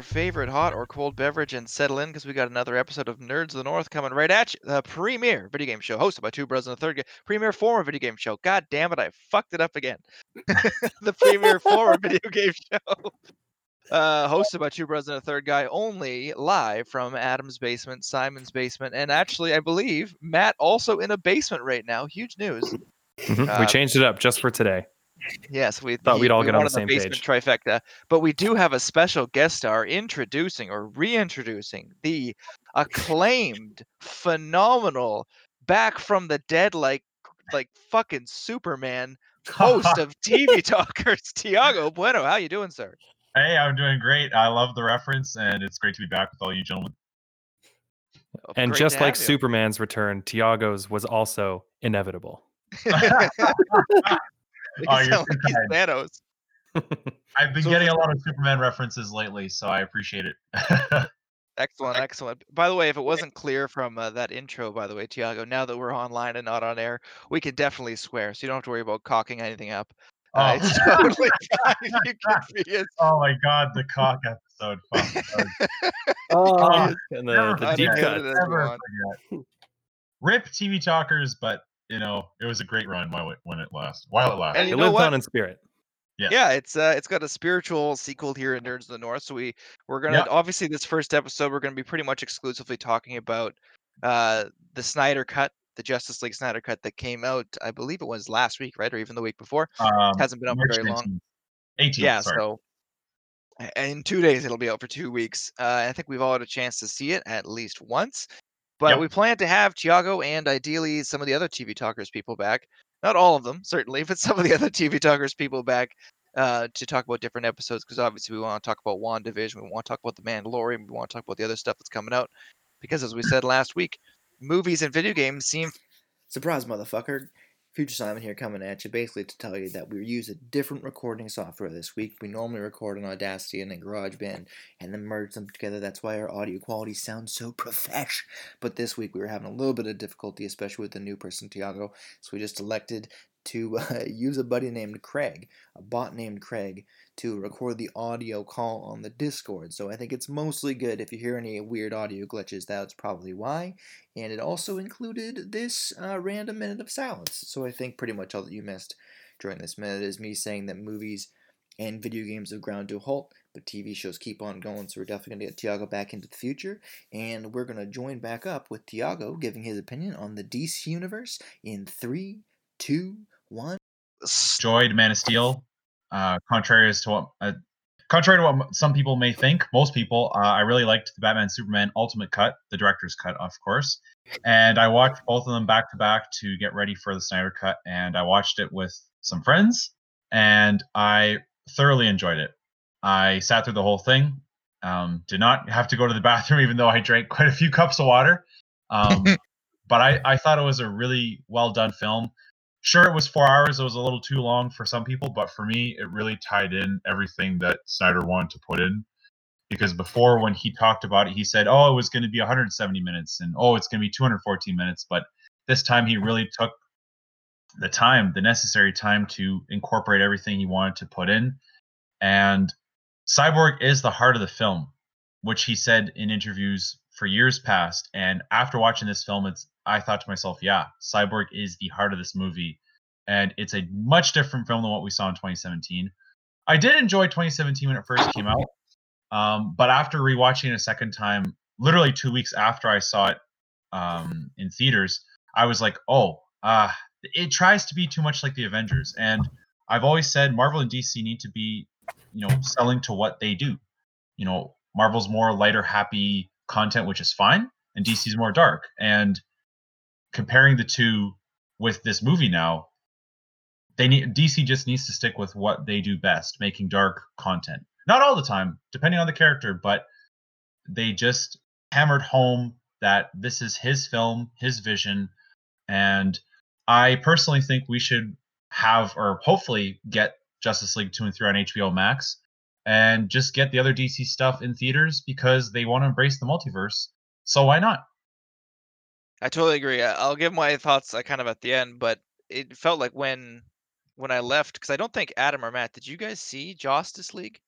your favorite hot or cold beverage and settle in because we got another episode of Nerds of the North coming right at you. The premier video game show hosted by two brothers and a third guy. Premier former video game show. God damn it, I fucked it up again. the premier former video game show. Uh, hosted by two brothers and a third guy, only live from Adam's basement, Simon's basement, and actually, I believe Matt also in a basement right now. Huge news. Mhm. Uh, we changed it up just for today. Yes, we Thought he- we'd all we get on the wanted same basement page. trifecta, but we do have a special guest star introducing or reintroducing the acclaimed, phenomenal, back from the dead like like fucking Superman host of TV Talkers, Tiago Bueno. How you doing, sir? Hey, I'm doing great. I love the reference, and it's great to be back with all you gentlemen. Oh, And just like. Superman's return, Tiago's was also inevitable. You Oh, you're like he's kind. Thanos. I've been So- getting a lot of Superman references lately, so I appreciate it. Excellent, excellent. By the way, if it wasn't clear from uh, that intro, by the way, Tiago, now that we're online and not on air, we can definitely swear, so you don't have to worry about cocking anything up. Uh, oh. it's totally fine. You can be as oh my god, the cock episode. Fuck, sorry. Oh, and the, the deep cut. it. as you Never want. forget. Rip TV talkers, but you know it was a great run while it when it lasted. While it And lasted. you It know lives what? on in spirit. Yes. Yeah, it's uh, it's got a spiritual sequel here in Nerds of the North. So we we're gonna Yeah. obviously this first episode we're gonna be pretty much exclusively talking about uh the Snyder cut, the Justice League Snyder cut that came out. I believe it was last week, right, or even the week before. Um, hasn't been out for March very long. 18th, yeah, sorry. so in two days it'll be out for two weeks. Uh, I think we've all had a chance to see it at least once. But Yep. we plan to have Tiago and ideally some of the other TV talkers people back. Not all of them, certainly, but some of the other TV talkers people back uh, to talk about different episodes because obviously we want to talk about WandaVision, we want to talk about The Mandalorian, we want to talk about the other stuff that's coming out. Because as we said last week, movies and video games seem surprise, motherfucker. Future Simon here coming at you basically to tell you that we use a different recording software this week. We normally record on Audacity and in GarageBand and then merge them together. That's why our audio quality sounds so profesh. But this week we were having a little bit of difficulty, especially with the new person, Tiago. So we just elected to uh, use a buddy named Craig, a bot named Craig, to record the audio call on the Discord. So I think it's mostly good. If you hear any weird audio glitches, that's probably why and it also included this uh, random minute of silence. So I think pretty much all that you missed during this minute is me saying that movies and video games have ground to a halt, but TV shows keep on going. So we're definitely gonna get Tiago back into the future, and we're gonna join back up with Tiago giving his opinion on the DC universe in three, two, one. enjoyed Man of Steel. Uh, contrary as to what, uh, contrary to what some people may think, most people, uh, I really liked the Batman Superman Ultimate Cut, the director's cut, of course. And I watched both of them back to back to get ready for the Snyder Cut, and I watched it with some friends, and I thoroughly enjoyed it. I sat through the whole thing. Um, did not have to go to the bathroom, even though I drank quite a few cups of water. Um, but I, I thought it was a really well done film sure it was four hours it was a little too long for some people but for me it really tied in everything that snyder wanted to put in. Because before when he talked about it he said oh it was going to be 170 minutes and oh it's going to be 214 minutes but this time he really took the time the necessary time to incorporate everything he wanted to put in. And cyborg is the heart of the film which he said in interviews for years past and after watching this film it's i thought to myself yeah cyborg is the heart of this movie and it's a much different film than what we saw in 2017 i did enjoy 2017 when it first came out um, but after rewatching it a second time literally two weeks after i saw it um, in theaters i was like oh uh, it tries to be too much like the avengers and i've always said marvel and dc need to be you know selling to what they do. You know marvel's more lighter happy content which is fine and dc's more dark and comparing the two with this movie now they need dc just needs to stick with what they do best making dark content. Not all the time depending on the character but they just hammered home that this is his film his vision and i personally think we should have or hopefully get justice league 2 and 3 on hbo max and just get the other dc stuff in theaters because they want to embrace the multiverse so why not I totally agree. I- I'll give my thoughts uh, kind of at the end, but it felt like when when I left because I don't think Adam or Matt did you guys see Justice League?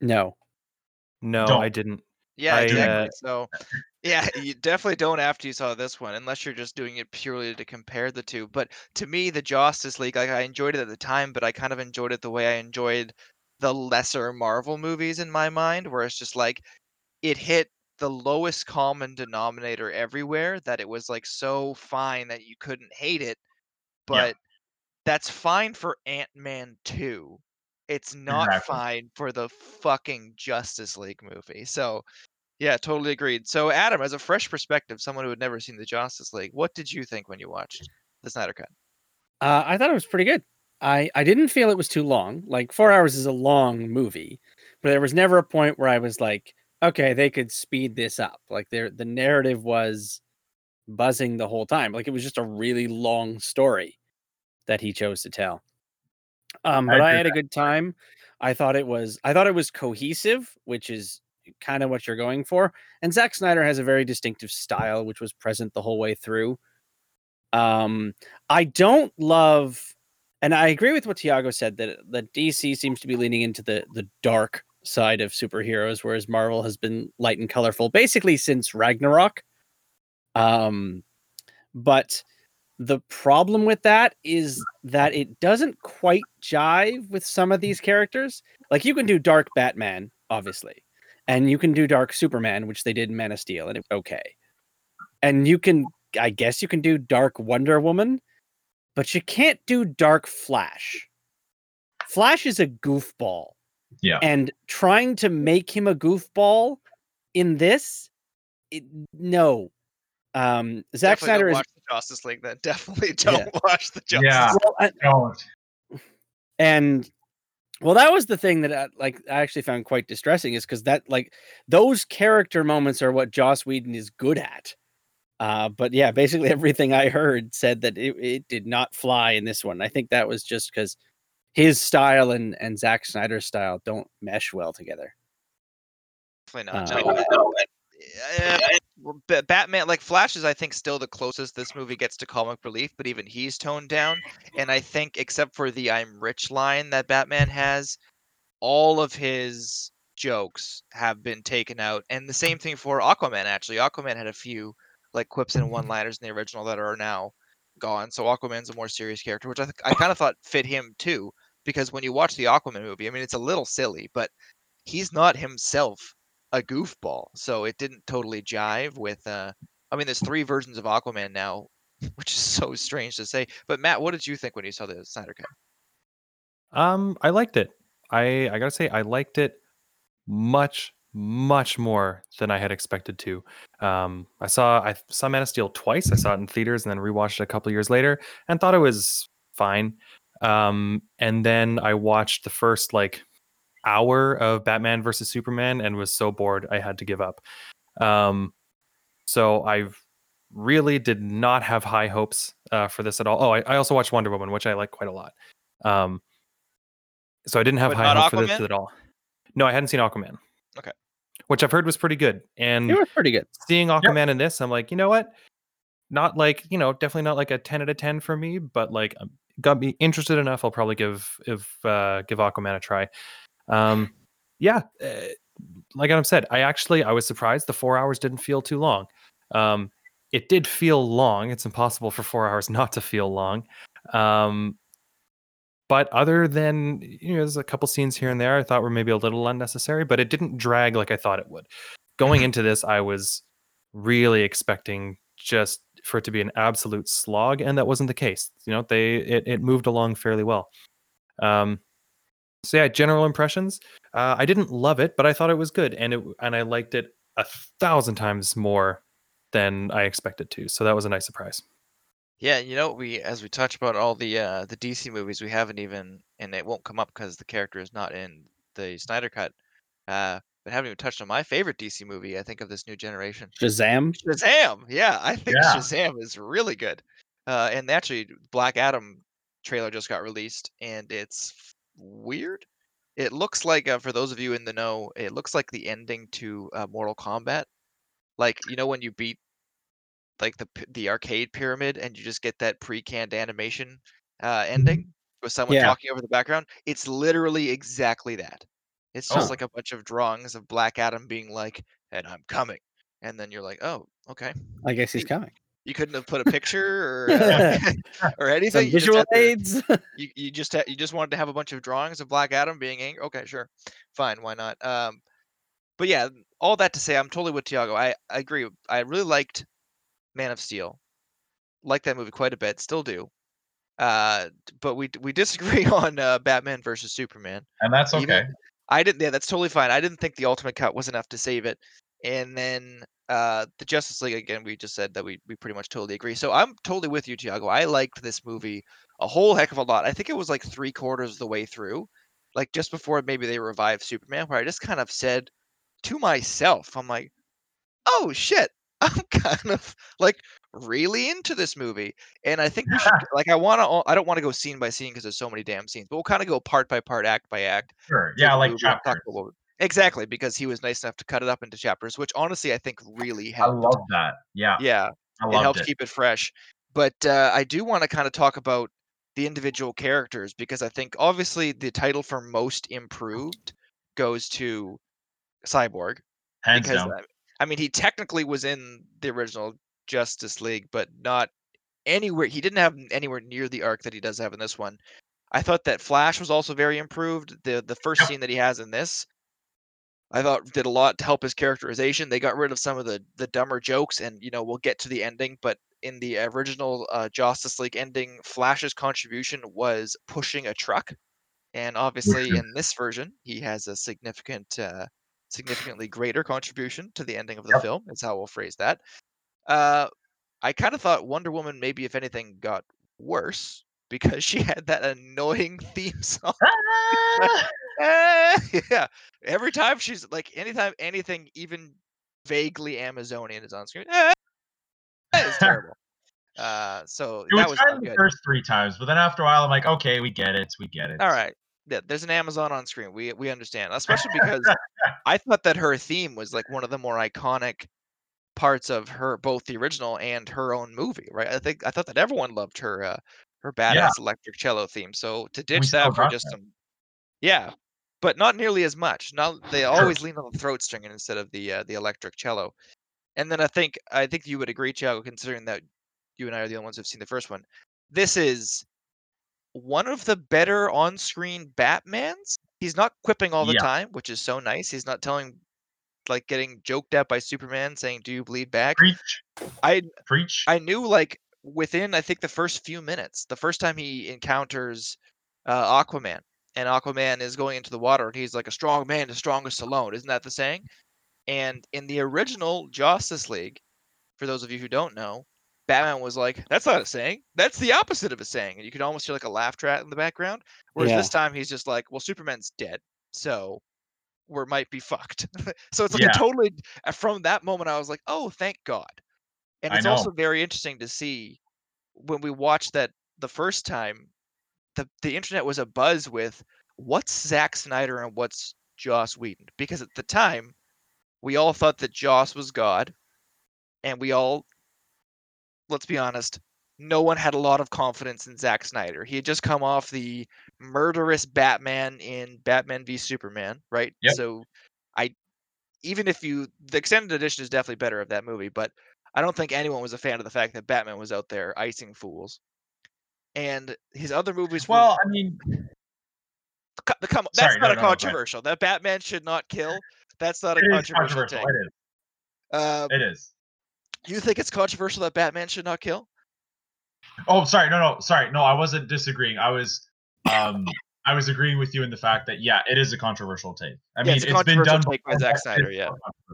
No. No, Don't. I didn't. Yeah, I, exactly. uh, So, yeah, you definitely don't after you saw this one, unless you're just doing it purely to compare the two. But to me, the Justice League, like I enjoyed it at the time, but I kind of enjoyed it the way I enjoyed the lesser Marvel movies in my mind, where it's just like it hit the lowest common denominator everywhere that it was like so fine that you couldn't hate it. But that's fine for Ant Man 2. It's not Exactly. fine for the fucking Justice League movie. So, yeah, totally agreed. So, Adam, as a fresh perspective, someone who had never seen the Justice League, what did you think when you watched the Snyder Cut? Uh, I thought it was pretty good. I I didn't feel it was too long. Like four hours is a long movie, but there was never a point where I was like, okay, they could speed this up. Like there, the narrative was buzzing the whole time. Like it was just a really long story that he chose to tell. Um, but I, agree had a good time. I thought it was I thought it was cohesive, which is kind of what you're going for. And Zack Snyder has a very distinctive style, which was present the whole way through. Um, I don't love, and I agree with what Tiago said that that DC seems to be leaning into the the dark side of superheroes, whereas Marvel has been light and colorful basically since Ragnarok. Um, but the problem with that is that it doesn't quite jive with some of these characters. Like you can do Dark Batman, obviously, and you can do Dark Superman, which they did in Man of Steel, and it okay. And you can, I guess, you can do Dark Wonder Woman, but you can't do Dark Flash. Flash is a goofball, Yeah. and trying to make him a goofball in this, it, no. Um, Zack Definitely Snyder don't is watch the Justice League. Then definitely don't watch the Justice. Yeah. well, I- Don't. and well that was the thing that I, like i actually found quite distressing is because that like those character moments are what joss whedon is good at uh but yeah basically everything i heard said that it, it did not fly in this one i think that was just because his style and and Zack snyder's style don't mesh well together Definitely not. Uh, No, uh, Batman, like Flash, is I think still the closest this movie gets to comic relief, but even he's toned down. And I think, except for the "I'm rich" line that Batman has, all of his jokes have been taken out. And the same thing for Aquaman. Actually, Aquaman had a few like quips and one-liners in the original that are now gone. So Aquaman's a more serious character, which I th- I kind of thought fit him too. Because when you watch the Aquaman movie, I mean, it's a little silly, but he's not himself a goofball, so it didn't totally jive with. uh I mean, there's three versions of Aquaman now, which is so strange to say. But Matt, what did you think when you saw the Snyder Cut? Um, I liked it. I I gotta say I liked it much much more than I had expected to. Um, I saw I saw Man of Steel twice. I saw it in theaters and then rewatched it a couple years later and thought it was fine. Um, and then I watched the first like hour of Batman versus Superman and was so bored I had to give up. Um, so I really did not have high hopes uh, for this at all. Oh, I, I also watched Wonder Woman, which I like quite a lot. Um, so I didn't have But high not hopes for this at all. No, I hadn't seen Aquaman. Okay. Which I've heard was pretty good. And it was pretty good seeing Aquaman in this, I'm like, you know what? Not like, you know, definitely not like a 10 out of 10 for me, but like um, got me interested enough. I'll probably give if uh give Aquaman a try. Um yeah, uh, like Adam said, I actually I was surprised the 4 hours didn't feel too long. Um it did feel long. It's impossible for 4 hours not to feel long. Um but other than you know, there's a couple scenes here and there I thought were maybe a little unnecessary, but it didn't drag like I thought it would. Going into this, I was really expecting just for it to be an absolute slog, and that wasn't the case. You know, they it, it moved along fairly well. Um, so yeah, general impressions. Uh, I didn't love it, but I thought it was good, and it and I liked it a thousand times more than I expected to. So that was a nice surprise. Yeah, you know, we as we touch about all the uh the DC movies, we haven't even, and it won't come up because the character is not in the Snyder Cut. Uh, but haven't even touched on my favorite DC movie. I think of this new generation. shazam Shazam! Yeah, I think Yeah. Shazam is really good. Uh, and actually, Black Adam trailer just got released, and it's weird. It looks like, uh, for those of you in the know, it looks like the ending to uh, Mortal Kombat. Like you know when you beat like the the arcade pyramid, and you just get that pre-canned animation uh, ending with someone Yeah. talking over the background. It's literally exactly that. It's just Oh. like a bunch of drawings of Black Adam being like, "And I'm coming," and then you're like, "Oh, okay." I guess he's coming. You couldn't have put a picture or uh, or anything. Some you just visual had to- aids. you, you just ha- you just wanted to have a bunch of drawings of Black Adam being angry. Okay, sure, fine, why not? Um, but yeah, all that to say, I'm totally with Tiago. I, I agree. I really liked Man of Steel. Like that movie quite a bit. Still do. Uh, but we we disagree on uh, Batman versus Superman. and that's Even- okay. I didn't. Yeah, that's totally fine. I didn't think the Ultimate Cut was enough to save it. And then uh, the Justice League again. We just said that we we pretty much totally agree. So I'm totally with you, Tiago. I liked this movie a whole heck of a lot. I think it was like three quarters of the way through, like just before maybe they revived Superman, where I just kind of said to myself, I'm like, oh shit, I'm kind of like really into this movie. And I think we should like I want to I don't want to go scene by scene because there's so many damn scenes, but we'll kind of go part by part, act by act. Sure. Yeah, like movie and talk chapters. about what we- Exactly, because he was nice enough to cut it up into chapters, which honestly I think really I love that. Yeah, Yeah, it helps keep it fresh. But uh, I do want to kind of talk about the individual characters because I think obviously the title for most improved goes to Cyborg Hands because down. I mean he technically was in the original Justice League, but not anywhere. He didn't have anywhere near the arc that he does have in this one. I thought that Flash was also very improved. The the first scene that he has in this, I thought did a lot to help his characterization. They got rid of some of the the dumber jokes, and you know we'll get to the ending. But in the original uh, Justice League ending, Flash's contribution was pushing a truck, and obviously in this version, he has a significant, uh, significantly greater contribution to the ending of the Yep. film. Is how we'll phrase that. Uh, I kind of thought Wonder Woman maybe if anything got worse because she had that annoying theme song. Yeah. Every time she's like, anytime anything even vaguely Amazonian is on screen, it's terrible. Uh, so It that was was the first three times, but then after a while, I'm like, okay, we get it, we get it. All right. Yeah, there's an Amazon on screen. We we understand, especially because I thought that her theme was like one of the more iconic parts of her both the original and her own movie, right? I think I thought that everyone loved her uh her badass Yeah. electric cello theme. So to ditch still that for just that. some Yeah. But not nearly as much. Not they always lean on the throat stringing instead of the uh, the electric cello. And then I think I think you would agree, Tiago, considering that you and I are the only ones who've seen the first one. This is one of the better on-screen Batmans. He's not quipping all the Yeah. time, which is so nice. He's not telling like getting joked at by Superman saying, "Do you bleed back?" Preach, I preach. I knew like within I think the first few minutes, the first time he encounters uh, Aquaman, and Aquaman is going into the water, and he's like, "A strong man is strongest alone." Isn't that the saying? And in the original Justice League, for those of you who don't know, Batman was like, "That's not a saying. That's the opposite of a saying." And you could almost hear like a laugh track in the background. Whereas Yeah. this time he's just like, "Well, Superman's dead, so." We might be fucked. so it's like Yeah. a totally uh, from that moment I was like, oh, thank God. And it's also very interesting to see when we watched that the first time, the the internet was a buzz with what's Zack Snyder and what's Joss Whedon. Because at the time, we all thought that Joss was God, and we all, let's be honest, no one had a lot of confidence in Zack Snyder. He had just come off the murderous Batman in Batman v Superman, right? Yep. So, I even if you the extended edition is definitely better of that movie, but I don't think anyone was a fan of the fact that Batman was out there icing fools. And his other movies were Well, I mean, the come that's Sorry, not no, a no, no, controversial. That Batman should not kill. That's not a controversial, controversial. take. It is. Uh, It is. you think it's controversial that Batman should not kill? Oh, sorry. No, no, sorry. No, I wasn't disagreeing. I was, um, I was agreeing with you in the fact that yeah, it is a controversial take. I Yeah, mean, it's it's been done take by Zack Snyder, yeah. Yeah,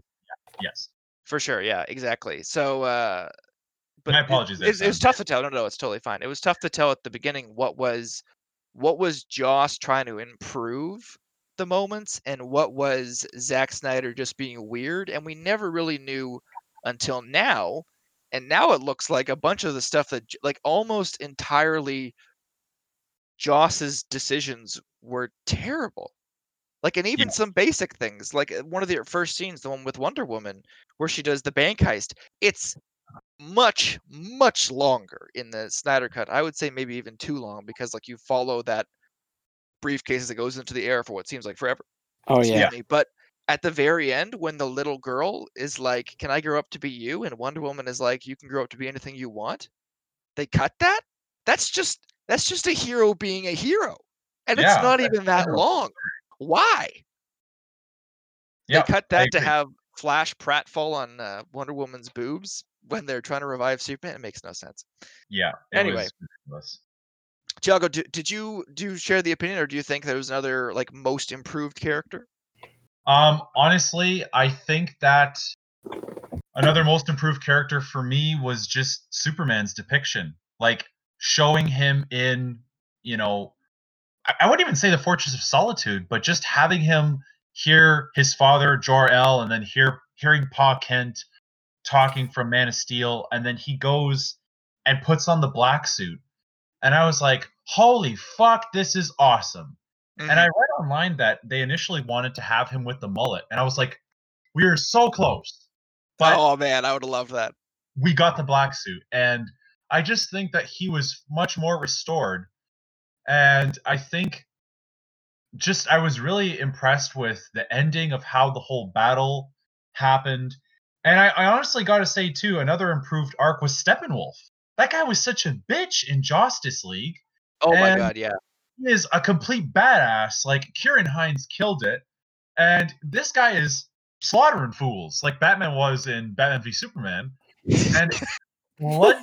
Yes. For sure, yeah, exactly. So, uh, but My it- apologies there, It, it was tough to tell. No, no, it's totally fine. It was tough to tell at the beginning what was, what was Joss trying to improve the moments, and what was Zack Snyder just being weird, and we never really knew until now. And now it looks like a bunch of the stuff that, like, almost entirely, Joss's decisions were terrible. Like, and even Yeah. some basic things, like uh, one of the first scenes, the one with Wonder Woman, where she does the bank heist. It's much, much longer in the Snyder cut. I would say maybe even too long because, like, you follow that briefcase as it goes into the air for what seems like forever. Oh excuse yeah. me, but at the very end when the little girl is like can i grow up to be you? and wonder woman is like you can grow up to be anything you want. They cut that? That's just that's just a hero being a hero and Yeah, it's not even that long. Why? Yeah, they cut that to have flash Pratt fall on uh, wonder woman's boobs when they're trying to revive superman? It makes no sense. Yeah. Anyway. was. Tiago, did you do you share the opinion or do you think there was another like most improved character Um, honestly, I think that another most improved character for me was just Superman's depiction, like showing him in, you know, I, I wouldn't even say the Fortress of Solitude, but just having him hear his father Jor El, and then hear hearing Pa Kent talking from Man of Steel, and then he goes and puts on the black suit, and I was like, "Holy fuck, this is awesome!" And I mm-hmm. read online that they initially wanted to have him with the mullet, and I was like, "We are so close," but oh man i would have loved that. we got the black suit, and I just think that he was much more restored, and I think just I was really impressed with the ending of how the whole battle happened, and I, I honestly got to say too, another improved arc was Steppenwolf. That guy was such a bitch in Justice League oh my god yeah is a complete badass. Like Ciarán Hinds killed it, and this guy is slaughtering fools like Batman was in Batman v Superman. And what?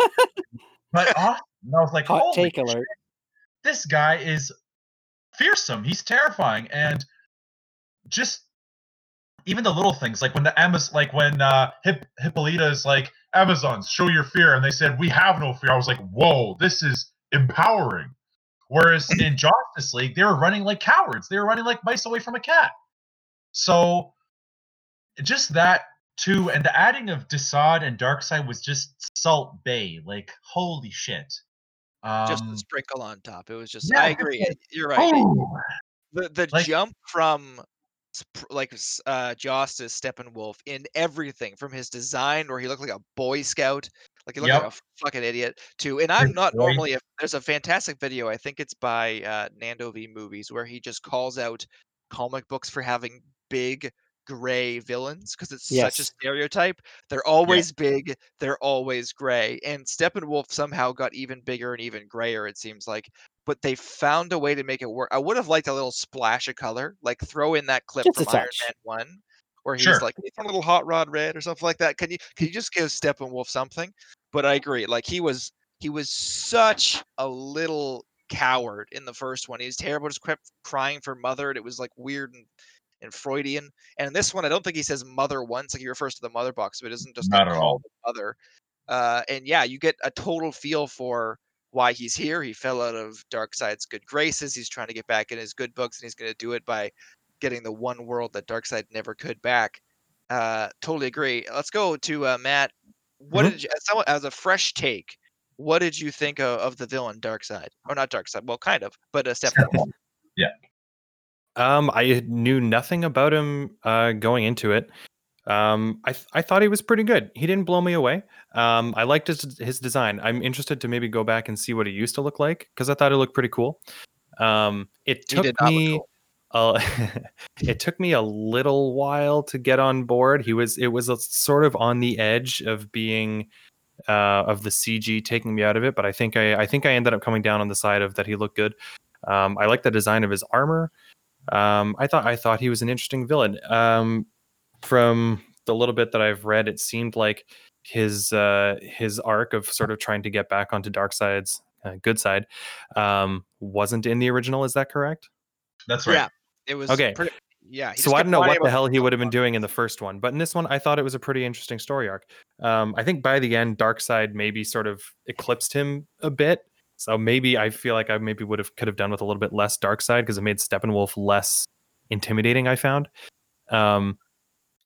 but awesome. And I was like, Hot holy shit, alert. this guy is fearsome. He's terrifying, and just even the little things like when the Amaz like when uh Hip- Hippolyta is like Amazons, show your fear, and they said we have no fear. I was like, whoa, this is empowering. Whereas in Justice League, they were running like cowards. They were running like mice away from a cat. So just that too, and the adding of Desaad and Darkseid was just Salt Bae. Like holy shit. Um, just a sprinkle on top it was just yeah, i agree you're right oh, the the Like- jump from like uh Justice Steppenwolf in everything from his design where he looked like a boy scout like he looked like Yep. a fucking idiot too. and I'm not normally a, there's a fantastic video I think it's by uh Nando V movies where he just calls out comic books for having big gray villains because it's such a stereotype they're always big they're always gray and Steppenwolf somehow got even bigger and even grayer it seems like but they found a way to make it work. I would have liked a little splash of color, like throw in that clip Just from Iron. Man One, where he's Sure. like, "It's a little hot rod red" or something like that. Can you can you just give Steppenwolf something? But I agree, like he was he was such a little coward in the first one. He was terrible, just kept crying for mother, and it was like weird and and Freudian. And in this one, I don't think he says mother once. Like he refers to the mother box, but it doesn't just like Not at all. the mother. Uh, and yeah, you get a total feel for why he's here. He fell out of Darkseid's good graces. He's trying to get back in his good books, and he's going to do it by getting the one world that Darkseid never could back. Uh, totally agree. Let's go to uh, Matt. What Mhm. did you, as, someone, as a fresh take? What did you think of, of the villain Darkseid, or not Darkseid? Well, kind of, but uh, Steppenwolf. Um, I knew nothing about him uh, going into it. Um, I th- I thought he was pretty good. He didn't blow me away. Um, I liked his his design. I'm interested to maybe go back and see what he used to look like because I thought it looked pretty cool. Um, it took did not look me. cool. Uh, it took me a little while to get on board. He was it was a, sort of on the edge of being uh, of the CG taking me out of it, but I think I I think I ended up coming down on the side of that he looked good. Um, I like the design of his armor. Um, I thought I thought he was an interesting villain. Um, from the little bit that I've read, it seemed like his uh, his arc of sort of trying to get back onto Darkseid's uh, good side um, wasn't in the original. Is that correct? That's right. Yeah, it was Okay. Pretty, yeah. so I don't know what the hell he would have been doing in the first one, but in this one, I thought it was a pretty interesting story arc. Um, I think by the end, Darkseid maybe sort of eclipsed him a bit. So maybe I feel like I maybe would have could have done with a little bit less Darkseid because it made Steppenwolf less intimidating. I found. Um,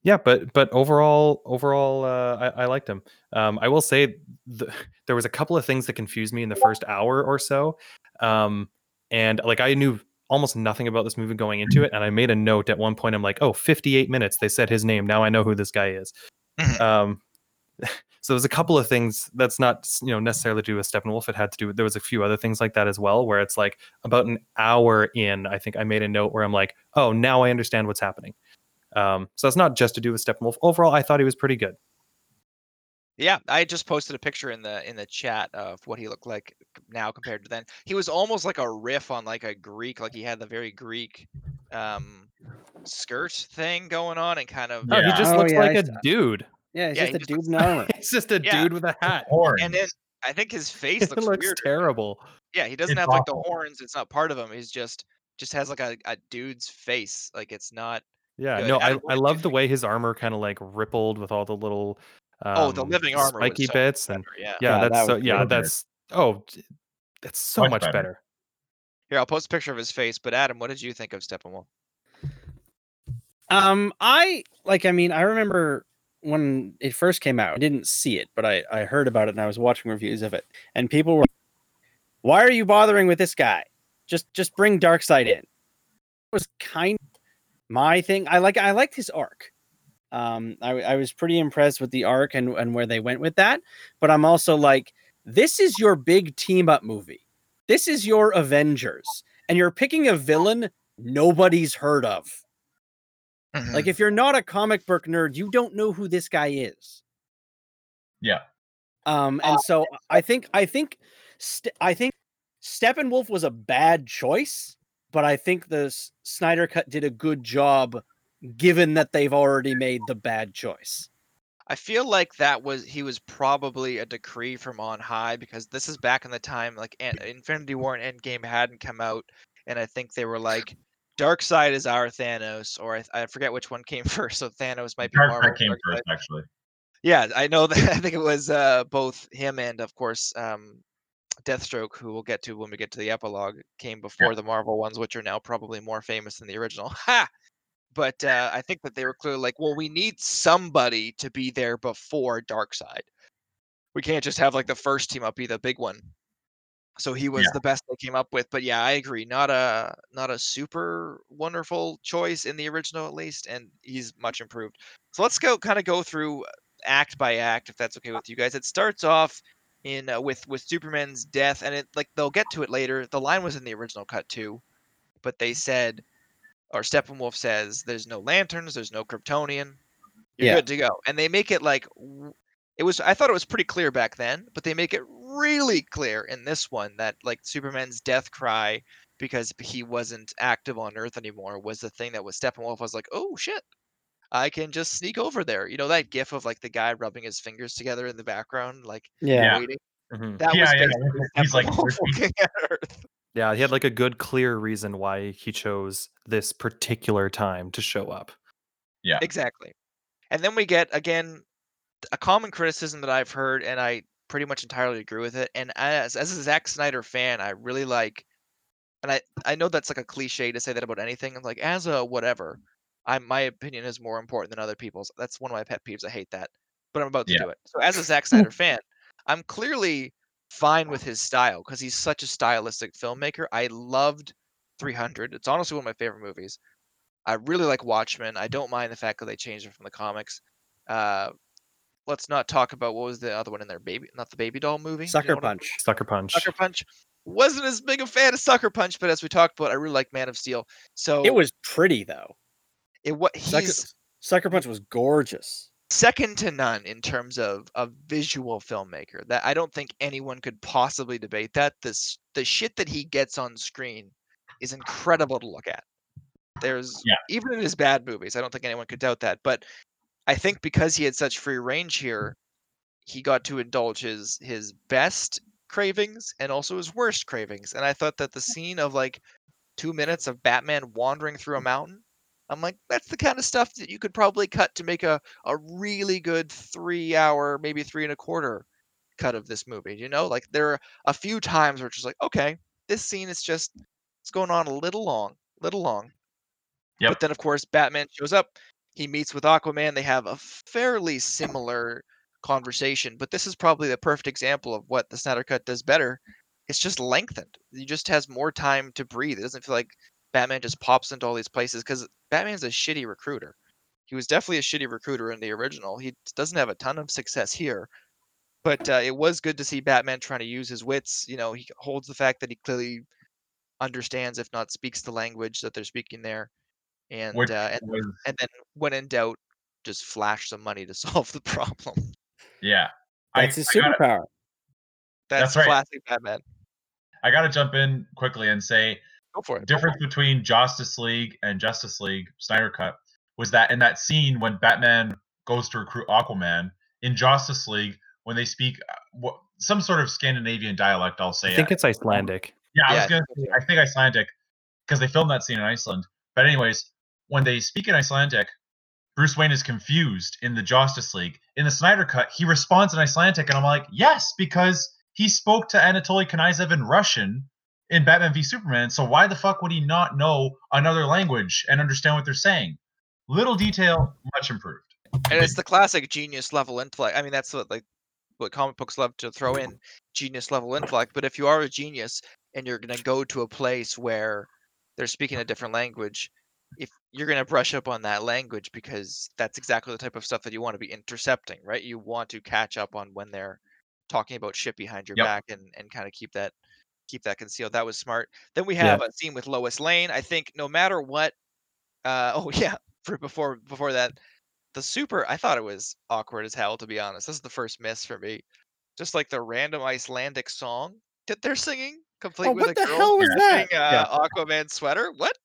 yeah, but but overall, overall, uh, I, I liked him. Um, I will say the, there was a couple of things that confused me in the first hour or so, um, and like I knew almost nothing about this movie going into it, and I made a note at one point. I'm like, oh, 58 minutes. They said his name. Now I know who this guy is. Mhm. um, So there's a couple of things that's not you know necessarily to do with Steppenwolf. It had to do with there was a few other things like that as well, where it's like about an hour in, I think I made a note where I'm like, oh, now I understand what's happening. Um, so that's not just to do with Steppenwolf. Overall, I thought he was pretty good. Yeah, I just posted a picture in the in the chat of what he looked like now compared to then. He was almost like a riff on like a Greek, like he had the very Greek um skirt thing going on and kind of Oh, he just Oh, looks yeah, like I a s- dude. Yeah, he's Yeah, just he a just dude looks- in armor. It's just a Yeah. dude with a hat. Horns. and then I think his face looks, looks weird. terrible. Yeah, he doesn't It's have like the horns. It's not part of him. He's just just has like a, a dude's face. Like it's not. Yeah, Good. no, I, Adam, what I love the way his armor kind of like rippled with all the little um, oh, the living armor. was spiky so much bits and better, yeah. yeah, Yeah, that's that so yeah, really good. that's oh, that's so Much much, better. better. Here, I'll post a picture of his face. But Adam, what did you think of Steppenwolf? Um, I like. I mean, I remember when it first came out. I didn't see it, but I I heard about it and I was watching reviews of it, and people were, "Why are you bothering with this guy? Just just bring Darkseid in." It was kind of my thing. I like I liked his arc. Um, I I was pretty impressed with the arc and and where they went with that. But I'm also like, this is your big team up movie. This is your Avengers, and you're picking a villain nobody's heard of. Mm-hmm. Like if you're not a comic book nerd, you don't know who this guy is. Yeah. Um, and so I think I think St- I think Steppenwolf was a bad choice, but I think the S- Snyder cut did a good job, given that they've already made the bad choice. I feel like that was he was probably a decree from on high because this is back in the time like An- Infinity War and Endgame hadn't come out, and I think they were like, Darkseid is our Thanos, or I, I forget which one came first. So Thanos might be Dark Marvel. Side came Darkseid- first, actually. Yeah, I know that. I think it was uh, both him and, of course, um, Deathstroke, who we'll get to when we get to the epilogue, came before the Marvel ones, which are now probably more famous than the original. Ha! But uh, I think that they were clearly like, well, we need somebody to be there before Darkseid. We can't just have like the first team up be the big one. So he was Yeah. the best they came up with. But yeah, I agree. Not a not a super wonderful choice in the original, at least, and he's much improved. So let's go kind of go through act by act, if that's okay with you guys. It starts off in uh, with with Superman's death, and it like they'll get to it later. The line was in the original cut too, but they said, or Steppenwolf says, "There's no lanterns, there's no Kryptonian, you're Yeah. good to go." And they make it like it was. I thought it was pretty clear back then, but they make it really clear in this one that like Superman's death cry because he wasn't active on Earth anymore was the thing that was Steppenwolf was like, "Oh shit." I can just sneak over there. You know that gif of like the guy rubbing his fingers together in the background, like Yeah. waiting. Mhm. That Yeah, was yeah, basically he's like, Steppenwolf "Where's he?" looking at Earth. Yeah, he had like a good, clear reason why he chose this particular time to show up. Yeah. Exactly. And then we get again a common criticism that I've heard, and I pretty much entirely agree with it. And as as a Zack Snyder fan, I really like, and I I know that's like a cliche to say that about anything. I'm like as a whatever, I my opinion is more important than other people's. That's one of my pet peeves. I hate that, but I'm about to Yeah. do it. So as a Zack Snyder fan, I'm clearly fine with his style because he's such a stylistic filmmaker. I loved 300. It's honestly one of my favorite movies. I really like Watchmen. I don't mind the fact that they changed it from the comics. Uh, let's not talk about what was the other one in there, baby, not the Baby Doll movie. Do you know Sucker Punch. Sucker Punch. Sucker Punch. Wasn't as big a fan of Sucker Punch, but as we talked about, I really like Man of Steel. So It was pretty though. it what Sucker, Sucker Punch was gorgeous. Second to none in terms of a visual filmmaker. That I don't think anyone could possibly debate that. This the shit that he gets on screen is incredible to look at. There's Yeah. even in his bad movies, I don't think anyone could doubt that. But I think because he had such free range here, he got to indulge his his best cravings and also his worst cravings. And I thought that the scene of like two minutes of Batman wandering through a mountain, I'm like, that's the kind of stuff that you could probably cut to make a a really good three hour, maybe three and a quarter cut of this movie. You know, like there are a few times where it's just like, okay, this scene is just it's going on a little long, a little long. Yep. But then of course Batman shows up. He meets with Aquaman. They have a fairly similar conversation, but this is probably the perfect example of what the Snyder Cut does better. It's just lengthened. He just has more time to breathe. It doesn't feel like Batman just pops into all these places because Batman's a shitty recruiter. He was definitely a shitty recruiter in the original. He doesn't have a ton of success here, but uh, it was good to see Batman trying to use his wits. You know, he holds the fact that he clearly understands, if not speaks the language that they're speaking there, and Which uh, and, was and then when in doubt, just flash some money to solve the problem. yeah. That's his I gotta- superpower. That's, That's right. classic Batman. I got to jump in quickly and say Go for it. difference between Justice League and Justice League Snyder Cut was that in that scene when Batman goes to recruit Aquaman in Justice League when they speak uh, what, some sort of Scandinavian dialect, I'll say. I think it. it's Icelandic. yeah, I Yeah, was gonna. Say, I think Icelandic because they filmed that scene in Iceland. But anyways, when they speak in Icelandic, Bruce Wayne is confused in the Justice League. In the Snyder Cut, he responds in Icelandic, and I'm like, yes, because he spoke to Anatoli Knyazev in Russian in Batman v Superman. So why the fuck would he not know another language and understand what they're saying? Little detail, much improved. and it's the classic genius level intellect. I mean, that's what like what comic books love to throw in genius level intellect. But if you are a genius and you're gonna go to a place where they're speaking a different language, if you're gonna brush up on that language because that's exactly the type of stuff that you want to be intercepting, right? You want to catch up on when they're talking about shit behind your Yep. back and and kind of keep that keep that concealed. That was smart. Then we have a scene with Lois Lane. I think no matter what, uh, oh yeah, for before before that, the super i thought it was awkward as hell to be honest this is the first miss for me just like the random icelandic song that they're singing complete Oh, with what a the girl hell was that? wearing, uh, aquaman sweater what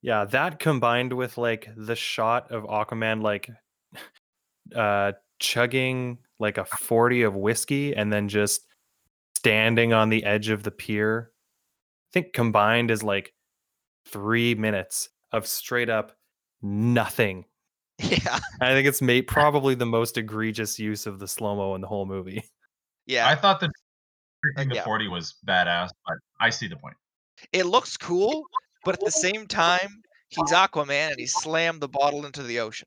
Yeah, that combined with like the shot of Aquaman like uh chugging like a 40 of whiskey and then just standing on the edge of the pier. I think combined is like 3 minutes of straight up nothing. yeah I think it's made probably the most egregious use of the slow-mo in the whole movie. yeah I thought the thing to yeah. 40 was badass, but I see the point. it looks cool but at the same time he's aquaman and he slammed the bottle into the ocean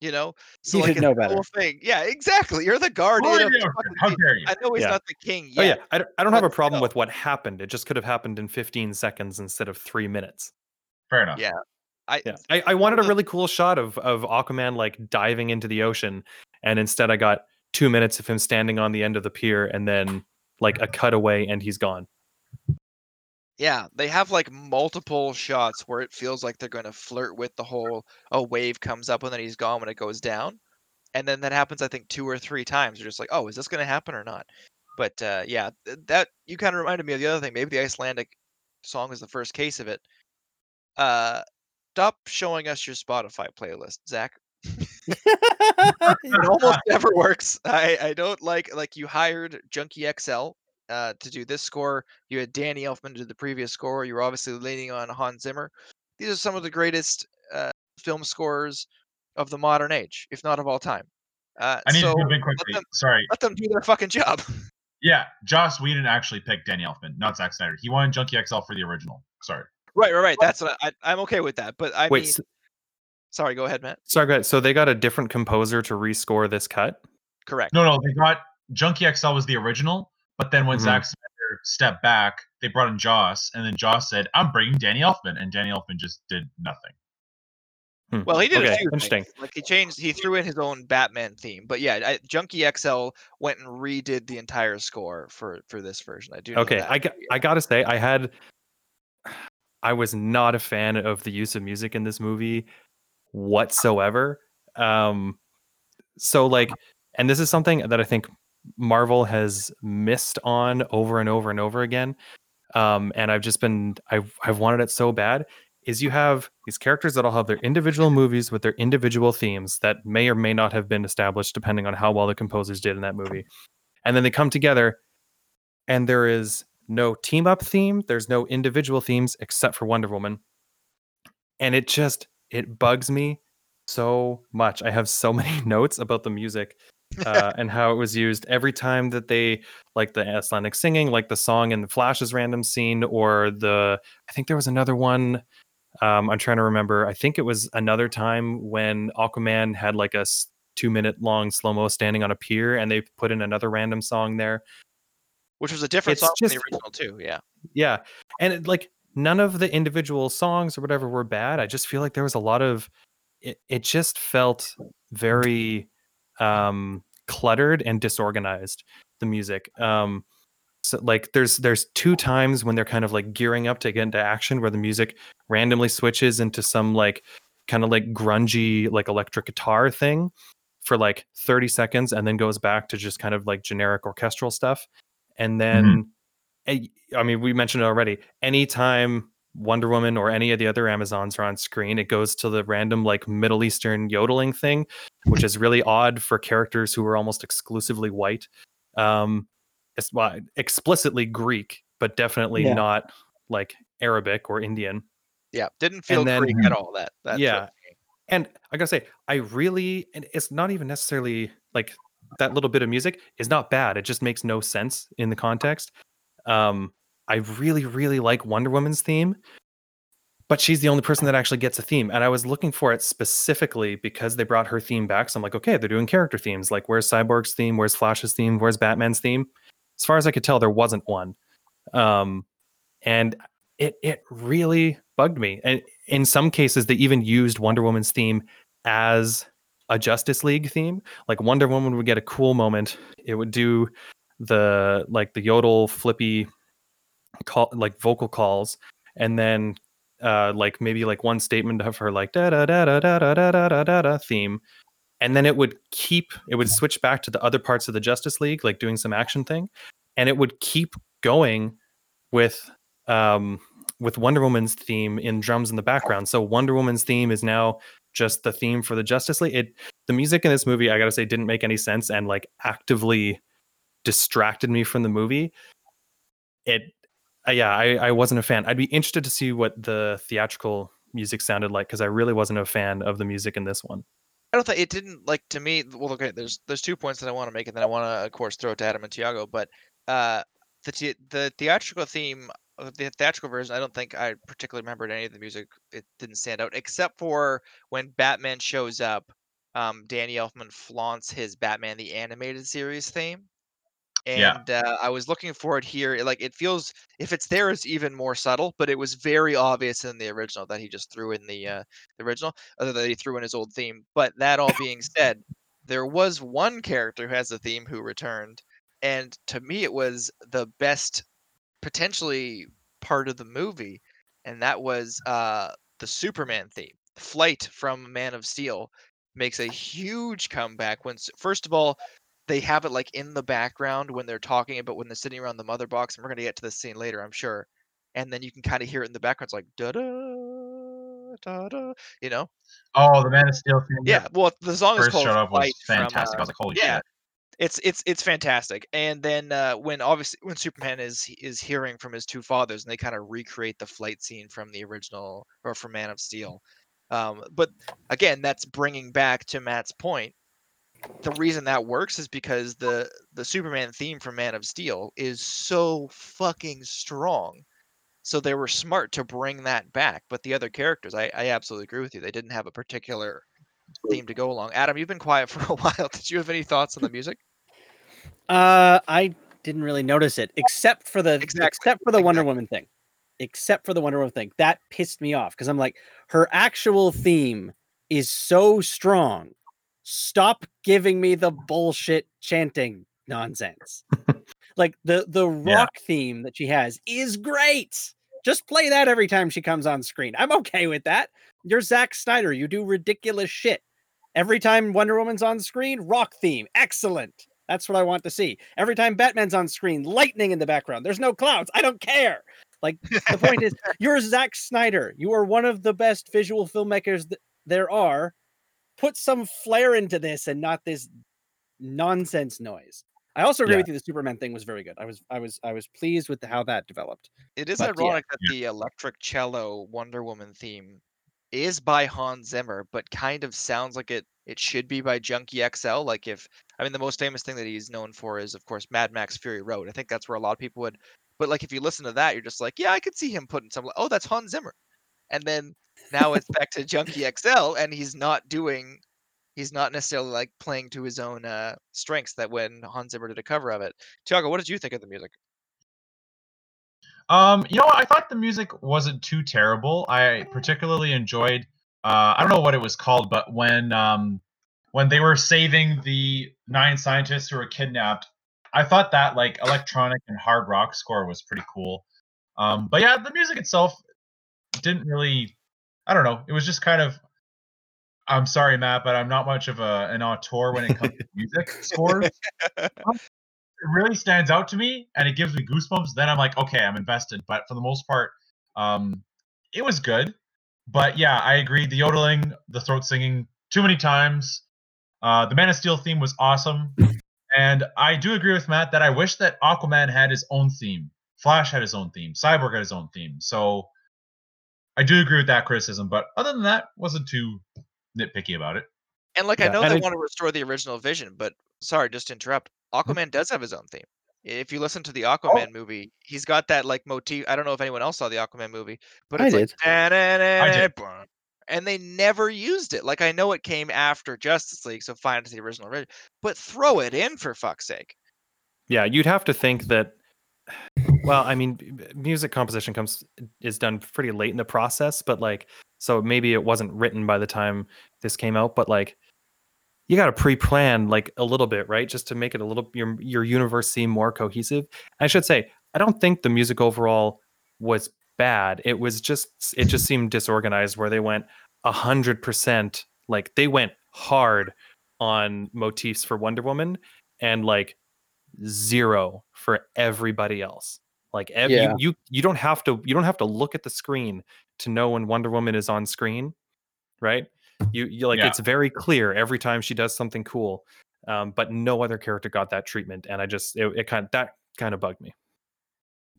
you know so He like know better. whole thing yeah exactly you're the guardian of the yeah, fucking How dare you? i know he's Yeah. not the king Oh yeah, I don't, I don't have a problem with what happened. It just could have happened in 15 seconds instead of 3 minutes. Fair enough. yeah i Yeah, I, I wanted a really cool shot of of Aquaman like diving into the ocean, and instead I got two minutes of him standing on the end of the pier, and then like a cutaway, and he's gone. Yeah, they have like multiple shots where it feels like they're going to flirt with the whole a wave comes up and then he's gone when it goes down. And then that happens I think two or three times. You're just like, "Oh, is this going to happen or not?" But uh yeah, that you kind of reminded me of the other thing. Maybe the Icelandic song is the first case of it. Uh stop showing us your Spotify playlist, Zack. It almost never works. I I don't like like you hired Junkie XL uh, to do this score. You had Danny Elfman do the previous score. You were obviously leaning on Hans Zimmer. These are some of the greatest uh, film scores of the modern age, if not of all time. Uh, I need so to jump in let quickly. them, Sorry. let them do their fucking job. Yeah, Joss Whedon actually picked Danny Elfman, not Zack Snyder. He wanted Junkie XL for the original. Sorry. right, right, right. That's what I, I, I'm okay with that. But I Wait, mean, s- sorry, go ahead, Matt. sorry, go ahead. So they got a different composer to rescore this cut. Correct. No, no, they got Junkie XL was the original, but then when Mhm. Zack Snyder stepped back, they brought in Joss, and then Joss said, "I'm bringing Danny Elfman," and Danny Elfman just did nothing. Hmm, Well, he did okay, a few interesting. things. Like he changed, he threw in his own Batman theme. But yeah, I, Junkie XL went and redid the entire score for for this version. I do. Okay. I got, I gotta say, I had, I was not a fan of the use of music in this movie whatsoever. Um, so like, and this is something that I think Marvel has missed on over and over and over again. Um, and I've just been, I've, I've wanted it so bad. Is you have these characters that all have their individual movies with their individual themes that may or may not have been established depending on how well the composers did in that movie, and then they come together and there is no team up theme there's no individual themes except for wonder woman and it just it bugs me so much i have so many notes about the music uh, and how it was used every time that they like the icelandic singing like the song in the Flash's random scene or the i think there was another one um, i'm trying to remember i think it was another time when aquaman had like a two minute long slow mo standing on a pier and they put in another random song there which was a different it's song from the just- original too. Yeah. yeah and it, like none of the individual songs or whatever were bad i just feel like there was a lot of it, it just felt very um cluttered and disorganized. The music. Um, so like there's there's two times when they're kind of like gearing up to get into action where the music randomly switches into some like kind of like grungy like electric guitar thing for like 30 seconds and then goes back to just kind of like generic orchestral stuff and then eh, i mean we mentioned it already anytime wonder woman or any of the other amazons are on screen it goes to the random like middle eastern yodeling thing which is really odd for characters who are almost exclusively white um it's well, explicitly greek but definitely Yeah. not like arabic or indian Yeah, didn't feel then- Greek at all. That that Yeah. trip. and I gotta say, I really, and it's not even necessarily like that little bit of music is not bad. It just makes no sense in the context. Um, I really, really like Wonder Woman's theme, but she's the only person that actually gets a theme. And I was looking for it specifically because they brought her theme back. So I'm like, okay, they're doing character themes. Like, where's Cyborg's theme? Where's Flash's theme? Where's Batman's theme? As far as I could tell, there wasn't one. Um, and it it really bugged me. And in some cases, they even used Wonder Woman's theme as a Justice League theme. Like Wonder Woman would get a cool moment. It would do the like the yodel flippy call like vocal calls, and then uh like maybe like one statement of her like da da da da da da da da da da theme. And then it would keep it would switch back to the other parts of the Justice League, like doing some action thing, and it would keep going with um with Wonder Woman's theme in drums in the background. So Wonder Woman's theme is now just the theme for the Justice League. It the music in this movie, I gotta say, didn't make any sense and like actively distracted me from the movie. It, uh, yeah, I, I wasn't a fan. I'd be interested to see what the theatrical music sounded like because I really wasn't a fan of the music in this one. I don't think it didn't like to me. Well, okay, there's there's two points that I want to make, and then I want to, of course, throw it to Adam and Tiago. But uh, the the the theatrical theme, uh, the theatrical version, I don't think I particularly remembered any of the music. It didn't stand out, except for when Batman shows up. Um, Danny Elfman flaunts his Batman the Animated Series theme, Yeah. and uh, I was looking for it here. Like it feels, if it's there, it's even more subtle. But it was very obvious in the original that he just threw in the uh, the original, other than he threw in his old theme. But that all being said, there was one character who has a theme who returned, and to me, it was the best, potentially part of the movie, and that was uh, the Superman theme. Flight from Man of Steel makes a huge comeback when, first of all, they have it like in the background when they're talking about when they're sitting around the mother box, and we're gonna get to this scene later, I'm sure. And then you can kind of hear it in the background. It's like da da da da, you know. Oh, the Man of Steel theme. Yeah, well, the song is First called showed up was Flight from, fantastic. I uh, was like, holy yeah, shit. it's it's it's fantastic. And then uh, when obviously when Superman is is hearing from his two fathers, and they kind of recreate the flight scene from the original or from Man of Steel. Um, but again, that's bringing back to Matt's point. The reason that works is because the the Superman theme from Man of Steel is so fucking strong. So they were smart to bring that back. But the other characters, I, I absolutely agree with you. They didn't have a particular theme to go along. Adam, you've been quiet for a while. Did you have any thoughts on the music? Uh, I didn't really notice it, except for the Exactly, except for the Wonder exactly. Woman thing. Except for the Wonder Woman thing, that pissed me off because I'm like, her actual theme is so strong. Stop giving me the bullshit chanting nonsense. like the the Yeah. rock theme that she has is great. Just play that every time she comes on screen. I'm okay with that. You're Zack Snyder. You do ridiculous shit. Every time Wonder Woman's on screen, rock theme. Excellent. That's what I want to see. Every time Batman's on screen, lightning in the background. There's no clouds. I don't care. Like the point is, you're Zack Snyder. You are one of the best visual filmmakers th- there are. Put some flair into this and not this nonsense noise. I also agree Yeah. with you. The Superman thing was very good. I was, I was, I was pleased with how that developed. It is But yeah. ironic that the electric cello Wonder Woman theme is by Hans Zimmer, but kind of sounds like it it should be by Junkie XL. Like if I mean the most famous thing that he's known for is of course Mad Max Fury Road. I think that's where a lot of people would but like if you listen to that, you're just like, yeah, I could see him putting some oh, that's Hans Zimmer. And then now it's back to Junkie XL and he's not doing he's not necessarily like playing to his own uh strengths that when Hans Zimmer did a cover of it. Tiago, what did you think of the music? Um, you know? I thought the music wasn't too terrible. I particularly enjoyed. Uh, I don't know what it was called, but when um, when they were saving the nine scientists who were kidnapped. I thought that like electronic and hard rock score was pretty cool. Um, but yeah, the music itself didn't really. I don't know. It was just kind of. I'm sorry, Matt, but I'm not much of a, an auteur when it comes to music scores. it really stands out to me, and it gives me goosebumps. Then I'm like, okay, I'm invested. But for the most part, um, it was good. But yeah, I agree. The yodeling, the throat singing, too many times. Uh, the Man of Steel theme was awesome, and I do agree with Matt that I wish that Aquaman had his own theme. Flash had his own theme. Cyborg had his own theme. So I do agree with that criticism. But other than that, wasn't too nitpicky about it. And like I know they it- want to restore the original vision, but sorry, just to interrupt. Mm-hmm. Aquaman does have his own theme. If you listen to the oh. Aquaman movie, he's got that like motif. I don't know if anyone else saw the Aquaman movie, but I it's like did. did. And they never used it. Like I know it came after Justice League, so fine it's the original, but throw it in for fuck's sake. Yeah, you'd have to think that. Well, I mean, music composition comes is done pretty late in the process, but like, so maybe it wasn't written by the time this came out, but like, you got to pre-plan like a little bit, right, just to make it a little your your universe seem more cohesive. I should say, I don't think the music overall was bad. It was just it just seemed disorganized, where they went a hundred percent, like they went hard on motifs for Wonder Woman, and like zero for everybody else. Like ev- Yeah. you, you you don't have to you don't have to look at the screen to know when Wonder Woman is on screen, right? You you like Yeah. it's very clear every time she does something cool. Um, but no other character got that treatment, and I just it, it kind of that kind of bugged me.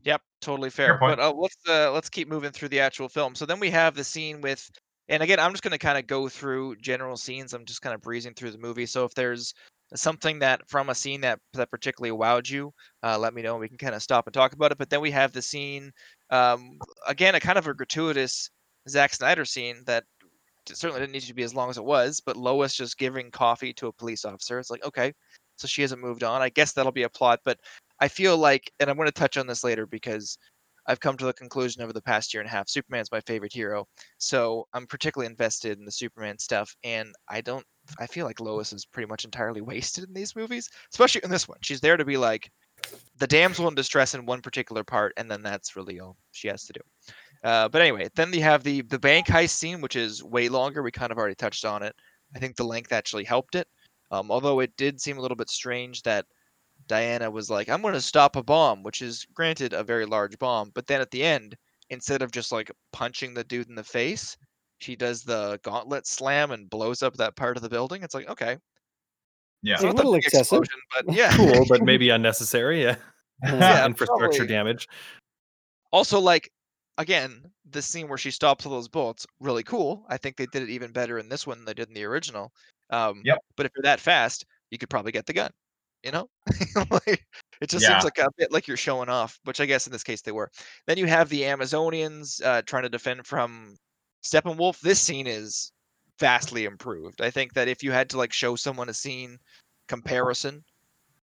Yep, totally fair. point. But uh, let's uh, let's keep moving through the actual film. So then we have the scene with, and again, I'm just going to kind of go through general scenes. I'm just kind of breezing through the movie. So if there's something that from a scene that that particularly wowed you, uh, let me know. and We can kind of stop and talk about it. But then we have the scene, um, again, a kind of a gratuitous Zack Snyder scene that certainly didn't need to be as long as it was. But Lois just giving coffee to a police officer. It's like okay, so she hasn't moved on. I guess that'll be a plot, but I feel like, and I'm going to touch on this later because I've come to the conclusion over the past year and a half, Superman's my favorite hero. So I'm particularly invested in the Superman stuff, and I don't. I feel like Lois is pretty much entirely wasted in these movies, especially in this one. She's there to be like the damsel in distress in one particular part, and then that's really all she has to do. Uh, but anyway, then you have the the bank heist scene, which is way longer. We kind of already touched on it. I think the length actually helped it, um, although it did seem a little bit strange that Diana was like, I'm going to stop a bomb, which is granted a very large bomb. But then at the end, instead of just like punching the dude in the face, she does the gauntlet slam and blows up that part of the building. It's like, okay. Yeah. It's A little excessive. explosion, but yeah. Cool, but maybe unnecessary. Yeah, Yeah, infrastructure probably. damage. Also, like, again, the scene where she stops all those bullets, really cool. I think they did it even better in this one than they did in the original. Um, Yep. But if you're that fast, you could probably get the gun. You know, like it just Yeah. seems like a bit like you're showing off, which I guess in this case they were. Then you have the Amazonians uh, trying to defend from Steppenwolf. This scene is vastly improved. I think that if you had to like show someone a scene comparison,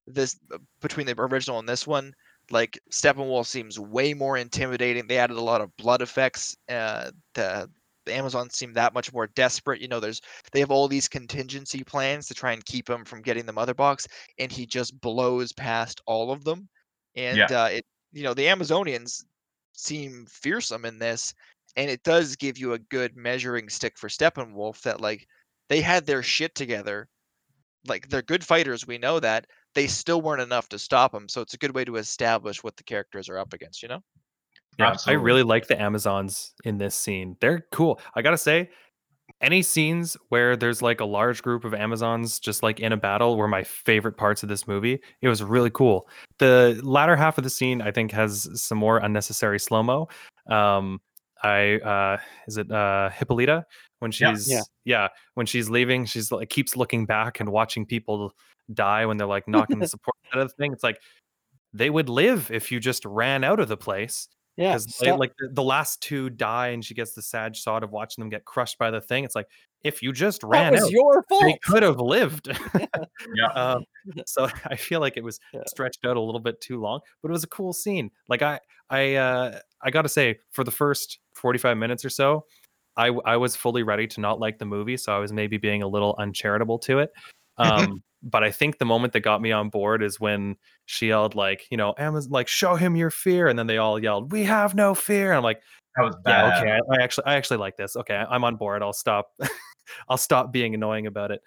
this uh, between the original and this one, like Steppenwolf seems way more intimidating. They added a lot of blood effects. Uh, the the Amazons seem that much more desperate. You know, there's they have all these contingency plans to try and keep him from getting the mother box, and he just blows past all of them. And Yeah. uh, it, you know, the Amazonians seem fearsome in this, and it does give you a good measuring stick for Steppenwolf that like they had their shit together. Like they're good fighters, we know that. They still weren't enough to stop him, so it's a good way to establish what the characters are up against. You know. Yeah, Absolutely. I really like the Amazons in this scene. They're cool. I gotta say, any scenes where there's like a large group of Amazons just like in a battle were my favorite parts of this movie. It was really cool. The latter half of the scene, I think, has some more unnecessary slow mo. Um, I uh, is it uh, Hippolyta when she's Yeah. yeah when she's leaving, she's like keeps looking back and watching people die when they're like knocking the support out of the thing. It's like they would live if you just ran out of the place Yeah, because like the, last two die and she gets the sad thought of watching them get crushed by the thing it's like if you just that ran was out your fault. they could have lived Yeah. um, so i feel like it was Yeah. stretched out a little bit too long but it was a cool scene like i i uh i gotta say for the first 45 minutes or so I, I was fully ready to not like the movie, so I was maybe being a little uncharitable to it. Um, but I think the moment that got me on board is when she yelled like, you know, Amazon like show him your fear, and then they all yelled, "We have no fear." And I'm like, That was yeah, bad. okay, I, I actually I actually like this. Okay, I'm on board. I'll stop. I'll stop being annoying about it.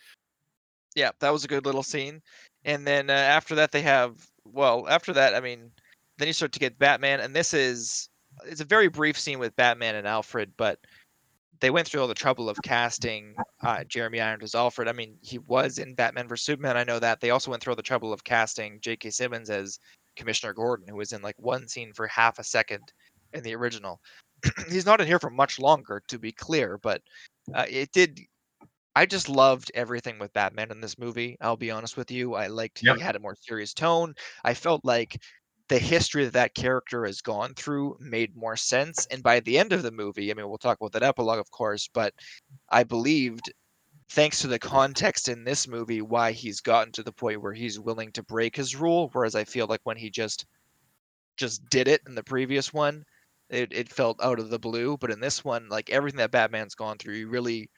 Yeah, that was a good little scene. And then uh, after that, they have well, after that, I mean, then you start to get Batman, and this is it's a very brief scene with Batman and Alfred, but they went through all the trouble of casting uh, Jeremy Irons as Alfred. I mean, he was in Batman vs Superman. I know that. They also went through all the trouble of casting J.K. Simmons as Commissioner Gordon, who was in like one scene for half a second in the original. He's not in here for much longer, to be clear, but uh, it did. I just loved everything with Batman in this movie. I'll be honest with you. I liked Yep. he had a more serious tone. I felt like the history that that character has gone through made more sense. And by the end of the movie, I mean, we'll talk about that epilogue, of course, but I believed, thanks to the context in this movie, why he's gotten to the point where he's willing to break his rule. Whereas I feel like when he just just did it in the previous one, it, it felt out of the blue. But in this one, like everything that Batman's gone through, you really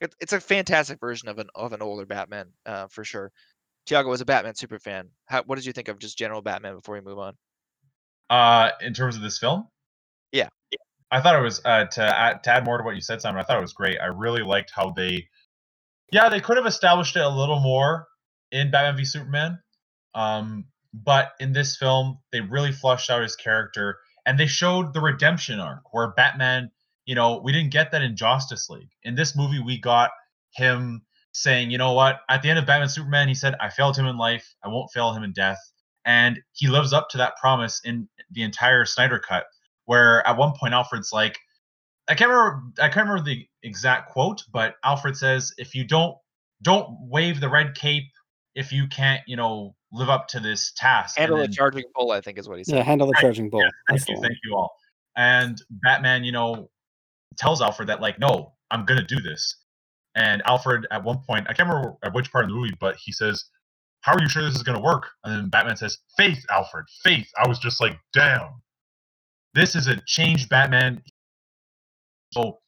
it, it's a fantastic version of an of an older Batman, uh, for sure. Tiago was a Batman super fan. How, what did you think of just general Batman before we move on? Uh, in terms of this film, Yeah. I thought it was uh, to add to add more to what you said, Simon. I thought it was great. I really liked how they, yeah, they could have established it a little more in Batman v Superman, um, but in this film, they really flushed out his character and they showed the redemption arc where Batman. You know, we didn't get that in Justice League. In this movie, we got him saying, you know what? At the end of Batman Superman, he said, I failed him in life. I won't fail him in death. And he lives up to that promise in the entire Snyder cut, where at one point Alfred's like, I can't remember I can't remember the exact quote, but Alfred says, if you don't don't wave the red cape if you can't, you know, live up to this task. And Handle the charging bull, I think is what he said. Yeah, handle the charging bull. yeah, thank you, thank you all. And Batman, you know, tells Alfred that like, no, I'm gonna do this. And Alfred, at one point, I can't remember at which part of the movie, but he says, "How are you sure this is gonna work?" And then Batman says, "Faith, Alfred, faith." I was just like, "Damn, this is a changed Batman." So,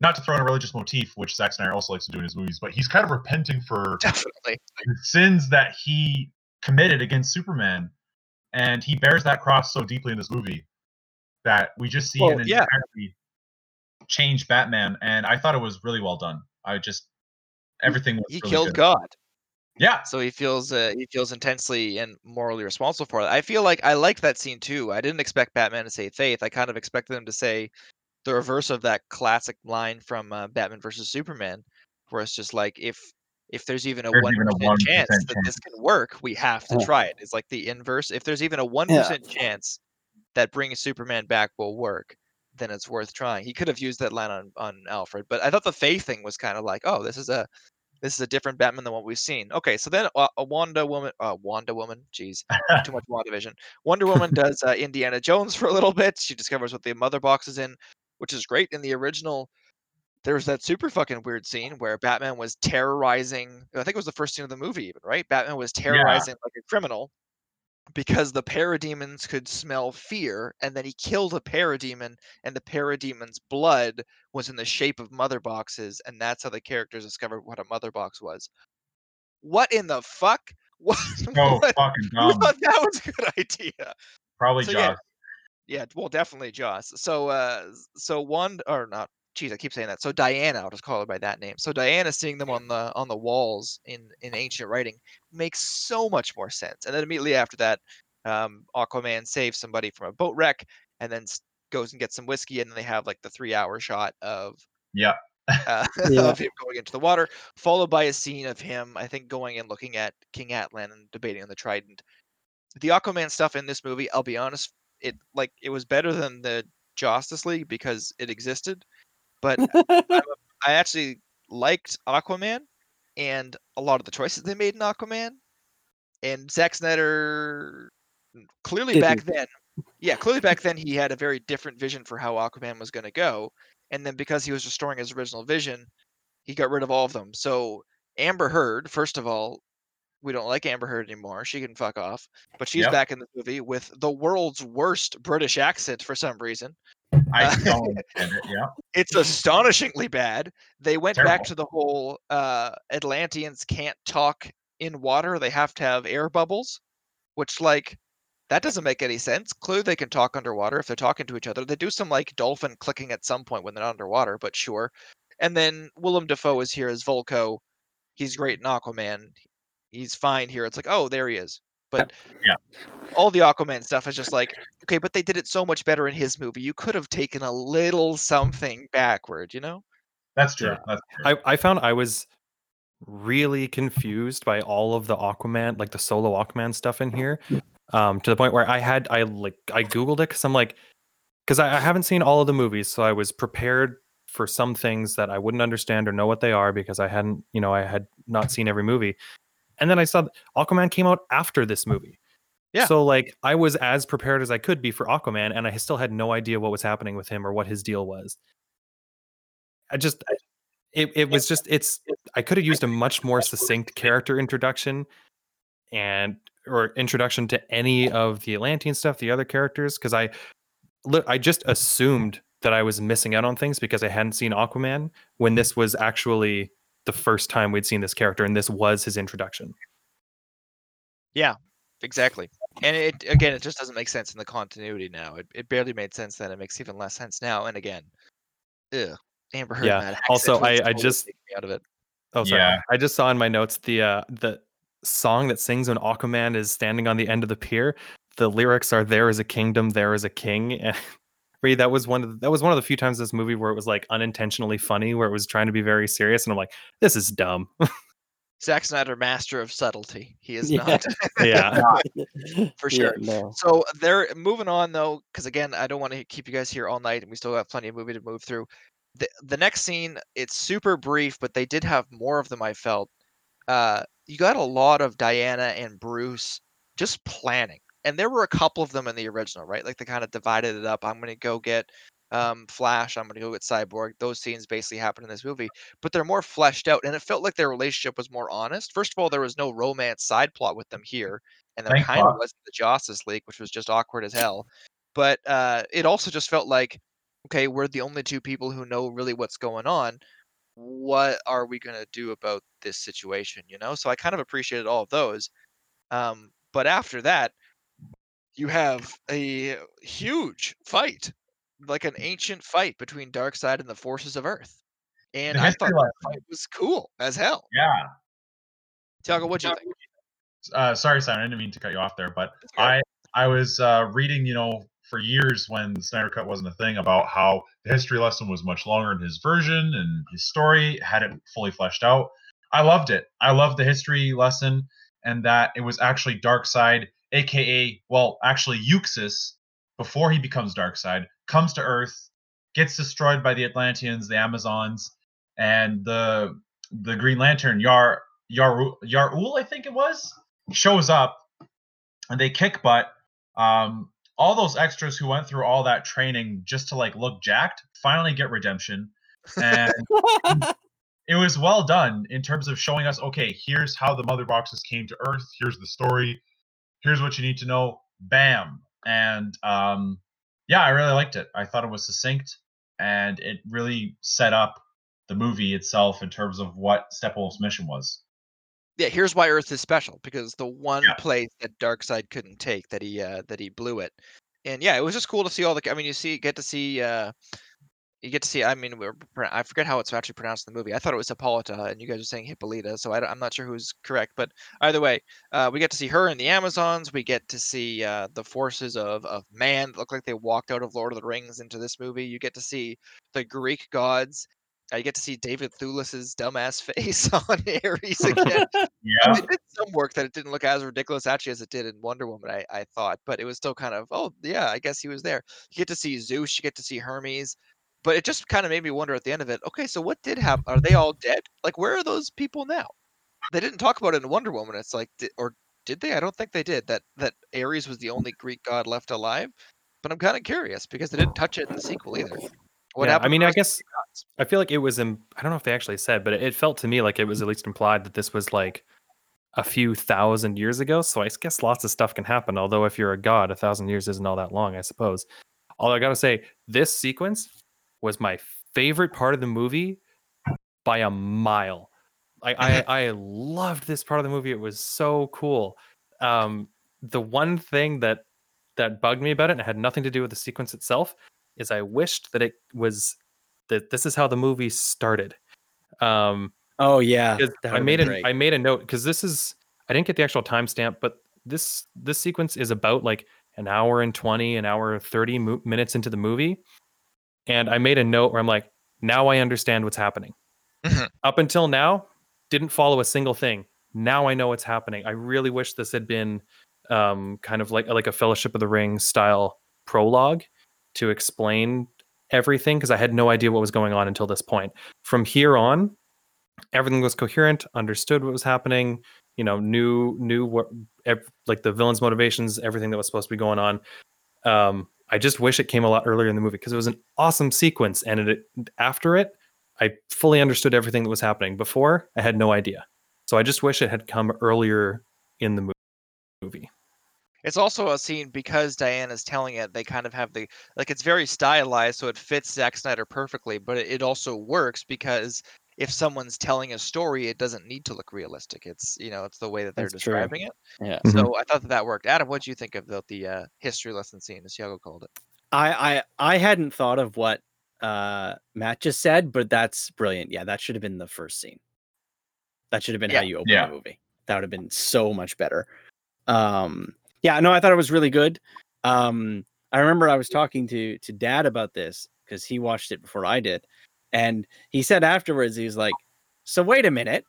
not to throw in a religious motif, which Zack Snyder also likes to do in his movies, but he's kind of repenting for Definitely. the sins that he committed against Superman, and he bears that cross so deeply in this movie that we just see Well, an yeah. entirely changed Batman, and I thought it was really well done. I just everything was He really killed good. God. Yeah, so he feels uh, he feels intensely and morally responsible for it. I feel like I like that scene too. I didn't expect Batman to say faith. I kind of expected him to say the reverse of that classic line from uh, Batman versus Superman, where it's just like if if there's even a one percent chance that this can work, we have to Yeah. try it. It's like the inverse. If there's even a one chance that bringing Superman back will work, then it's worth trying. He could have used that line on on Alfred, but I thought the faith thing was kind of like, oh, this is a this is a different Batman than what we've seen. Okay, so then uh, a Wanda Woman, uh, Wanda Woman, jeez, too much WandaVision. Wonder Woman does uh, Indiana Jones for a little bit. She discovers what the mother box is in, which is great. In the original, there was that super fucking weird scene where Batman was terrorizing. I think it was the first scene of the movie, even right? Batman was terrorizing like a criminal because the parademons could smell fear, and then he killed a parademon, and the parademon's blood was in the shape of mother boxes, and that's how the characters discovered what a mother box was. What in the fuck? What? so what? fucking Who dumb. thought that was a good idea? Probably So, Joss. yeah. Yeah, well, definitely Joss. So, uh, so one or not? Geez, I keep saying that. So Diana, I'll just call her by that name. So Diana seeing them on the on the walls in in ancient writing makes so much more sense. And then immediately after that, um, Aquaman saves somebody from a boat wreck, and then goes and gets some whiskey, and then they have like the three hour shot of Yeah. uh, Yeah. of him going into the water, followed by a scene of him, I think, going and looking at King Atlan and debating on the Trident. The Aquaman stuff in this movie, I'll be honest, it like it was better than the Justice League because it existed, but I actually liked Aquaman and a lot of the choices they made in Aquaman. And Zack Snyder clearly back then, yeah, clearly back then he had a very different vision for how Aquaman was going to go. And then because he was restoring his original vision, he got rid of all of them. So Amber Heard, first of all, we don't like Amber Heard anymore. She can fuck off. But she's Yep. back in the movie with the world's worst British accent for some reason. I don't understand it. Yeah. it's astonishingly bad. They went back to the whole uh, Atlanteans can't talk in water; they have to have air bubbles, which like that doesn't make any sense. Clue they can talk underwater if they're talking to each other. They do some like dolphin clicking at some point when they're not underwater, but sure. And then Willem Dafoe is here as Vulko. He's great in Aquaman. He's fine here. It's like, oh, there he is. But Yeah. all the Aquaman stuff is just like, okay, but they did it so much better in his movie. You could have taken a little something backward, you know? That's true. Yeah. That's true. I, I found I was really confused by all of the Aquaman, like the solo Aquaman stuff in here, um, to the point where I had I like I googled it because I'm like, because I, I haven't seen all of the movies, so I was prepared for some things that I wouldn't understand or know what they are because I hadn't, you know, I had not seen every movie, and then I saw that Aquaman came out after this movie. Yeah. So like I was as prepared as I could be for Aquaman, and I still had no idea what was happening with him or what his deal was. I just it, it was just it's I could have used a much more succinct character introduction and or introduction to any of the Atlantean stuff, the other characters, because I I just assumed that I was missing out on things because I hadn't seen Aquaman when this was actually the first time we'd seen this character and this was his introduction. Yeah, exactly. And it again, it just doesn't make sense in the continuity now. It, it barely made sense then. It makes even less sense now. And again, ugh, Amber Heard. Yeah, Mad also, I- I just- me out of it. Oh, sorry. Yeah. I just saw in my notes the uh, the song that sings when Aquaman is standing on the end of the pier. The lyrics are "There is a kingdom, there is a king." And Reed, that was one of the, that was one of the few times in this movie where it was like unintentionally funny, where it was trying to be very serious, and I'm like, this is dumb. Zack Snyder, master of subtlety. He is Yeah. not yeah, for Yeah, sure. no. So they're moving on though, because again, I don't want to keep you guys here all night, and we still got plenty of movie to move through. The the next scene, it's super brief, but they did have more of them. I felt. Uh, you got a lot of Diana and Bruce just planning, and there were a couple of them in the original, right? Like they kind of divided it up. I'm gonna go get um, Flash. I'm gonna go get Cyborg. Those scenes basically happen in this movie, but they're more fleshed out, and it felt like their relationship was more honest. First of all, there was no romance side plot with them here, and there Thank kind of was the Justice League, which was just awkward as hell. But uh, it also just felt like, okay, we're the only two people who know really what's going on. What are we gonna do about this situation? You know, so I kind of appreciated all of those. Um, but after that, you have a huge fight, like an ancient fight between Darkseid and the forces of Earth. And I thought that fight was cool as hell. Yeah. Tiago, what'd you think? Uh, sorry, Simon. I didn't mean to cut you off there, but I I was uh, reading, you know, for years when the Snyder Cut wasn't a thing about how the history lesson was much longer in his version and his story had it fully fleshed out. I loved it. I loved the history lesson and that it was actually Darkseid, aka, well, actually Uxas, before he becomes Darkseid, comes to Earth, gets destroyed by the Atlanteans, the Amazons, and the the Green Lantern Yar Yar Yarul, I think it was, shows up and they kick butt. Um, all those extras who went through all that training just to like look jacked finally get redemption, and it was well done in terms of showing us okay, here's how the mother boxes came to Earth. Here's the story. Here's what you need to know. Bam, and um, yeah, I really liked it. I thought it was succinct and it really set up the movie itself in terms of what Steppenwolf's mission was. Yeah, here's why Earth is special because the one Yeah. place that Darkseid couldn't take that he uh, that he blew it, and yeah, it was just cool to see all the. I mean, you see, get to see, uh, you get to see. I mean, we're, I forget how it's actually pronounced in the movie. I thought it was Hippolyta, and you guys are saying Hippolyta, so I, am not sure who's correct. But either way, uh, we get to see her in the Amazons. We get to see uh, the forces of of man that look like they walked out of Lord of the Rings into this movie. You get to see the Greek gods. Uh, you get to see David Thewlis's dumbass face on Ares again. Yeah, It did some work that it didn't look as ridiculous actually as it did in Wonder Woman, I, I thought, but it was still kind of, oh yeah, I guess he was there. You get to see Zeus, you get to see Hermes, but it just kind of made me wonder at the end of it, okay, so what did happen? Are they all dead? Like, where are those people now? They didn't talk about it in Wonder Woman. It's like, or did they? I don't think they did. That that Ares was the only Greek god left alive. But I'm kind of curious because they didn't touch it in the sequel either. What Yeah, I happened? to mean, I guess? I feel like it was. Im- I don't know if they actually said, but it felt to me like it was at least implied that this was like a few thousand years ago. So I guess lots of stuff can happen. Although if you're a god, a thousand years isn't all that long, I suppose. Although I gotta say, this sequence was my favorite part of the movie by a mile. I I, I loved this part of the movie. It was so cool. Um, the one thing that that bugged me about it, and it had nothing to do with the sequence itself, is I wished that it was that this is how the movie started. Um, Oh yeah, I made. I made a note because this is I didn't get the actual timestamp, but this this sequence is about like an hour and twenty, an hour thirty mo- minutes into the movie, and I made a note where I'm like, now I understand what's happening. Mhm. Up until now, didn't follow a single thing. Now I know what's happening. I really wish this had been um, kind of like like a Fellowship of the Ring style prologue to explain everything because I had no idea what was going on until this point. From here on, everything was coherent, understood what was happening, you know, knew knew what ev- like the villain's motivations, everything that was supposed to be going on. Um, I just wish it came a lot earlier in the movie because it was an awesome sequence, and it after it, I fully understood everything that was happening. Before, I had no idea, so I just wish it had come earlier in the movie. It's also a scene because Diana's telling it. They kind of have the like it's very stylized, so it fits Zack Snyder perfectly. But it also works because if someone's telling a story, it doesn't need to look realistic. It's you know it's the way that they're That's true. describing it. Yeah. Mhm. So I thought that that worked. Adam, what do you think about the uh, history lesson scene, as Tiago called it? I I I hadn't thought of what uh Matt just said, but that's brilliant. Yeah, that should have been the first scene. That should have been how you open Yeah. the movie. That would have been so much better. Um yeah, no, I thought it was really good. Um I remember I was talking to to dad about this because he watched it before I did. And he said afterwards, he was like, So wait a minute.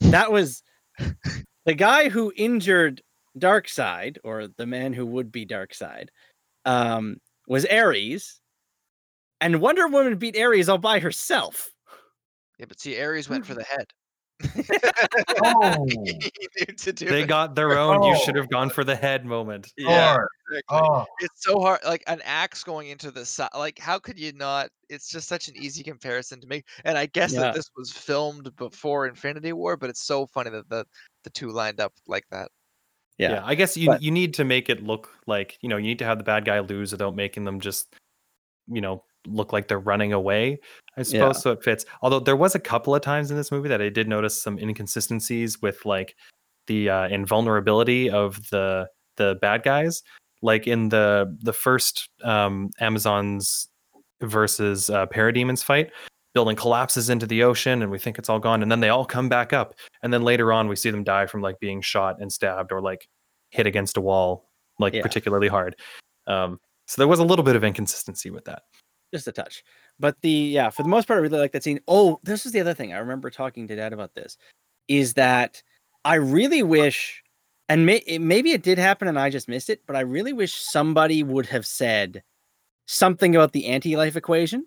That was the guy who injured Darkseid, or the man who would be Darkseid, um, was Ares, and Wonder Woman beat Ares all by herself. Yeah, but see, Ares went for the head. Oh, to They it. got their own. You should Oh. have gone oh. for the head moment. yeah, Lord. exactly. Oh, It's so hard. Like an axe going into the side. Like, how could you not? It's just such an easy comparison to make. And I guess Yeah. that this was filmed before Infinity War, but it's so funny that the the two lined up like that. Yeah, Yeah. I guess you but- you need to make it look like you know you need to have the bad guy lose without making them just you know look like they're running away. I suppose so it fits. Although there was a couple of times in this movie that I did notice some inconsistencies with like the uh, invulnerability of the the bad guys. Like in the the first um, Amazons versus uh, Parademons fight, building collapses into the ocean, and we think it's all gone, and then they all come back up, and then later on we see them die from like being shot and stabbed or like hit against a wall like Yeah. particularly hard. Um, so there was a little bit of inconsistency with that. Just a touch. But the yeah, for the most part, I really like that scene. Oh, this is the other thing. I remember talking to dad about this. Is that I really wish, and may, it, maybe it did happen and I just missed it, but I really wish somebody would have said something about the anti-life equation,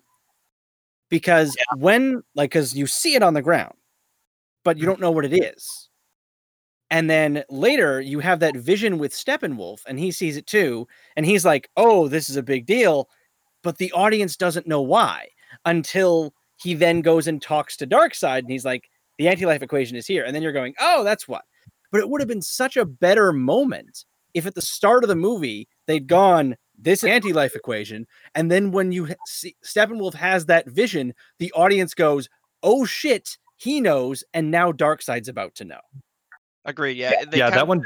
because when like, because you see it on the ground, but you mm-hmm. don't know what it is. And then later you have that vision with Steppenwolf, and he sees it too, and he's like, "Oh, this is a big deal." But the audience doesn't know why until he then goes and talks to Darkseid and he's like, the anti-life equation is here. And then you're going, oh, that's what. But it would have been such a better moment if at the start of the movie they'd gone, this anti-life equation. And then when you see Steppenwolf has that vision, the audience goes, oh shit, he knows. And now Darkseid's about to know. Agreed. Yeah. they yeah, that of one-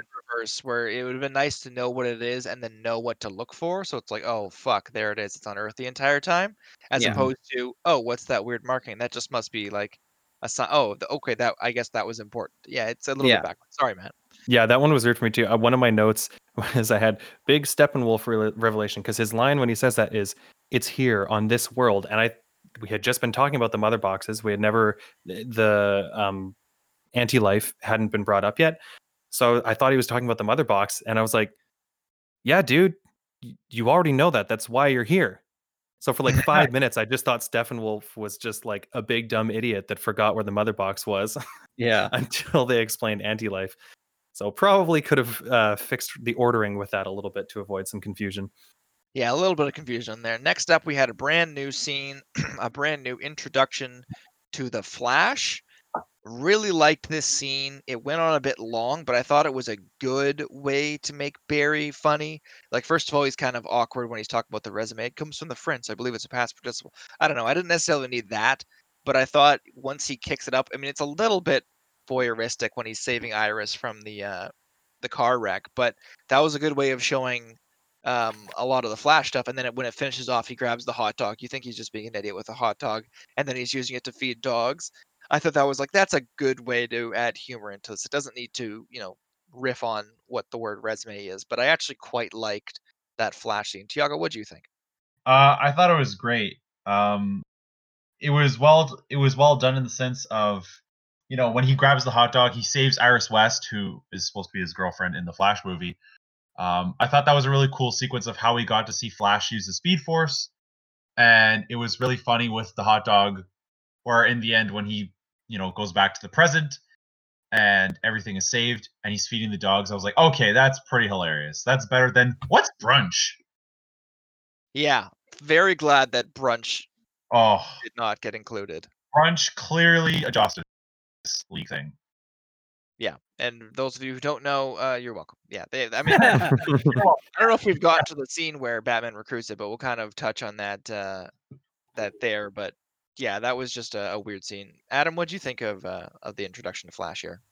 where it would have been nice to know what it is and then know what to look for. So it's like, oh fuck, there it is. It's on Earth the entire time, as Yeah. opposed to, oh, what's that weird marking? That just must be like a sign. Oh, the, okay, that I guess that was important. Yeah, it's a little Yeah. bit backwards. Sorry, man. Yeah, that one was weird for me too. Uh, one of my notes was I had big Steppenwolf re- revelation because his line when he says that is, "It's here on this world," and I we had just been talking about the mother boxes. We had never the um, anti-life hadn't been brought up yet, so I thought he was talking about the mother box, and I was like, "Yeah, dude, you already know that. That's why you're here." So for like five minutes, I just thought Steppenwolf was just like a big dumb idiot that forgot where the mother box was. Yeah. until they explained anti-life. So probably could have uh, fixed the ordering with that a little bit to avoid some confusion. Yeah, a little bit of confusion there. Next up, we had a brand new scene, a brand new introduction to the Flash. Really liked this scene. It went on a bit long, but I thought it was a good way to make Barry funny. Like, first of all, he's kind of awkward when he's talking about the resume. It comes from the French. I believe it's a past participle. I don't know. I didn't necessarily need that, but I thought once he kicks it up, I mean, it's a little bit voyeuristic when he's saving Iris from the uh, the car wreck, but that was a good way of showing um, a lot of the flash stuff. And then it, when it finishes off, he grabs the hot dog. You think he's just being an idiot with a hot dog, and then he's using it to feed dogs. I thought that was like that's a good way to add humor into this. It doesn't need to, you know, riff on what the word resume is, but I actually quite liked that flash scene. Tiago, what do you think? Uh, I thought it was great. Um, it was well, it was well done in the sense of, you know, when he grabs the hot dog, he saves Iris West, who is supposed to be his girlfriend in the Flash movie. Um, I thought that was a really cool sequence of how we got to see Flash use the Speed Force, and it was really funny with the hot dog, or in the end when he, you know, goes back to the present and everything is saved and he's feeding the dogs. I was like, okay, that's pretty hilarious. That's better than what's brunch? Yeah, very glad that brunch Oh, did not get included. brunch clearly a Justice League thing. Yeah, and those of you who don't know, uh, you're welcome. Yeah, they, I mean, I don't know if we've gotten to the scene where Batman recruits it, but we'll kind of touch on that uh, that there. But yeah, that was just a, a weird scene. Adam, what do you think of uh, of the introduction to Flash here?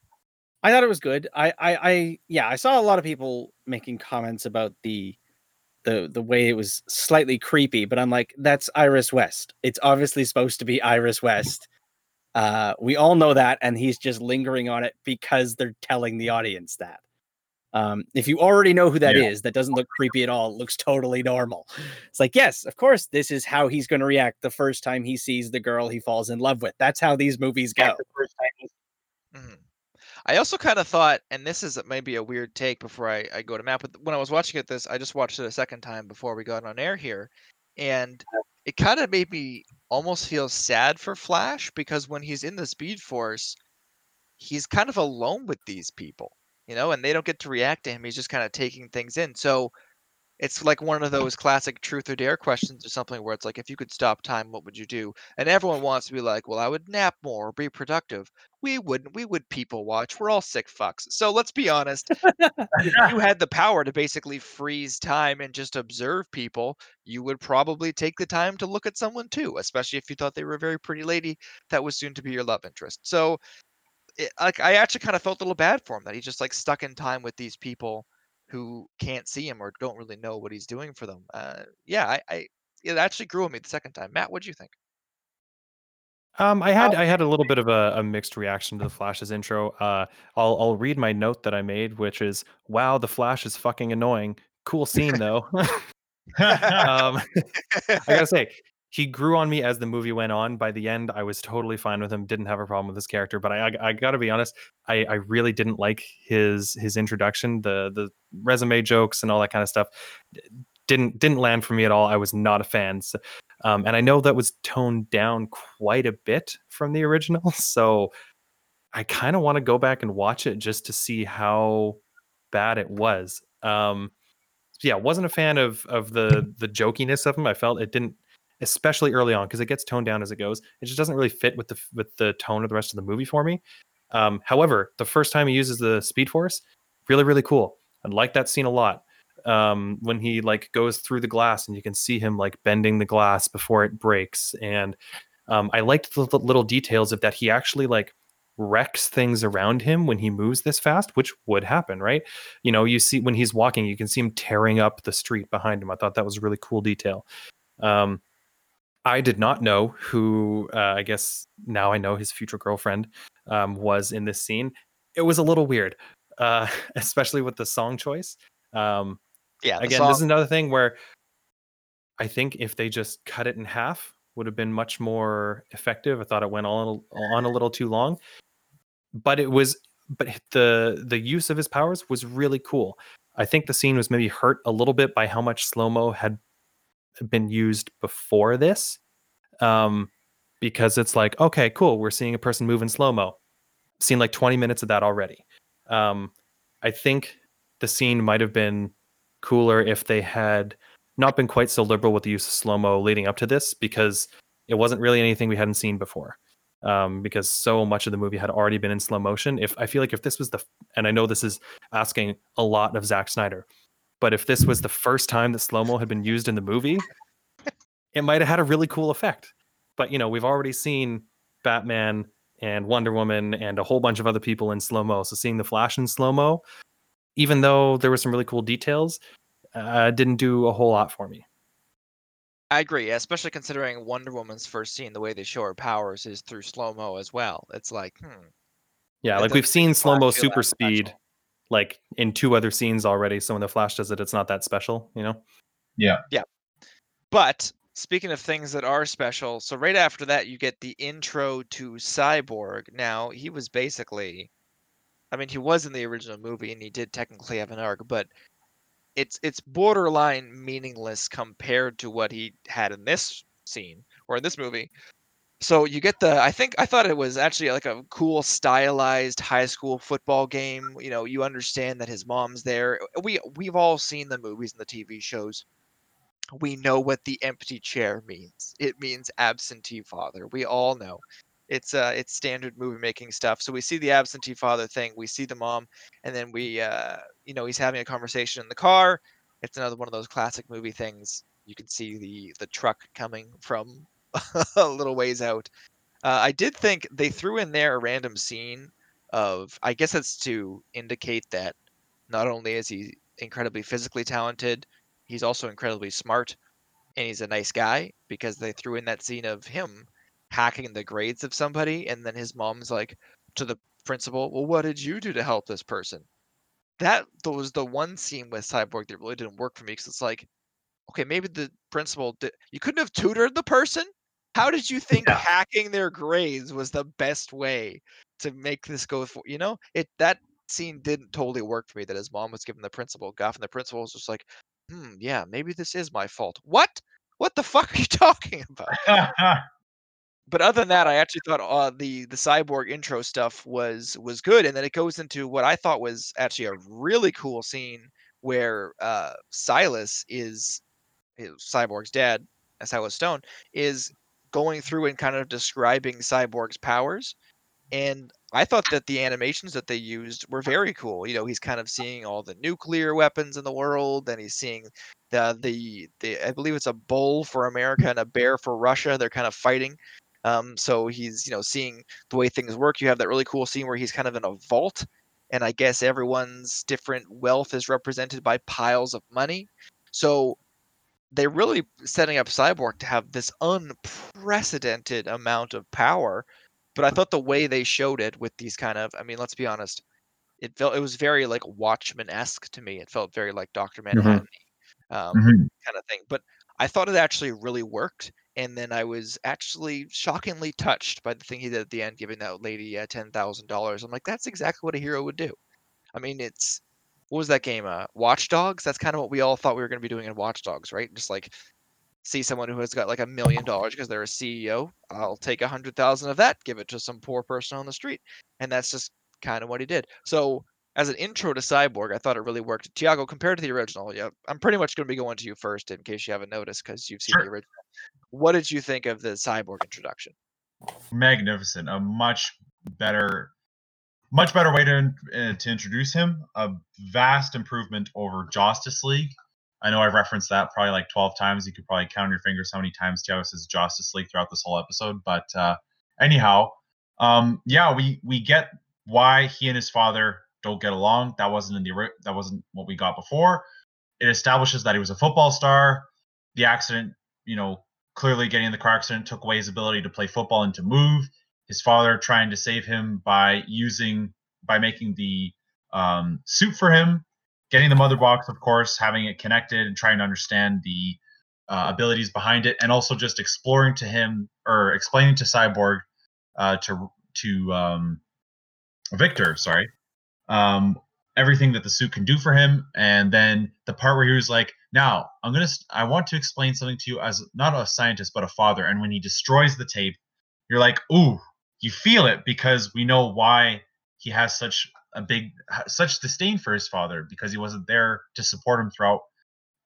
I thought it was good. I, I, I, yeah, I saw a lot of people making comments about the, the, the way it was slightly creepy, but I'm like, that's Iris West. It's obviously supposed to be Iris West. Uh, we all know that, and he's just lingering on it because they're telling the audience that. Um, if you already know who that is, Yeah. that doesn't look creepy at all. It looks totally normal. It's like, yes, of course, this is how he's going to react the first time he sees the girl he falls in love with. That's how these movies go. Mhm. I also kind of thought, and this is maybe a weird take before I, I go to Matt, but when I was watching it, this I just watched it a second time before we got on air here, and it kind of made me almost feel sad for Flash because when he's in the Speed Force, he's kind of alone with these people, you know, and they don't get to react to him. He's just kind of taking things in. So it's like one of those classic truth or dare questions or something where it's like, if you could stop time, what would you do? And everyone wants to be like, well, I would nap more or be productive. We wouldn't. We would people watch. We're all sick fucks. So let's be honest. if you had the power to basically freeze time and just observe people, you would probably take the time to look at someone too, especially if you thought they were a very pretty lady that was soon to be your love interest. So, it, like, I actually kind of felt a little bad for him that he's just like stuck in time with these people who can't see him or don't really know what he's doing for them. Uh, yeah, I, I it actually grew on me the second time. Matt, what do you think? Um, I had I had a little bit of a, a mixed reaction to the Flash's intro. Uh, I'll I'll read my note that I made, which is, "Wow, the Flash is fucking annoying. Cool scene though." um, I gotta say, he grew on me as the movie went on. By the end, I was totally fine with him. Didn't have a problem with his character. But I I, I gotta be honest, I I really didn't like his his introduction, the the resume jokes and all that kind of stuff. Didn't didn't land for me at all. I was not a fan. So, um, and I know that was toned down quite a bit from the original. So I kind of want to go back and watch it just to see how bad it was. Um, yeah, wasn't a fan of of the the jokiness of him. I felt it didn't, especially early on, because it gets toned down as it goes. It just doesn't really fit with the with the tone of the rest of the movie for me. Um, however, the first time he uses the Speed Force, really really cool. I like that scene a lot. Um, when he like goes through the glass and you can see him like bending the glass before it breaks, and um, I liked the, the little details of that. He actually like wrecks things around him when he moves this fast, which would happen, right? You know, you see when he's walking, you can see him tearing up the street behind him. I thought that was a really cool detail. Um, I did not know who, uh, I guess now I know his future girlfriend um, was in this scene. It was a little weird, uh, especially with the song choice. Um, Yeah, again, song- this is another thing where I think if they just cut it in half, would have been much more effective. I thought it went on on a little too long, but it was but the the use of his powers was really cool. I think the scene was maybe hurt a little bit by how much slow mo had been used before this, um, because it's like okay, cool, we're seeing a person move in slow mo. Seen like twenty minutes of that already. Um, I think the scene might have been cooler if they had not been quite so liberal with the use of slow mo leading up to this because it wasn't really anything we hadn't seen before. um, because so much of the movie had already been in slow motion. If I feel like if this was the, and I know this is asking a lot of Zack Snyder, but if this was the first time that slow mo had been used in the movie, it might have had a really cool effect. But you know, we've already seen Batman and Wonder Woman and a whole bunch of other people in slow mo. So seeing the Flash in slow mo, even though there were some really cool details, uh, didn't do a whole lot for me. I agree, especially considering Wonder Woman's first scene, the way they show her powers is through slow mo as well. It's like, hmm. Yeah, like we've seen slow mo super speed special. Like in two other scenes already. So when the Flash does it, it's not that special, you know? Yeah. Yeah. But speaking of things that are special, so right after that, you get the intro to Cyborg. Now, he was basically, I mean, he was in the original movie and he did technically have an arc, but it's it's borderline meaningless compared to what he had in this scene or in this movie. So you get the I think I thought it was actually like a cool stylized high school football game. You know, you understand that his mom's there. We we've all seen the movies and the TV shows. We know what the empty chair means. It means absentee father. We all know. It's uh it's standard movie making stuff. So we see the absentee father thing, we see the mom, and then we uh you know, he's having a conversation in the car. It's another one of those classic movie things. You can see the the truck coming from a little ways out. Uh, I did think they threw in there a random scene of, I guess it's to indicate that not only is he incredibly physically talented, he's also incredibly smart and he's a nice guy because they threw in that scene of him hacking the grades of somebody and then his mom's like to the principal, "Well, what did you do to help this person?" That was the one scene with Cyborg that really didn't work for me because it's like, okay, maybe the principal did. You couldn't have tutored the person. How did you think Yeah. hacking their grades was the best way to make this go? For, you know, it that scene didn't totally work for me. That his mom was giving the principal guff, and the principal was just like, "Hmm, yeah, maybe this is my fault." What? What the fuck are you talking about? but other than that, I actually thought uh, the the cyborg intro stuff was was good, and then it goes into what I thought was actually a really cool scene where uh, Silas is, is Cyborg's dad, uh, Silas Stone, is going through and kind of describing Cyborg's powers, and I thought that the animations that they used were very cool. You know, he's kind of seeing all the nuclear weapons in the world, and he's seeing the the the I believe it's a bull for America and a bear for Russia. They're kind of fighting. Um, so he's you know seeing the way things work. You have that really cool scene where he's kind of in a vault, and I guess everyone's different wealth is represented by piles of money. So they're really setting up Cyborg to have this unprecedented amount of power. But I thought the way they showed it with these kind of, I mean, let's be honest, it felt it was very like Watchmen esque to me. It felt very like Doctor Manhattan, um, Mhm. kind of thing. But I thought it actually really worked. And then I was actually shockingly touched by the thing he did at the end, giving that lady uh, ten thousand dollars. I'm like, that's exactly what a hero would do. I mean, it's what was that game? Uh, Watch Dogs. That's kind of what we all thought we were going to be doing in Watch Dogs, right? Just like see someone who has got like a million dollars because they're a CEO. I'll take a hundred thousand of that, give it to some poor person on the street, and that's just kind of what he did. So as an intro to Cyborg, I thought it really worked. Tiago, compared to the original, yeah, I'm pretty much going to be going to you first in case you haven't noticed because you've seen the original. What did you think of the Cyborg introduction? magnificent. A much better, much better way to uh, to introduce him. A vast improvement over Justice League. I know I've referenced that probably like twelve times. You could probably count on your fingers how many times Tiago says Justice League throughout this whole episode. But uh, anyhow, um, yeah, we we get why he and his father don't get along. That wasn't in the that wasn't what we got before. It establishes that he was a football star. The accident, you know, clearly getting in the car accident took away his ability to play football and to move. His father trying to save him by using by making the um, suit for him, getting the mother box, of course, having it connected and trying to understand the uh, abilities behind it, and also just exploring to him or explaining to Cyborg uh, to to um, Victor, sorry, um, everything that the suit can do for him, and then the part where he was like, "Now I'm gonna, I want to explain something to you as not a scientist but a father." And when he destroys the tape, you're like, "Ooh!" You feel it because we know why he has such a big, such disdain for his father because he wasn't there to support him throughout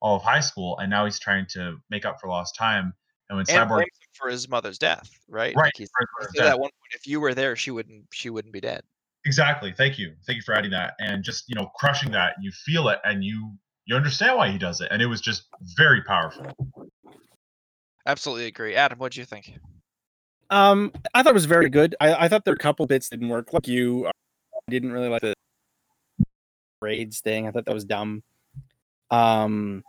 all of high school, and now he's trying to make up for lost time. And when And Cyborg, for his mother's death, right? Right, Like he's, for his he death. at one point, if you were there, she wouldn't she wouldn't be dead. exactly. Thank you, thank you for adding that, and just you know crushing that. You feel it, and you you understand why he does it, and it was just very powerful. Absolutely agree. Adam, what do you think? Um, I thought it was very good. I, I thought there were a couple bits didn't work. Like you, I didn't really like the raids thing. I thought that was dumb. Um,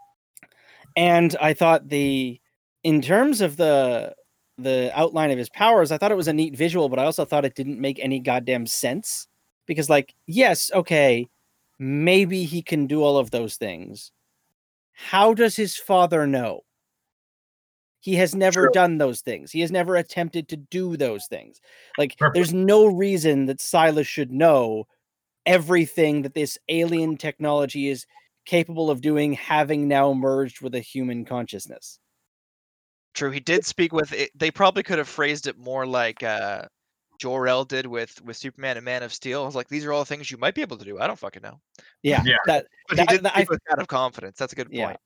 and I thought the, in terms of the the outline of his powers, I thought it was a neat visual, but I also thought it didn't make any goddamn sense because, like, yes, okay, maybe he can do all of those things. How does his father know? He has never True. done those things. He has never attempted to do those things. Like, Perfect. there's no reason that Silas should know everything that this alien technology is capable of doing, having now merged with a human consciousness. True, he did speak with it. They probably could have phrased it more like uh, Jor-El did with with Superman and Man of Steel. I was like, these are all things you might be able to do. I don't fucking know, Yeah, Yeah. that but That- he did that- I- with that of confidence. That's a good Yeah. point.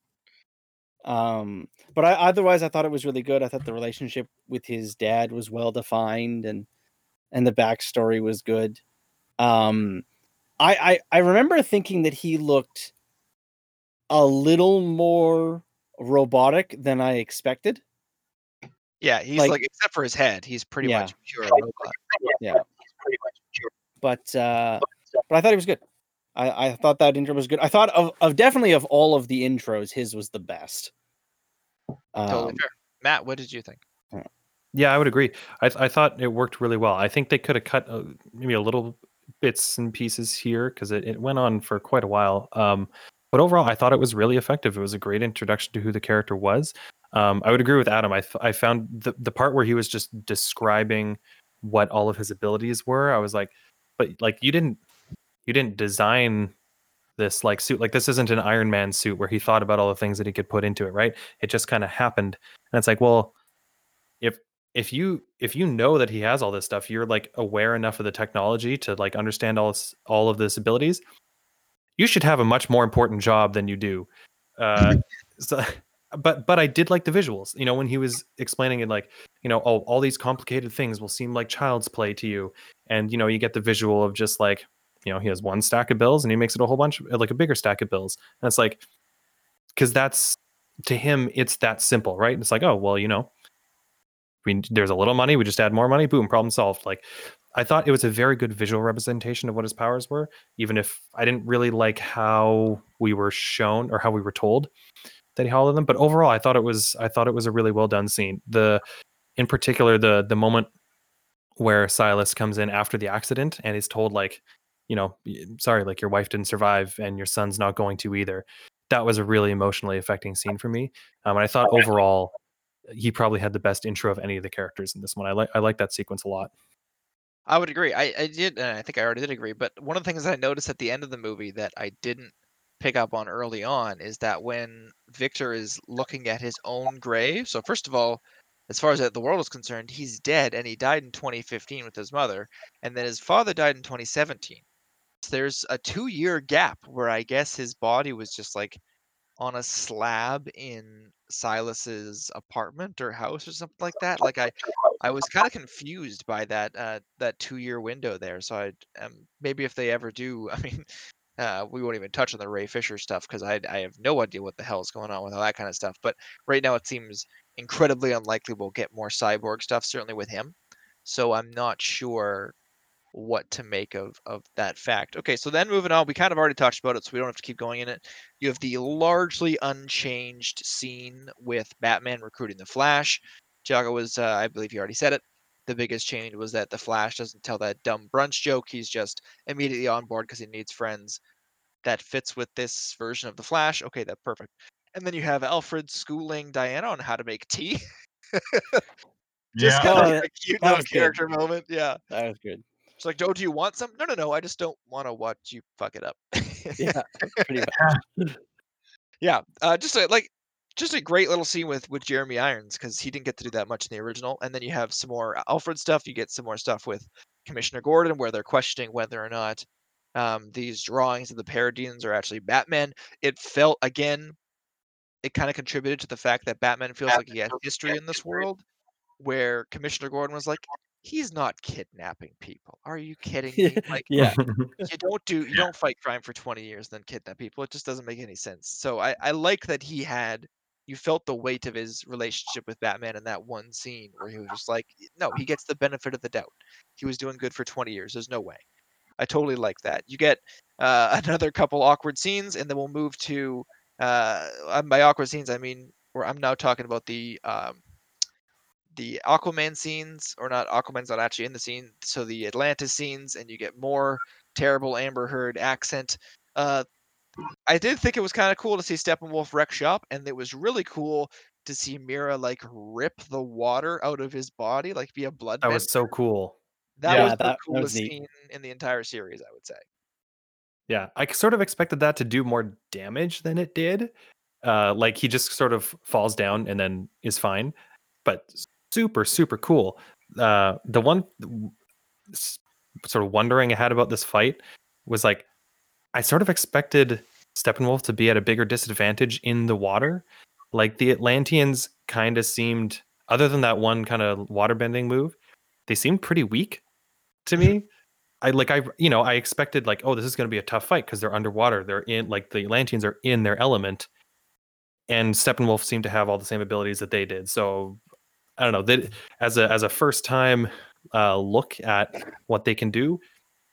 Um, but I otherwise I thought it was really good. I thought the relationship with his dad was well defined and and the backstory was good. Um, I I, I remember thinking that he looked a little more robotic than I expected. Yeah, he's Like- like, except for his head, he's pretty Yeah. much pure robot. But uh, but I thought he was good. I, I thought that intro was good. I thought of, of definitely of all of the intros, his was the best. Totally Um, fair. Matt, what did you think? Yeah, I would agree. I, th- I thought it worked really well. I think they could have cut uh, maybe a little bits and pieces here because it, it went on for quite a while. Um, but overall, I thought it was really effective. It was a great introduction to who the character was. Um, I would agree with Adam. I, th- I found the, the part where he was just describing what all of his abilities were. I was like, but like you didn't you didn't design this like suit. Like this isn't an Iron Man suit where he thought about all the things that he could put into it, right? It just kind of happened. And it's like, well, if if you if you know that he has all this stuff you're like aware enough of the technology to like understand all this, all of this abilities you should have a much more important job than you do uh so but but i did like the visuals you know when he was explaining it like you know oh all these complicated things will seem like child's play to you and you know you get the visual of just like you know he has one stack of bills and he makes it a whole bunch like a bigger stack of bills. And it's like because that's to him it's that simple right? It's like oh well you know we there's a little money we just add more money boom problem solved. Like i thought it was a very good visual representation of what his powers were even if i didn't really like how we were shown or how we were told that he held them. But overall i thought it was i thought it was a really well done scene. The in particular the the moment where silas comes in after the accident and is told like you know sorry like your wife didn't survive and your son's not going to either that was a really emotionally affecting scene for me um, and i thought overall he probably had the best intro of any of the characters in this one. I like I like that sequence a lot. I would agree. I, I did, and I think I already did agree. But one of the things that I noticed at the end of the movie that I didn't pick up on early on is that when Victor is looking at his own grave. So first of all, as far as the world is concerned, he's dead, and he died in 2015 with his mother, and then his father died in 2017. There's a two-year gap where I guess his body was just like on a slab in Silas's apartment or house or something like that. Like I, I was kind of confused by that uh, that two year window there. So I um, maybe if they ever do, I mean, uh, we won't even touch on the Ray Fisher stuff because I I have no idea what the hell is going on with all that kind of stuff. But right now it seems incredibly unlikely we'll get more cyborg stuff. Certainly with him. So I'm not sure what to make of of that fact. Okay, so then moving on, we kind of already talked about it, so we don't have to keep going in it. You have the largely unchanged scene with Batman recruiting the Flash. Tiago was, uh, I believe, he already said it. The biggest change was that the Flash doesn't tell that dumb brunch joke. He's just immediately on board because he needs friends. That fits with this version of the Flash. Okay, that's perfect. And then you have Alfred schooling Diana on how to make tea. just yeah, kind Oh, of that- a cute little was good. character moment. Yeah. that was good. It's like, oh, do you want some? No, no, no. I just don't want to watch you fuck it up. Yeah, pretty much. yeah. Uh, just a, like, just a great little scene with with Jeremy Irons because he didn't get to do that much in the original. And then you have some more Alfred stuff. You get some more stuff with Commissioner Gordon where they're questioning whether or not um, these drawings of the Parademons are actually Batman. It felt again it kind of contributed to the fact that Batman feels like he has history in this world, where Commissioner Gordon was like, he's not kidnapping people. Are you kidding me? Like yeah. you don't do you don't fight crime for 20 years then kidnap people. It just doesn't make any sense. So I I like that he had you felt the weight of his relationship with Batman in that one scene where he was just like, no, he gets the benefit of the doubt. He was doing good for 20 years. There's no way. I totally like that. You get uh, another couple awkward scenes, and then we'll move to uh, uh, by awkward scenes. I mean, where I'm now talking about the um, the Aquaman scenes, or not Aquaman's not actually in the scene. So the Atlantis scenes, and you get more terrible Amber Heard accent. Uh, I did think it was kind of cool to see Steppenwolf wreck shop, and it was really cool to see Mera like rip the water out of his body, like be a blood. that vent. was so cool. that Yeah, was the that- that was coolest neat. scene in the entire series, I would say. Yeah, I sort of expected that to do more damage than it did. Uh, like he just sort of falls down and then is fine, but super super cool. Uh, the one sort of wondering I had about this fight was like I sort of expected Steppenwolf to be at a bigger disadvantage in the water. Like the Atlanteans kind of seemed, other than that one kind of water bending move, they seemed pretty weak to me. I like I you know I expected like oh this is going to be a tough fight because they're underwater they're in like the Atlanteans are in their element, and Steppenwolf seemed to have all the same abilities that they did. So I don't know that as a as a first time uh, look at what they can do,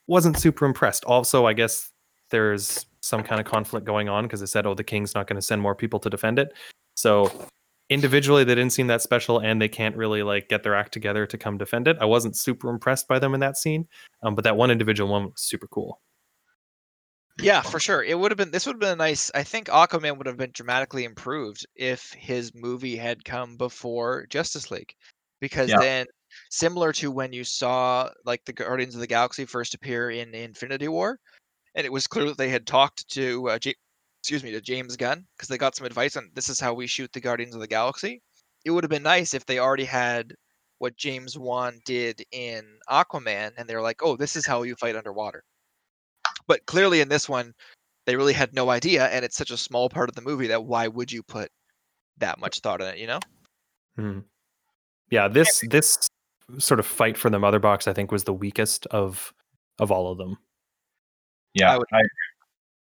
wasn't super impressed. Also, I guess there's some kind of conflict going on because they said oh the king's not going to send more people to defend it. So individually they didn't seem that special and they can't really like get their act together to come defend it. I wasn't super impressed by them in that scene. Um, but that one individual one was super cool. Yeah, for sure. It would have been. This would have been a nice. I think Aquaman would have been dramatically improved if his movie had come before Justice League, because Yeah. then, similar to when you saw like the Guardians of the Galaxy first appear in Infinity War, and it was clear that they had talked to, uh, J- excuse me, to James Gunn because they got some advice on this is how we shoot the Guardians of the Galaxy. It would have been nice if they already had what James Wan did in Aquaman, and they're like, oh, this is how you fight underwater but clearly in this one they really had no idea and it's such a small part of the movie that why would you put that much thought in it you know? Hmm. Yeah, this this sort of fight for the mother box I think was the weakest of of all of them. Yeah, I would- I,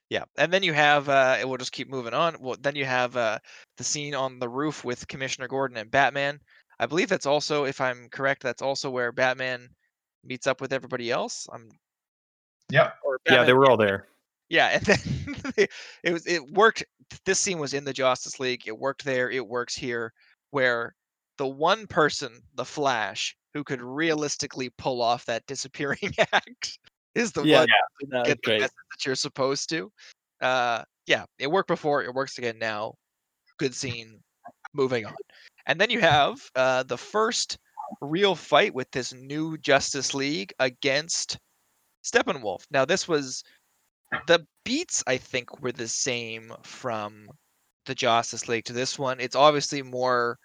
yeah and then you have uh and we'll just keep moving on. Well then you have uh the scene on the roof with commissioner gordon and batman. I believe that's also if i'm correct that's also where batman meets up with everybody else. I'm yeah, or Yeah, they were all there. Yeah, and then they- it was it worked. This scene was in the Justice League. It worked there. It works here. Where the one person, the Flash, who could realistically pull off that disappearing act is the Yeah, one That to get the great. message that you're supposed to. Uh, yeah, it worked before. It works again now. Good scene. Moving on, and then you have uh, the first real fight with this new Justice League against Steppenwolf. Now, this was the beats I think were the same from the Justice League to this one. It's obviously more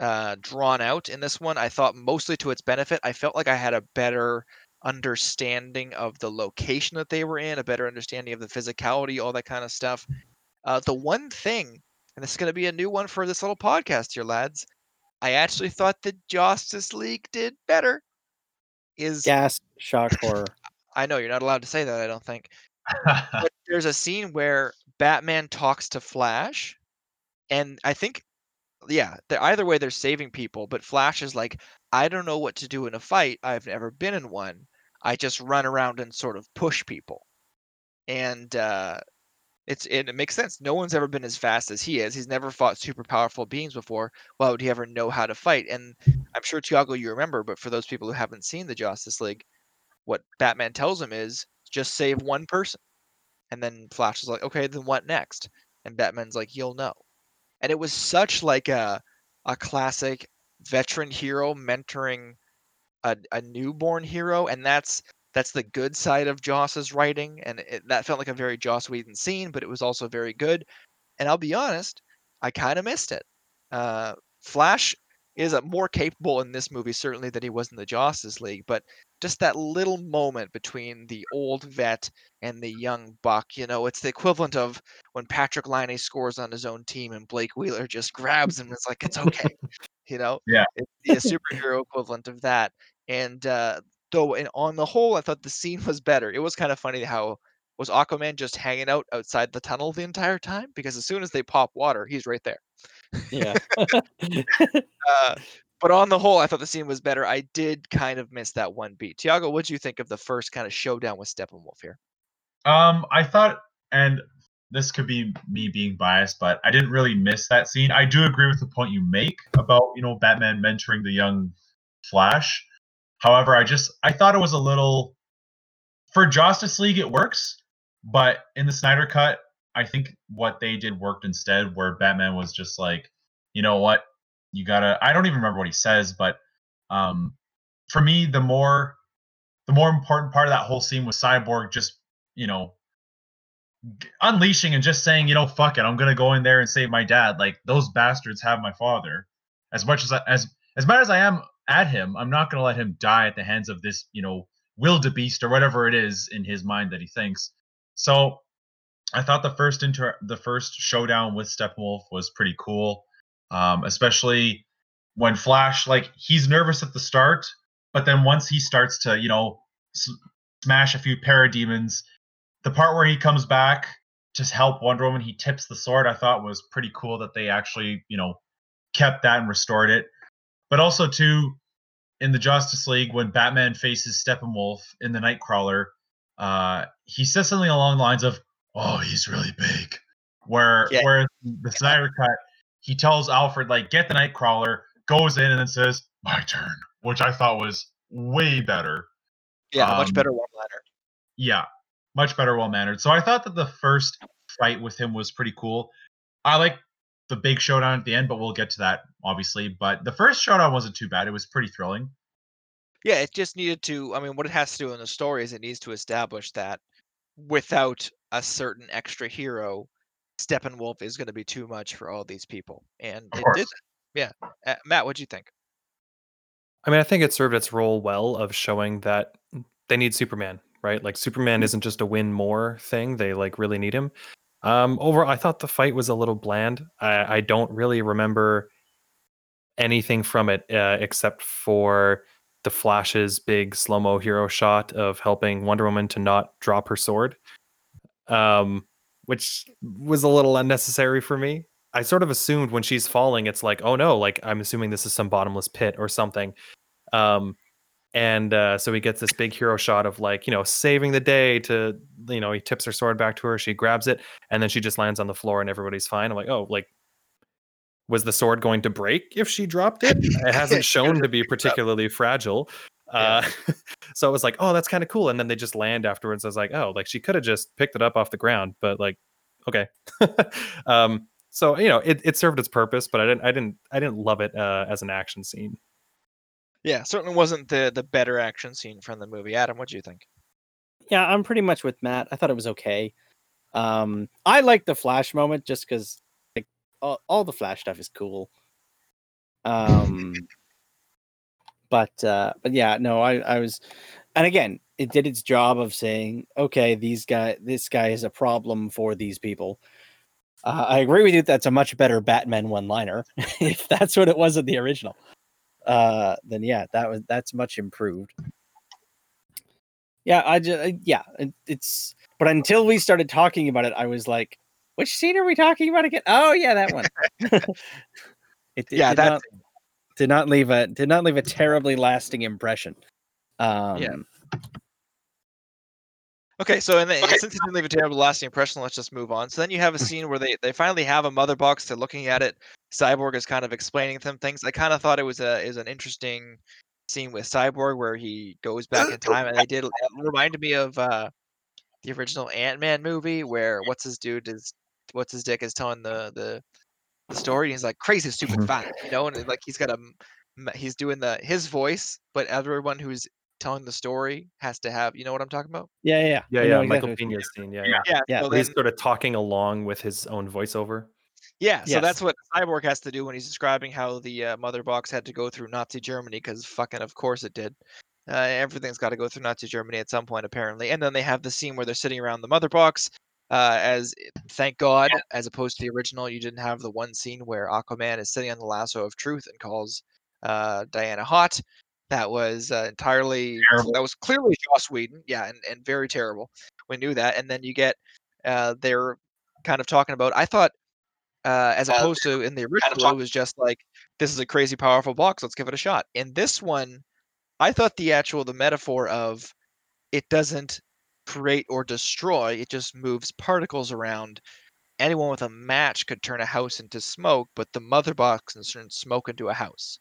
uh, drawn out in this one. I thought mostly to its benefit. I felt like I had a better understanding of the location that they were in, a better understanding of the physicality, all that kind of stuff. Uh, the one thing, and this is going to be a new one for this little podcast here, lads. I actually thought the Justice League did better. Is Gas, shock, horror. I know you're not allowed to say that. I don't think but there's a scene where Batman talks to Flash, and I think, yeah, they're, either way they're saving people. But Flash is like, I don't know what to do in a fight. I've never been in one. I just run around and sort of push people, and uh, it's and it makes sense. No one's ever been as fast as he is. He's never fought super powerful beings before. Why would he ever know how to fight? And I'm sure Tiago, you remember, but for those people who haven't seen the Justice League, what Batman tells him is just save one person. And then Flash is like, okay, then what next? And Batman's like, you'll know. And it was such like a a classic veteran hero mentoring a, a newborn hero, and that's that's the good side of Joss's writing, and it, that felt like a very Joss Whedon scene, but it was also very good. And I'll be honest, I kind of missed it. Uh, Flash is a more capable in this movie certainly than he was in the Justice League, but just that little moment between the old vet and the young buck. You know, it's the equivalent of when Patrik Laine scores on his own team and Blake Wheeler just grabs him. And it's like it's okay. you know, Yeah. it's the superhero equivalent of that. And uh, though, and on the whole, I thought the scene was better. It was kind of funny how was Aquaman just hanging out outside the tunnel the entire time because as soon as they pop water, he's right there. Yeah. Uh, but on the whole, I thought the scene was better. I did kind of miss that one beat. Tiago, what do you think of the first kind of showdown with Steppenwolf here? Um, I thought, and this could be me being biased, but I didn't really miss that scene. I do agree with the point you make about you know Batman mentoring the young Flash. However, I just I thought it was a little for Justice League it works, but in the Snyder cut, I think what they did worked instead, where Batman was just like, you know what, you gotta. I don't even remember what he says, but um, for me, the more the more important part of that whole scene was Cyborg just you know unleashing and just saying, you know, fuck it, I'm gonna go in there and save my dad. Like those bastards have my father. As much as I, as as mad as I am at him, I'm not gonna let him die at the hands of this, you know, wildebeest or whatever it is in his mind that he thinks. So I thought the first inter the first showdown with Steppenwolf was pretty cool, um, especially when Flash like he's nervous at the start, but then once he starts to you know s- smash a few parademons, the part where he comes back to help Wonder Woman, he tips the sword. I thought was pretty cool that they actually you know kept that and restored it. But also too, in the Justice League when Batman faces Steppenwolf in the Knightcrawler, uh, he says something along the lines of, "Oh, he's really big." Where Yeah. where the Snyder cut, he tells Alfred like, "Get the Knightcrawler," goes in and then says, "My turn," which I thought was way better. Yeah, much Um, better one liner. Yeah, much better, well mannered. So I thought that the first fight with him was pretty cool. I like the big showdown at the end, but we'll get to that obviously. But the first showdown wasn't too bad. It was pretty thrilling. Yeah, it just needed to. I mean, what it has to do in the story is it needs to establish that without a certain extra hero, Steppenwolf is going to be too much for all these people, and Of it course. did. Yeah, uh, Matt, what do you think? I mean, I think it served its role well of showing that they need Superman, right? Like Superman isn't just a win more thing; they like really need him. Um, overall, I thought the fight was a little bland. I, I don't really remember anything from it uh, except for the Flash's big slow mo hero shot of helping Wonder Woman to not drop her sword, um, which was a little unnecessary for me. I sort of assumed when she's falling, it's like, oh no, like I'm assuming this is some bottomless pit or something. Um, and uh, so he gets this big hero shot of like, you know, saving the day to, you know, he tips her sword back to her, she grabs it, and then she just lands on the floor and everybody's fine. I'm like, oh, like, was the sword going to break if she dropped it? It hasn't shown to be particularly fragile. Uh, so it was like, oh, that's kind of cool. And then they just land afterwards. I was like, oh, like she could have just picked it up off the ground, but like, okay. um, so you know, it, it served its purpose, but I didn't, I didn't, I didn't love it uh, as an action scene. Yeah, certainly wasn't the the better action scene from the movie. Adam, what do you think? yeah, I'm pretty much with Matt. I thought it was okay. Um, I like the Flash moment just because like all, all the Flash stuff is cool. Um, but uh, but yeah, no, I I was, and again, it did its job of saying, okay, these guy, this guy is a problem for these people. Uh, I agree with you. That's a much better Batman one-liner. if that's what it was in the original, uh, then yeah, that was that's much improved. Yeah, I just yeah, it, it's but until we started talking about it, I was like, which scene are we talking about again? Oh yeah, that one. it, it Yeah, that not, did not leave a did not leave a terribly lasting impression. Um, Okay, so and then, since it didn't leave a terrible lasting impression, let's just move on. So then you have a scene where they, they finally have a mother box. They're looking at it. Cyborg is kind of explaining them things. I kind of thought it was a is an interesting scene with Cyborg where he goes back in time, and they did it reminded me of uh, the original Ant Man movie where what's his dude is what's his dick is telling the the, the story. And he's like crazy stupid Mhm. fat, you know, and like he's got a he's doing the his voice, but everyone who's telling the story has to have you know what I'm talking about. yeah, yeah, Yeah, I yeah, Michael exactly what scene. Yeah, Yeah. yeah. Yeah, Yeah, so Where he's then- sort of talking along with his own voiceover. Yeah, so that's what Cyborg has to do when he's describing how the uh, mother box had to go through Nazi Germany because fucking of course it did. Uh, everything's got to go through Nazi Germany at some point, apparently. And then they have the scene where they're sitting around the mother box. Uh, as thank God, as opposed to the original, you didn't have the one scene where Aquaman is sitting on the lasso of truth and calls uh, Diana hot. That was uh, entirely Terrible. that was clearly Joss Whedon, yeah, and, and very terrible. We knew that, and then you get uh, they're kind of talking about. I thought uh, as Uh, opposed to in the original, it was just like this is a crazy powerful box. Let's give it a shot. In this one, I thought the actual the metaphor of it doesn't create or destroy; it just moves particles around. Anyone with a match could turn a house into smoke, but the mother box can turn smoke into a house.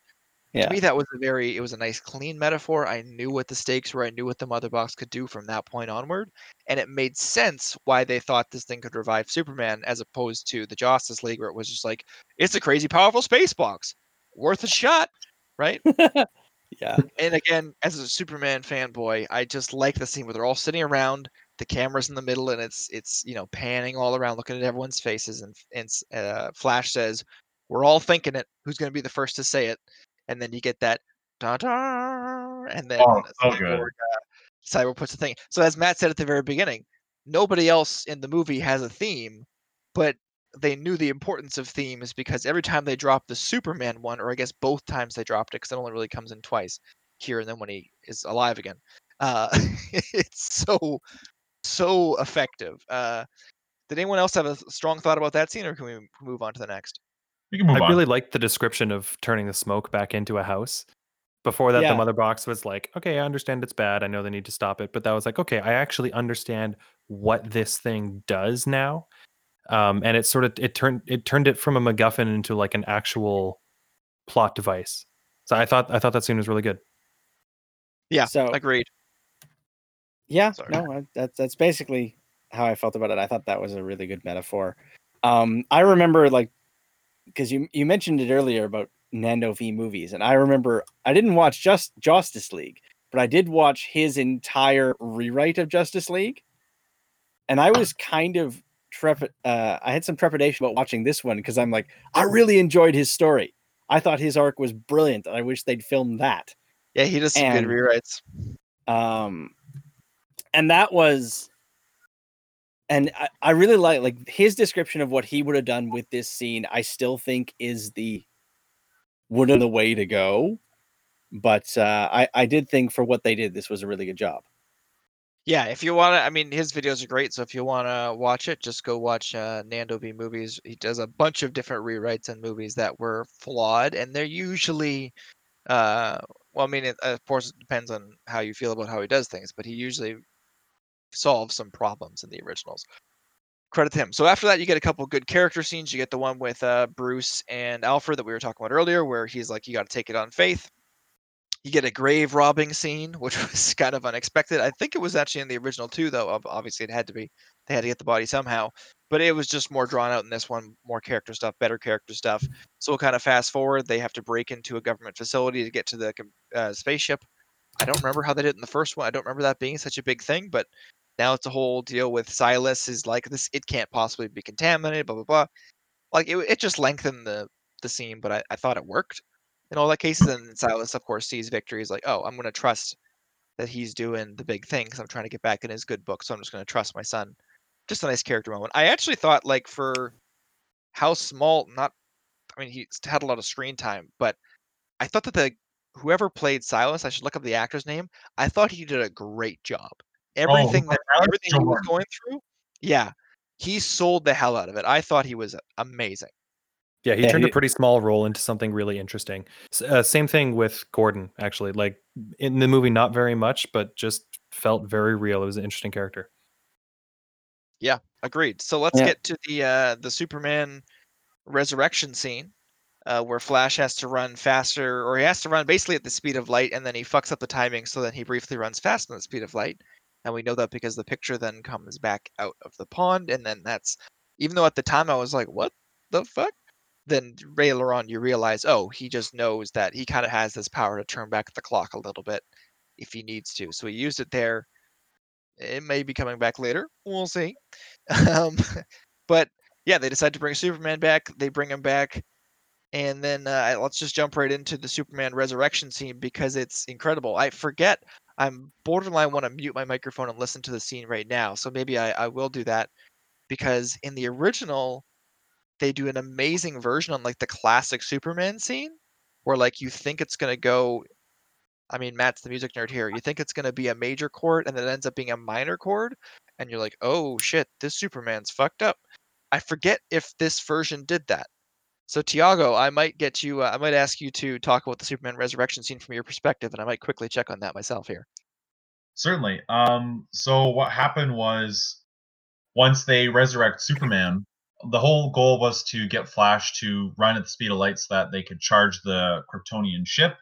Yeah. To me, that was a very it was a nice clean metaphor. I knew what the stakes were. I knew what the mother box could do from that point onward, and it made sense why they thought this thing could revive Superman, as opposed to the Justice League, where it was just like it's a crazy powerful space box, worth a shot, right? yeah. and again, as a Superman fanboy, I just like the scene where they're all sitting around, the camera's in the middle, and it's it's you know panning all around, looking at everyone's faces, and and uh, Flash says, "We're all thinking it. Who's going to be the first to say it?" And then you get that da da, and then Oh, so good. Uh, Cyborg puts the thing. So as Matt said at the very beginning, nobody else in the movie has a theme, but they knew the importance of themes because every time they dropped the Superman one, or I guess both times they dropped it, because it only really comes in twice here and then when he is alive again. Uh, it's so so effective. Uh, did anyone else have a strong thought about that scene, or can we move on to the next? We can move I on. really liked the description of turning the smoke back into a house. Before that, Yeah. the mother box was like, okay, I understand it's bad. I know they need to stop it. But that was like, okay, I actually understand what this thing does now. Um, and it sort of it turned it turned it from a MacGuffin into like an actual plot device. So I thought I thought that scene was really good. Yeah, So- agreed. Yeah, Sorry. no, that's that's basically how I felt about it. I thought that was a really good metaphor. Um, I remember like because you you mentioned it earlier about Nando V movies, and I remember I didn't watch just Justice League, but I did watch his entire rewrite of Justice League, and I was kind of trepid. Uh, I had some trepidation about watching this one because I'm like, I really enjoyed his story. I thought his arc was brilliant. I wish they'd filmed that. Yeah, he does some And- good rewrites. um and that was and I, I really like like his description of what he would have done with this scene i still think is the would have the way to go but uh i i did think for what they did this was a really good job Yeah, if you want to, I mean, his videos are great. So if you want to watch it, just go watch uh, Nando V movies. He does a bunch of different rewrites and movies that were flawed, and they're usually, uh, well, I mean, it, of course, it depends on how you feel about how he does things, but he usually solves some problems in the originals. Credit to him. So after that, you get a couple good character scenes. You get the one with uh, Bruce and Alfred that we were talking about earlier, where he's like, "You got to take it on faith." You get a grave robbing scene, which was kind of unexpected. I think it was actually in the original too, though. Obviously, it had to be. They had to get the body somehow, but it was just more drawn out in this one. More character stuff, better character stuff. So we'll kind of fast forward. They have to break into a government facility to get to the uh, spaceship. I don't remember how they did it in the first one. I don't remember that being such a big thing, but now it's a whole deal with Silas is like this. It can't possibly be contaminated. Blah blah blah. Like it, it just lengthened the the scene, but I, I thought it worked in all that cases. And Silas, of course, sees victory. He's like, oh, I'm going to trust that he's doing the big thing because I'm trying to get back in his good book. So I'm just going to trust my son. Just a nice character moment. I actually thought, like, for how small, not, I mean, he had a lot of screen time, but I thought that the whoever played Silas, I should look up the actor's name. I thought he did a great job. Everything that Alex everything he was going through, yeah, he sold the hell out of it. I thought he was amazing. Yeah, he Yeah, turned he- a pretty small role into something really interesting. S- Uh, same thing with Gordon, actually. Like in the movie, not very much, but just felt very real. It was an interesting character. Yeah, agreed. So let's Yeah. get to the uh, the Superman resurrection scene, uh, where Flash has to run faster, or he has to run basically at the speed of light, and then he fucks up the timing, so then he briefly runs faster than the speed of light, and we know that because the picture then comes back out of the pond, and then that's even though at the time I was like, what the fuck? Then later on you realize, oh, he just knows that he kind of has this power to turn back the clock a little bit if he needs to. So he used it there. It may be coming back later. We'll see. Um, but yeah, they decide to bring Superman back. They bring him back. And then uh, let's just jump right into the Superman resurrection scene because it's incredible. I forget I'm borderline want to mute my microphone and listen to the scene right now. So maybe I, I will do that because in the original, they do an amazing version on like the classic Superman scene where like you think it's gonna go. I mean, Matt's the music nerd here. You think it's gonna be a major chord and it ends up being a minor chord, and you're like, oh shit, this Superman's fucked up. I forget if this version did that. So Tiago, I might get you. Uh, I might ask you to talk about the Superman resurrection scene from your perspective, and I might quickly check on that myself here. Certainly. Um, so what happened was once they resurrect Superman, the whole goal was to get Flash to run at the speed of light so that they could charge the Kryptonian ship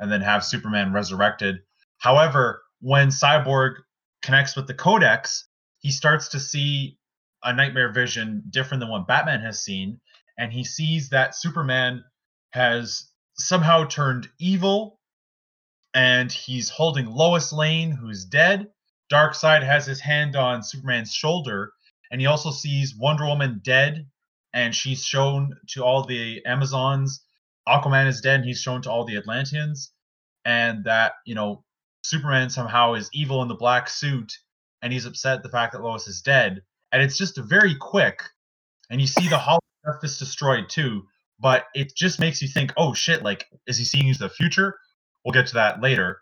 and then have Superman resurrected. However, when Cyborg connects with the Codex, he starts to see a nightmare vision different than what Batman has seen and he sees that Superman has somehow turned evil and he's holding Lois Lane, who's dead. Darkseid has his hand on Superman's shoulder, and he also sees Wonder Woman dead, and she's shown to all the Amazons. Aquaman is dead, and he's shown to all the Atlanteans, and that you know Superman somehow is evil in the black suit, and he's upset the fact that Lois is dead. And it's just very quick, and you see the hollow is destroyed too, but it just makes you think, oh shit, like is he seeing the future? We'll get to that later.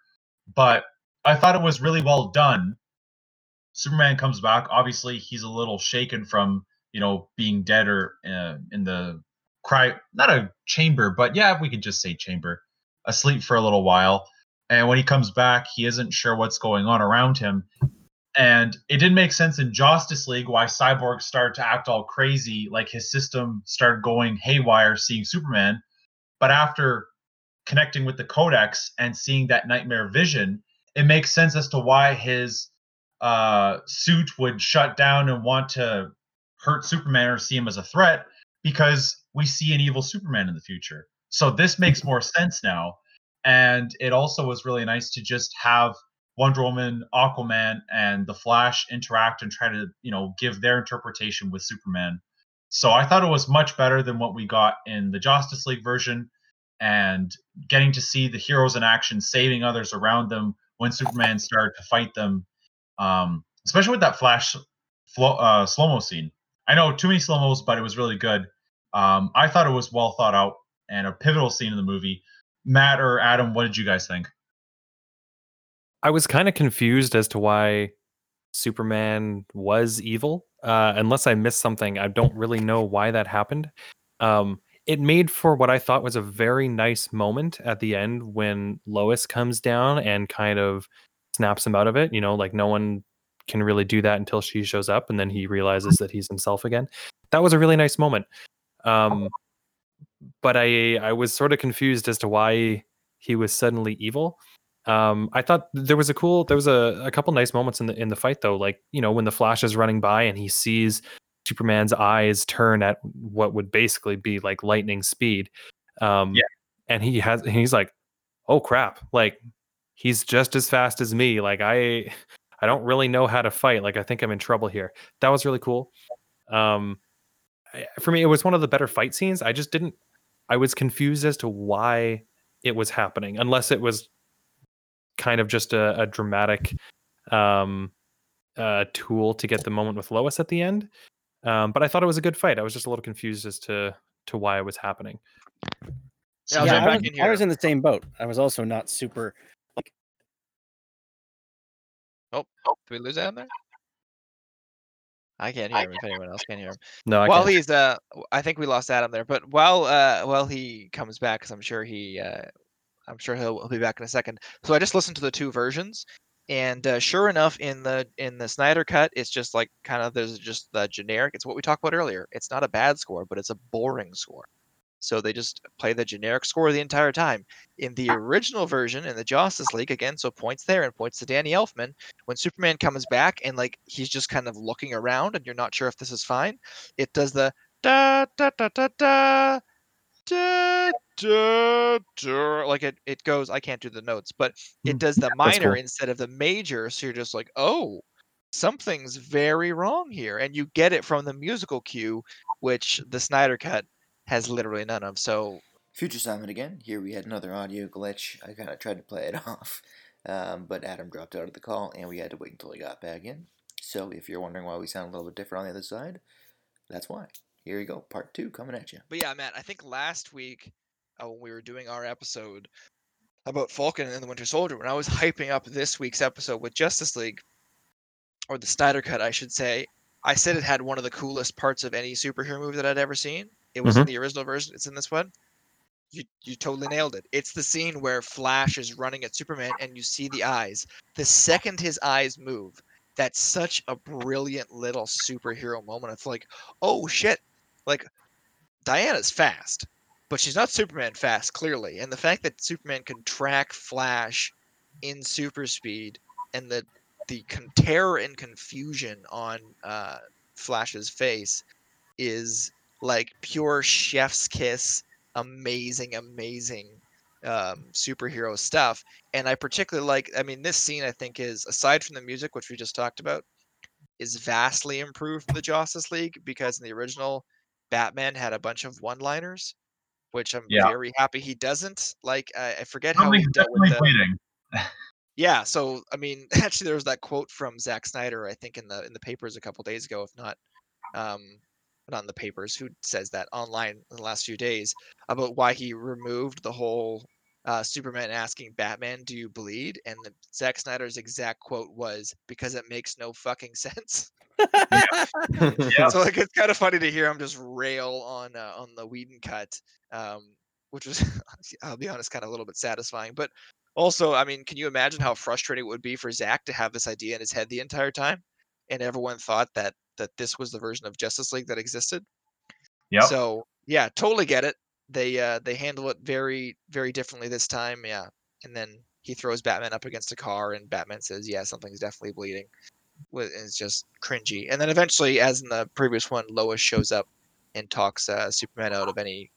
But I thought it was really well done. Superman comes back. Obviously, he's a little shaken from you know being dead or uh, in the cry, not a chamber, but yeah, we could just say chamber, asleep for a little while. And when he comes back, he isn't sure what's going on around him. And it didn't make sense in Justice League why Cyborg started to act all crazy, like his system started going haywire seeing Superman. But after connecting with the Codex and seeing that nightmare vision, it makes sense as to why his uh, suit would shut down and want to hurt Superman or see him as a threat because we see an evil Superman in the future. So this makes more sense now. And it also was really nice to just have Wonder Woman, Aquaman, and the Flash interact and try to, you know, give their interpretation with Superman. So I thought it was much better than what we got in the Justice League version, and getting to see the heroes in action saving others around them when Superman started to fight them, um, especially with that Flash flow, uh, slow mo scene. I know too many slow mos, but it was really good. Um, I thought it was well thought out and a pivotal scene in the movie. Matt or Adam, what did you guys think? I was kind of confused as to why Superman was evil. Uh, unless I missed something, I don't really know why that happened. Um, it made for what I thought was a very nice moment at the end when Lois comes down and kind of snaps him out of it. You know, like no one can really do that until she shows up, and then he realizes that he's himself again. That was a really nice moment. Um, but I I was sort of confused as to why he was suddenly evil. Um, I thought there was a cool, there was a, a couple nice moments in the in the fight though. Like you know when the Flash is running by and he sees Superman's eyes turn at what would basically be like lightning speed. Um, yeah, and he has he's like, oh crap, like he's just as fast as me. Like I, I don't really know how to fight. Like I think I'm in trouble here. That was really cool. Um, for me, it was one of the better fight scenes. I just didn't. I was confused as to why it was happening, unless it was kind of just a, a dramatic um, uh, tool to get the moment with Lois at the end. Um, but I thought it was a good fight. I was just a little confused as to to why it was happening. Yeah, yeah I, was, I was in the same boat. I was also not super. Like... Oh, oh, did we lose Adam there? I can't hear him. If anyone else can hear him, no. I while can't. he's uh, I think we lost Adam there. But while uh, while he comes back, because I'm sure he uh, I'm sure he'll, he'll be back in a second. So I just listened to the two versions, and uh, sure enough, in the in the Snyder cut, it's just like kind of there's just the generic. It's what we talked about earlier. It's not a bad score, but it's a boring score. So they just play the generic score the entire time. In the original version, in the Justice League, again, so points there and points to Danny Elfman. When Superman comes back and like he's just kind of looking around, and you're not sure if this is fine, it does the da da da da da da, da, da, like it, it goes i can't do the notes but it mm, does the minor cool. instead of the major so you're just like oh something's very wrong here and you get it from the musical cue which the snyder cut has literally none of. So Future Simon again. Here we had another audio glitch. I kind of tried to play it off, um, but Adam dropped out of the call, and we had to wait until he got back in. So if you're wondering why we sound a little bit different on the other side, that's why. Here you go, part two coming at you. But yeah, Matt, I think last week uh, when we were doing our episode about Falcon and the Winter Soldier, when I was hyping up this week's episode with Justice League, or the Snyder Cut, I should say, I said it had one of the coolest parts of any superhero movie that I'd ever seen. It was in the original version. It's in this one. You you totally nailed it. It's the scene where Flash is running at Superman and you see the eyes. The second his eyes move, that's such a brilliant little superhero moment. It's like, oh shit, like Diana's fast, but she's not Superman fast, clearly. And the fact that Superman can track Flash in super speed and the the con- terror and confusion on uh, Flash's face is like pure chef's kiss, amazing, amazing um, superhero stuff. And I particularly like, I mean, this scene I think is, aside from the music, which we just talked about, is vastly improved from the Justice League because in the original, Batman had a bunch of one-liners, which I'm Yeah. very happy he doesn't. Like I, I forget how he dealt with the. Yeah, so I mean, actually, there was that quote from Zack Snyder, I think, in the in the papers a couple days ago, if not, um, not in the papers. Who says that online in the last few days about why he removed the whole uh, Superman asking Batman, "Do you bleed?" And the, Zack Snyder's exact quote was, "Because it makes no fucking sense." Yeah. So like, it's kind of funny to hear him just rail on uh, on the Whedon cut, um, which was, I'll be honest, kind of a little bit satisfying. But also, I mean, can you imagine how frustrating it would be for Zack to have this idea in his head the entire time, and everyone thought that that this was the version of Justice League that existed? Yeah. So yeah, totally get it. They uh, they handle it very very differently this time. Yeah, and then he throws Batman up against a car, and Batman says, "Yeah, something's definitely bleeding." And It's just cringy. And then eventually, as in the previous one, Lois shows up and talks uh, Superman out of any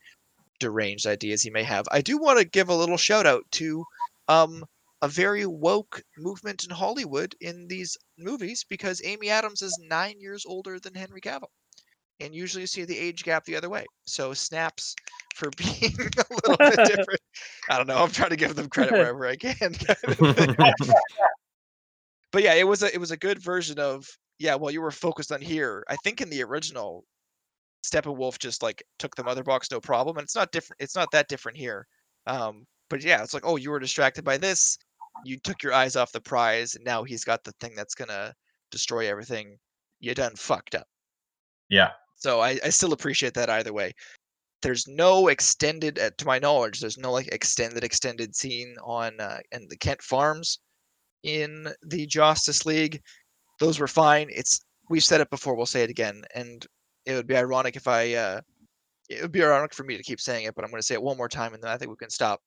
deranged ideas he may have. I do want to give a little shout out to um, a very woke movement in Hollywood in these movies because Amy Adams is nine years older than Henry Cavill. And usually you see the age gap the other way. So snaps for being a little bit different. I don't know. I'm trying to give them credit wherever I can. kind of thing. but yeah, it was a it was a good version of yeah. Well, you were focused on here. I think in the original, Steppenwolf just like took the mother box, no problem, and it's not different. It's not that different here. Um, but yeah, it's like oh, you were distracted by this. You took your eyes off the prize, and now he's got the thing that's gonna destroy everything. You done fucked up. Yeah. So I, I still appreciate that either way. There's no extended, uh, to my knowledge, there's no like extended extended scene on uh, in the Kent Farms in the Justice League. Those were fine. It's we've said it before. We'll say it again, and it would be ironic if I. Uh, it would be ironic for me to keep saying it, but I'm going to say it one more time, and then I think we can stop.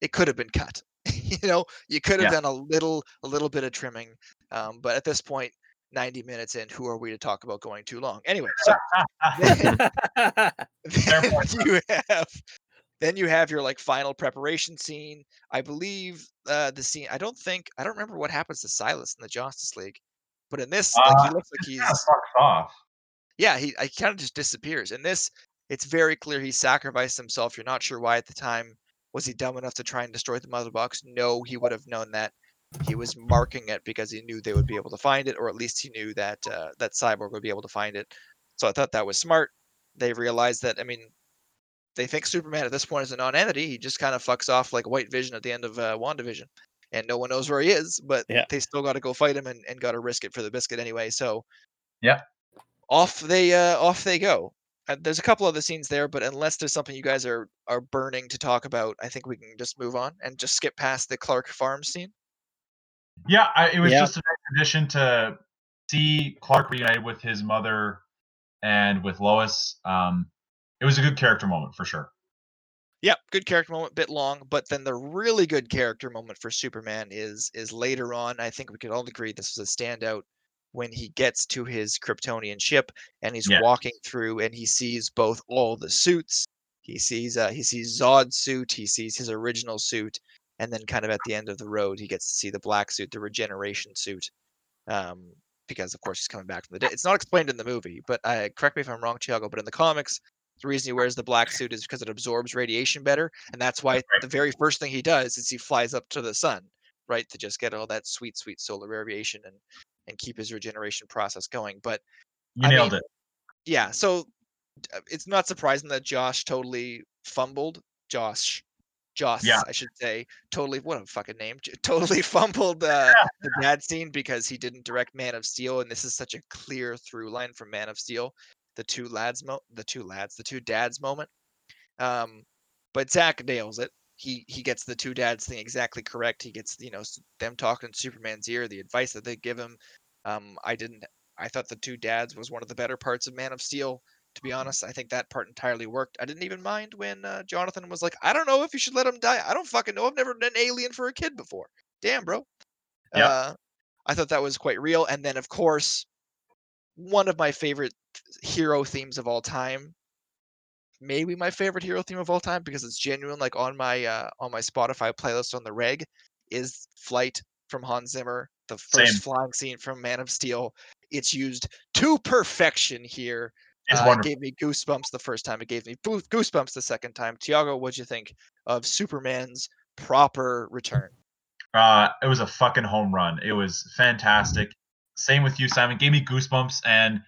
It could have been cut. you know, you could have Yeah. done a little, a little bit of trimming. Um, but at this point, 90 minutes in, who are we to talk about going too long? Anyway, so then, then you have then you have your like final preparation scene. I believe uh, the scene. I don't think I don't remember what happens to Silas in the Justice League, but in this, like he Uh, looks like he's fucks off. yeah, he I kind of just disappears. In this, it's very clear he sacrificed himself. You're not sure why at the time. Was he dumb enough to try and destroy the mother box? No, he would have known that. He was marking it because he knew they would be able to find it, or at least he knew that uh, that Cyborg would be able to find it. So I thought that was smart. They realized that. I mean, they think Superman at this point is a non-entity. He just kind of fucks off like White Vision at the end of uh, WandaVision, and no one knows where he is. But Yeah. they still got to go fight him and, and got to risk it for the biscuit anyway. So Yeah. off they uh, off they go. Uh, there's a couple other scenes there, but unless there's something you guys are are burning to talk about, I think we can just move on and just skip past the Clark Farm scene. Yeah, I, it was Yeah. just a nice addition to see Clark reunited with his mother and with Lois. Um, it was a good character moment for sure. Yep, good character moment, bit long, but then the really good character moment for Superman is is later on. I think we could all agree this was a standout when he gets to his Kryptonian ship and he's Yeah. walking through and he sees both all the suits. He sees uh, he sees Zod's suit, he sees his original suit, and then kind of at the end of the road he gets to see the black suit, the regeneration suit. Um, because of course he's coming back from the dead. It's not explained in the movie, but uh, correct me if I'm wrong, Tiago. But in the comics, The reason he wears the black suit is because it absorbs radiation better, and that's why Right. the very first thing he does is he flies up to the sun, right, to just get all that sweet, sweet solar radiation and and keep his regeneration process going. But You I nailed mean, it. yeah, so uh, it's not surprising that Josh totally fumbled. Josh, Joss, Yeah. I should say, totally. What a fucking name! Totally fumbled uh, the dad scene because he didn't direct Man of Steel, and this is such a clear through line from Man of Steel. The two lads, mo- the two lads, the two dads moment. Um, but Zack nails it. He he gets the two dads thing exactly correct. He gets you know them talking in Superman's ear, the advice that they give him. Um, I didn't. I thought the two dads was one of the better parts of Man of Steel. To be honest, I think that part entirely worked. I didn't even mind when uh, Jonathan was like, "I don't know if you should let him die. I don't fucking know. I've never done Alien for a kid before. Damn, bro." Yeah. Uh, I thought that was quite real. And then, of course, one of my favorite hero themes of all time. Maybe my favorite hero theme of all time because it's genuine. Like on my uh, on my Spotify playlist on the reg is "Flight" from Hans Zimmer, the first Same. flying scene from Man of Steel. It's used to perfection here. It's Uh, it gave me goosebumps the first time. It gave me goosebumps the second time. Tiago, what'd you think of Superman's proper return? Uh, it was a fucking home run. It was fantastic. Same with you, Simon. Gave me goosebumps. And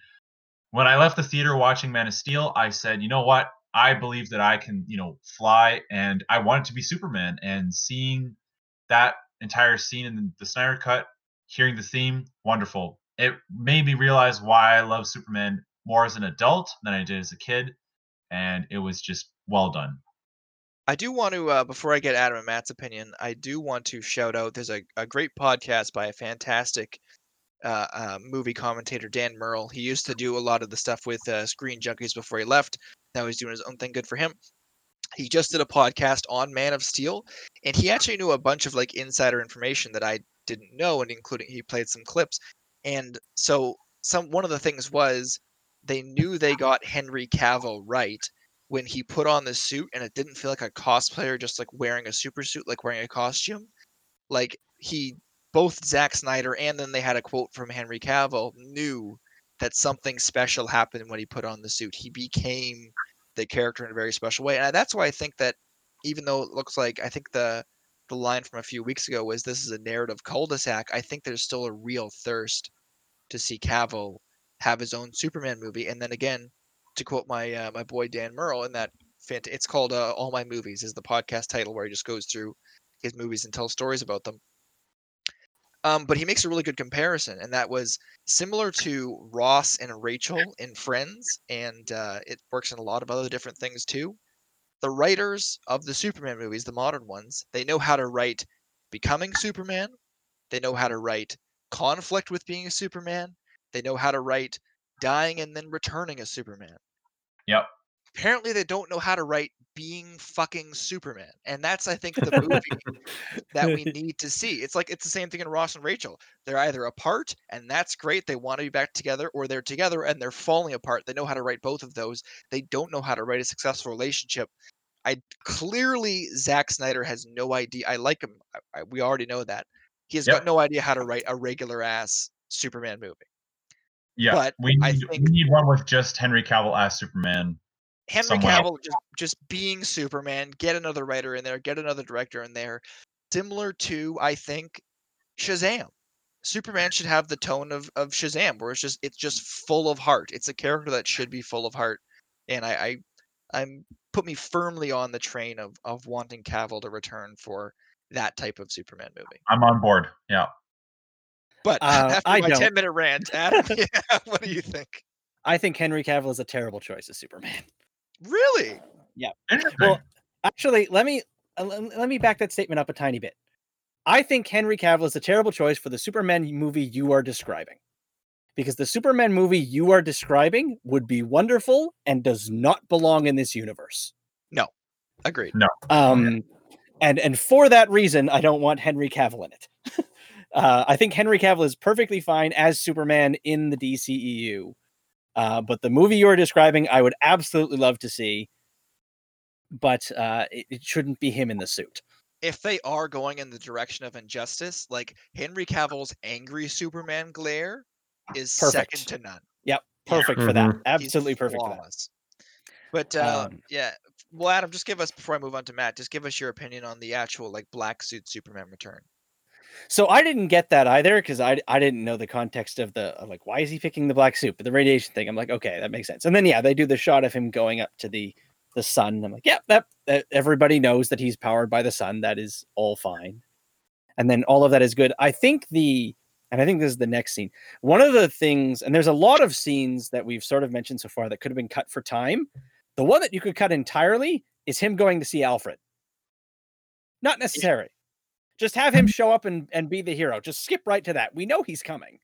when I left the theater watching Man of Steel, I said, you know what? I believe that I can, you know, fly, and I wanted to be Superman. And seeing that entire scene in the Snyder Cut, hearing the theme, wonderful. It made me realize why I love Superman more as an adult than I did as a kid, and it was just well done. I do want to, uh, before I get Adam and Matt's opinion, I do want to shout out. There's a, a great podcast by a fantastic uh, uh, movie commentator, Dan Murrell. He used to do a lot of the stuff with uh, Screen Junkies before he left. Now he's doing his own thing. Good for him. He just did a podcast on Man of Steel, and he actually knew a bunch of like insider information that I didn't know, and including he played some clips. And so some one of the things was they knew they got Henry Cavill right when he put on the suit and it didn't feel like a cosplayer just like wearing a super suit like wearing a costume like he both Zack Snyder and then they had a quote from Henry Cavill knew that something special happened when he put on the suit. He became the character in a very special way. And that's why I think that even though it looks like I think the the line from a few weeks ago was this is a narrative cul-de-sac I think there's still a real thirst to see Cavill have his own Superman movie. And then again to quote my uh, my boy Dan Murrell in that fant- it's called uh, All My Movies is the podcast title where he just goes through his movies and tells stories about them. Um, but he makes a really good comparison, and that was similar to Ross and Rachel in Friends, and uh, it works in a lot of other different things too. The writers of the Superman movies, the modern ones, they know how to write becoming Superman. They know how to write conflict with being a Superman. They know how to write dying and then returning as Superman Yep. apparently they don't know how to write being fucking Superman. And that's I think the movie that we need to see. It's like it's the same thing in Ross and Rachel. They're either apart and that's great, they want to be back together, or they're together and they're falling apart. They know how to write both of those. They don't know how to write a successful relationship. I clearly Zack Snyder has no idea. I like him. I, I, we already know that. He has Yep. got no idea how to write a regular ass Superman movie. Yeah, But we need think- we need one with just Henry Cavill as Superman. Henry somewhere. Cavill just just being Superman, get another writer in there, get another director in there, similar to I think Shazam. Superman should have the tone of of Shazam, where it's just it's just full of heart. It's a character that should be full of heart, and I, I I'm put me firmly on the train of of wanting Cavill to return for that type of Superman movie. I'm on board. Yeah. But Uh, after I my don't. ten minute rant, Adam, yeah, what do you think? I think Henry Cavill is a terrible choice as Superman. Really? Yeah. Well, actually, let me uh, let let me back that statement up a tiny bit. I think Henry Cavill is a terrible choice for the Superman movie you are describing. Because the Superman movie you are describing would be wonderful and does not belong in this universe. No. Agreed. No. Um, and and for that reason, I don't want Henry Cavill in it. uh, I think Henry Cavill is perfectly fine as Superman in the DCEU. Uh, but the movie you are describing, I would absolutely love to see. But uh, it, it shouldn't be him in the suit. if they are going in the direction of injustice, like Henry Cavill's angry Superman glare is second to none. Yep, perfect for that. Mhm. He's Absolutely perfect for that. But uh, Um, yeah, well, Adam, just give us before I move on to Matt, just give us your opinion on the actual like black suit Superman return. So I didn't get that either because I I didn't know the context of the of like why is he picking the black suit? But the radiation thing, I'm like, okay, that makes sense. And then yeah, they do the shot of him going up to the the sun. I'm like, yeah, that, that everybody knows that he's powered by the sun. That is all fine. And then all of that is good. I think the and I think this is the next scene. One of the things, and there's a lot of scenes that we've sort of mentioned so far that could have been cut for time. The one that you could cut entirely is him going to see Alfred. Not necessary. Just have him show up and, and be the hero. Just skip right to that. We know he's coming.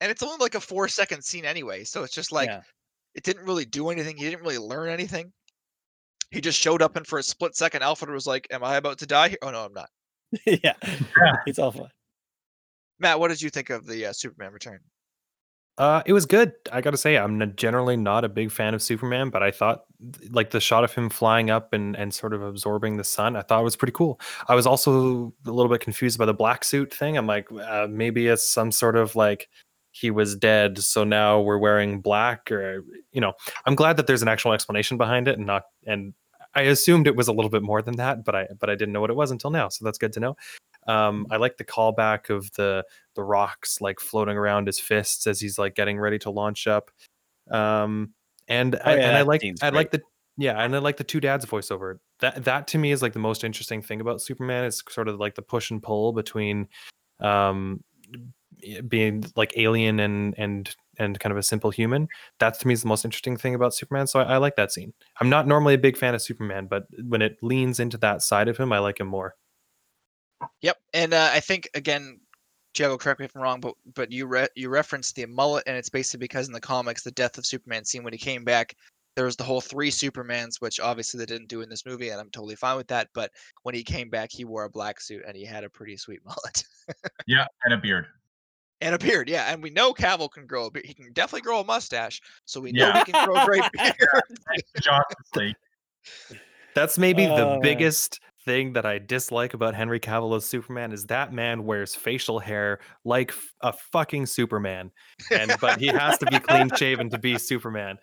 And it's only like a four second scene anyway, so it's just like Yeah. it didn't really do anything. He didn't really learn anything. He just showed up, and for a split second, Alfred was like, "Am I about to die here?" Oh no, I'm not. yeah. It's all fun. Matt, what did you think of the uh, Superman return? Uh, it was good. I gotta say, I'm generally not a big fan of Superman, but I thought th- like the shot of him flying up and and sort of absorbing the sun, I thought was pretty cool. I was also a little bit confused by the black suit thing. I'm like, uh, maybe it's some sort of like he was dead, so now we're wearing black, or you know. I'm glad that there's an actual explanation behind it, and not and I assumed it was a little bit more than that, but I but I didn't know what it was until now, so that's good to know. Um, I like the callback of the the rocks like floating around his fists as he's like getting ready to launch up. Um, and I, Oh, yeah, and I like I like the yeah, and I like the two dads voiceover. That that to me is like the most interesting thing about Superman. Is sort of like the push and pull between um being like alien and and and kind of a simple human. That to me is the most interesting thing about Superman. So I, I like that scene. I'm not normally a big fan of Superman, but when it leans into that side of him, I like him more. Yep, and uh, I think again, Diego, correct me if I'm wrong, but but you re- you referenced the mullet, and it's basically because in the comics, the death of Superman scene when he came back, there was the whole three Supermans, which obviously they didn't do in this movie, and I'm totally fine with that. But when he came back, he wore a black suit and he had a pretty sweet mullet Yeah, and a beard. and a beard. Yeah, and we know Cavill can grow a beard. He can definitely grow a mustache, so we know Yeah. he can grow a great beard. That's maybe the Uh. biggest thing that I dislike about Henry Cavill as Superman is that man wears facial hair like f- a fucking Superman, and but he has to be clean shaven to be Superman.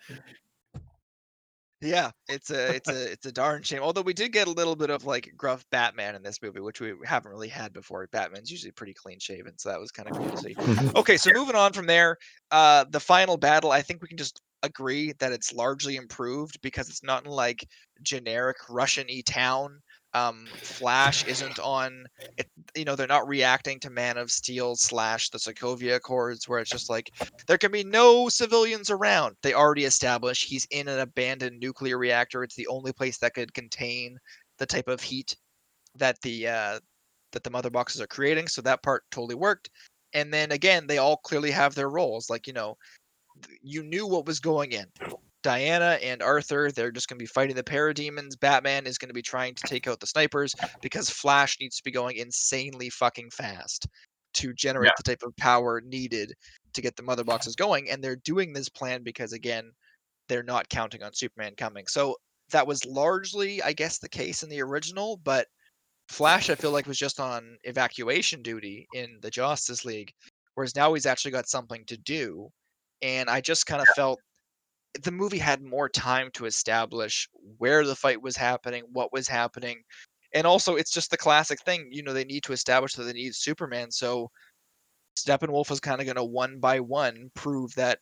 Yeah, it's a it's a it's a darn shame. Although we did get a little bit of like gruff Batman in this movie, which we haven't really had before. Batman's usually pretty clean shaven, so that was kind of cool to see. Okay, so moving on from there, uh, the final battle. I think we can just agree that it's largely improved because it's not in like generic Russian-y town. Um, Flash isn't on. It, you know, they're not reacting to Man of Steel slash the Sokovia Accords, where it's just like there can be no civilians around. They already established he's in an abandoned nuclear reactor. It's the only place that could contain the type of heat that the uh, that the mother boxes are creating. So that part totally worked. And then again, they all clearly have their roles. Like you know, you knew what was going in. Diana and Arthur, they're just going to be fighting the parademons. Batman is going to be trying to take out the snipers because Flash needs to be going insanely fucking fast to generate Yeah. the type of power needed to get the mother boxes going. And they're doing this plan because, again, they're not counting on Superman coming. So that was largely, I guess, the case in the original, but Flash, I feel like, was just on evacuation duty in the Justice League, whereas now he's actually got something to do. And I just kind of felt the movie had more time to establish where the fight was happening, what was happening. And also, it's just the classic thing, you know, they need to establish that they need Superman. So Steppenwolf is kind of going to one by one prove that,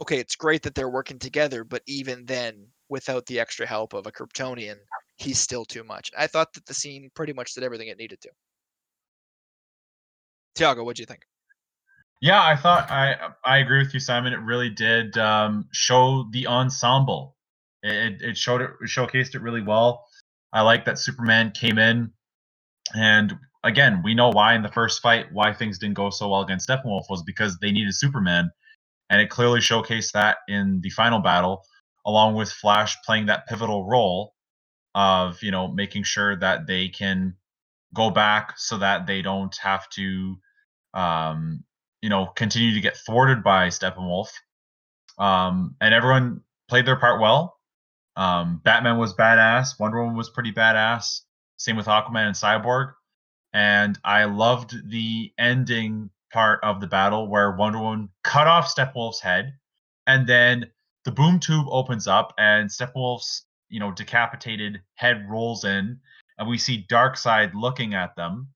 okay, it's great that they're working together, but even then, without the extra help of a Kryptonian, he's still too much. I thought that the scene pretty much did everything it needed to. Tiago, what'd you think? Yeah, I thought I I agree with you, Simon. It really did um, show the ensemble. It, it showed it showcased it really well. I like that Superman came in, and again, we know why in the first fight why things didn't go so well against Steppenwolf was because they needed Superman, and it clearly showcased that in the final battle, along with Flash playing that pivotal role of you know making sure that they can go back so that they don't have to um, you know, continue to get thwarted by Steppenwolf. Um, and everyone played their part well. Um, Batman was badass. Wonder Woman was pretty badass. Same with Aquaman and Cyborg. And I loved the ending part of the battle where Wonder Woman cut off Steppenwolf's head, and then the boom tube opens up and Steppenwolf's you know decapitated head rolls in, and we see Darkseid looking at them,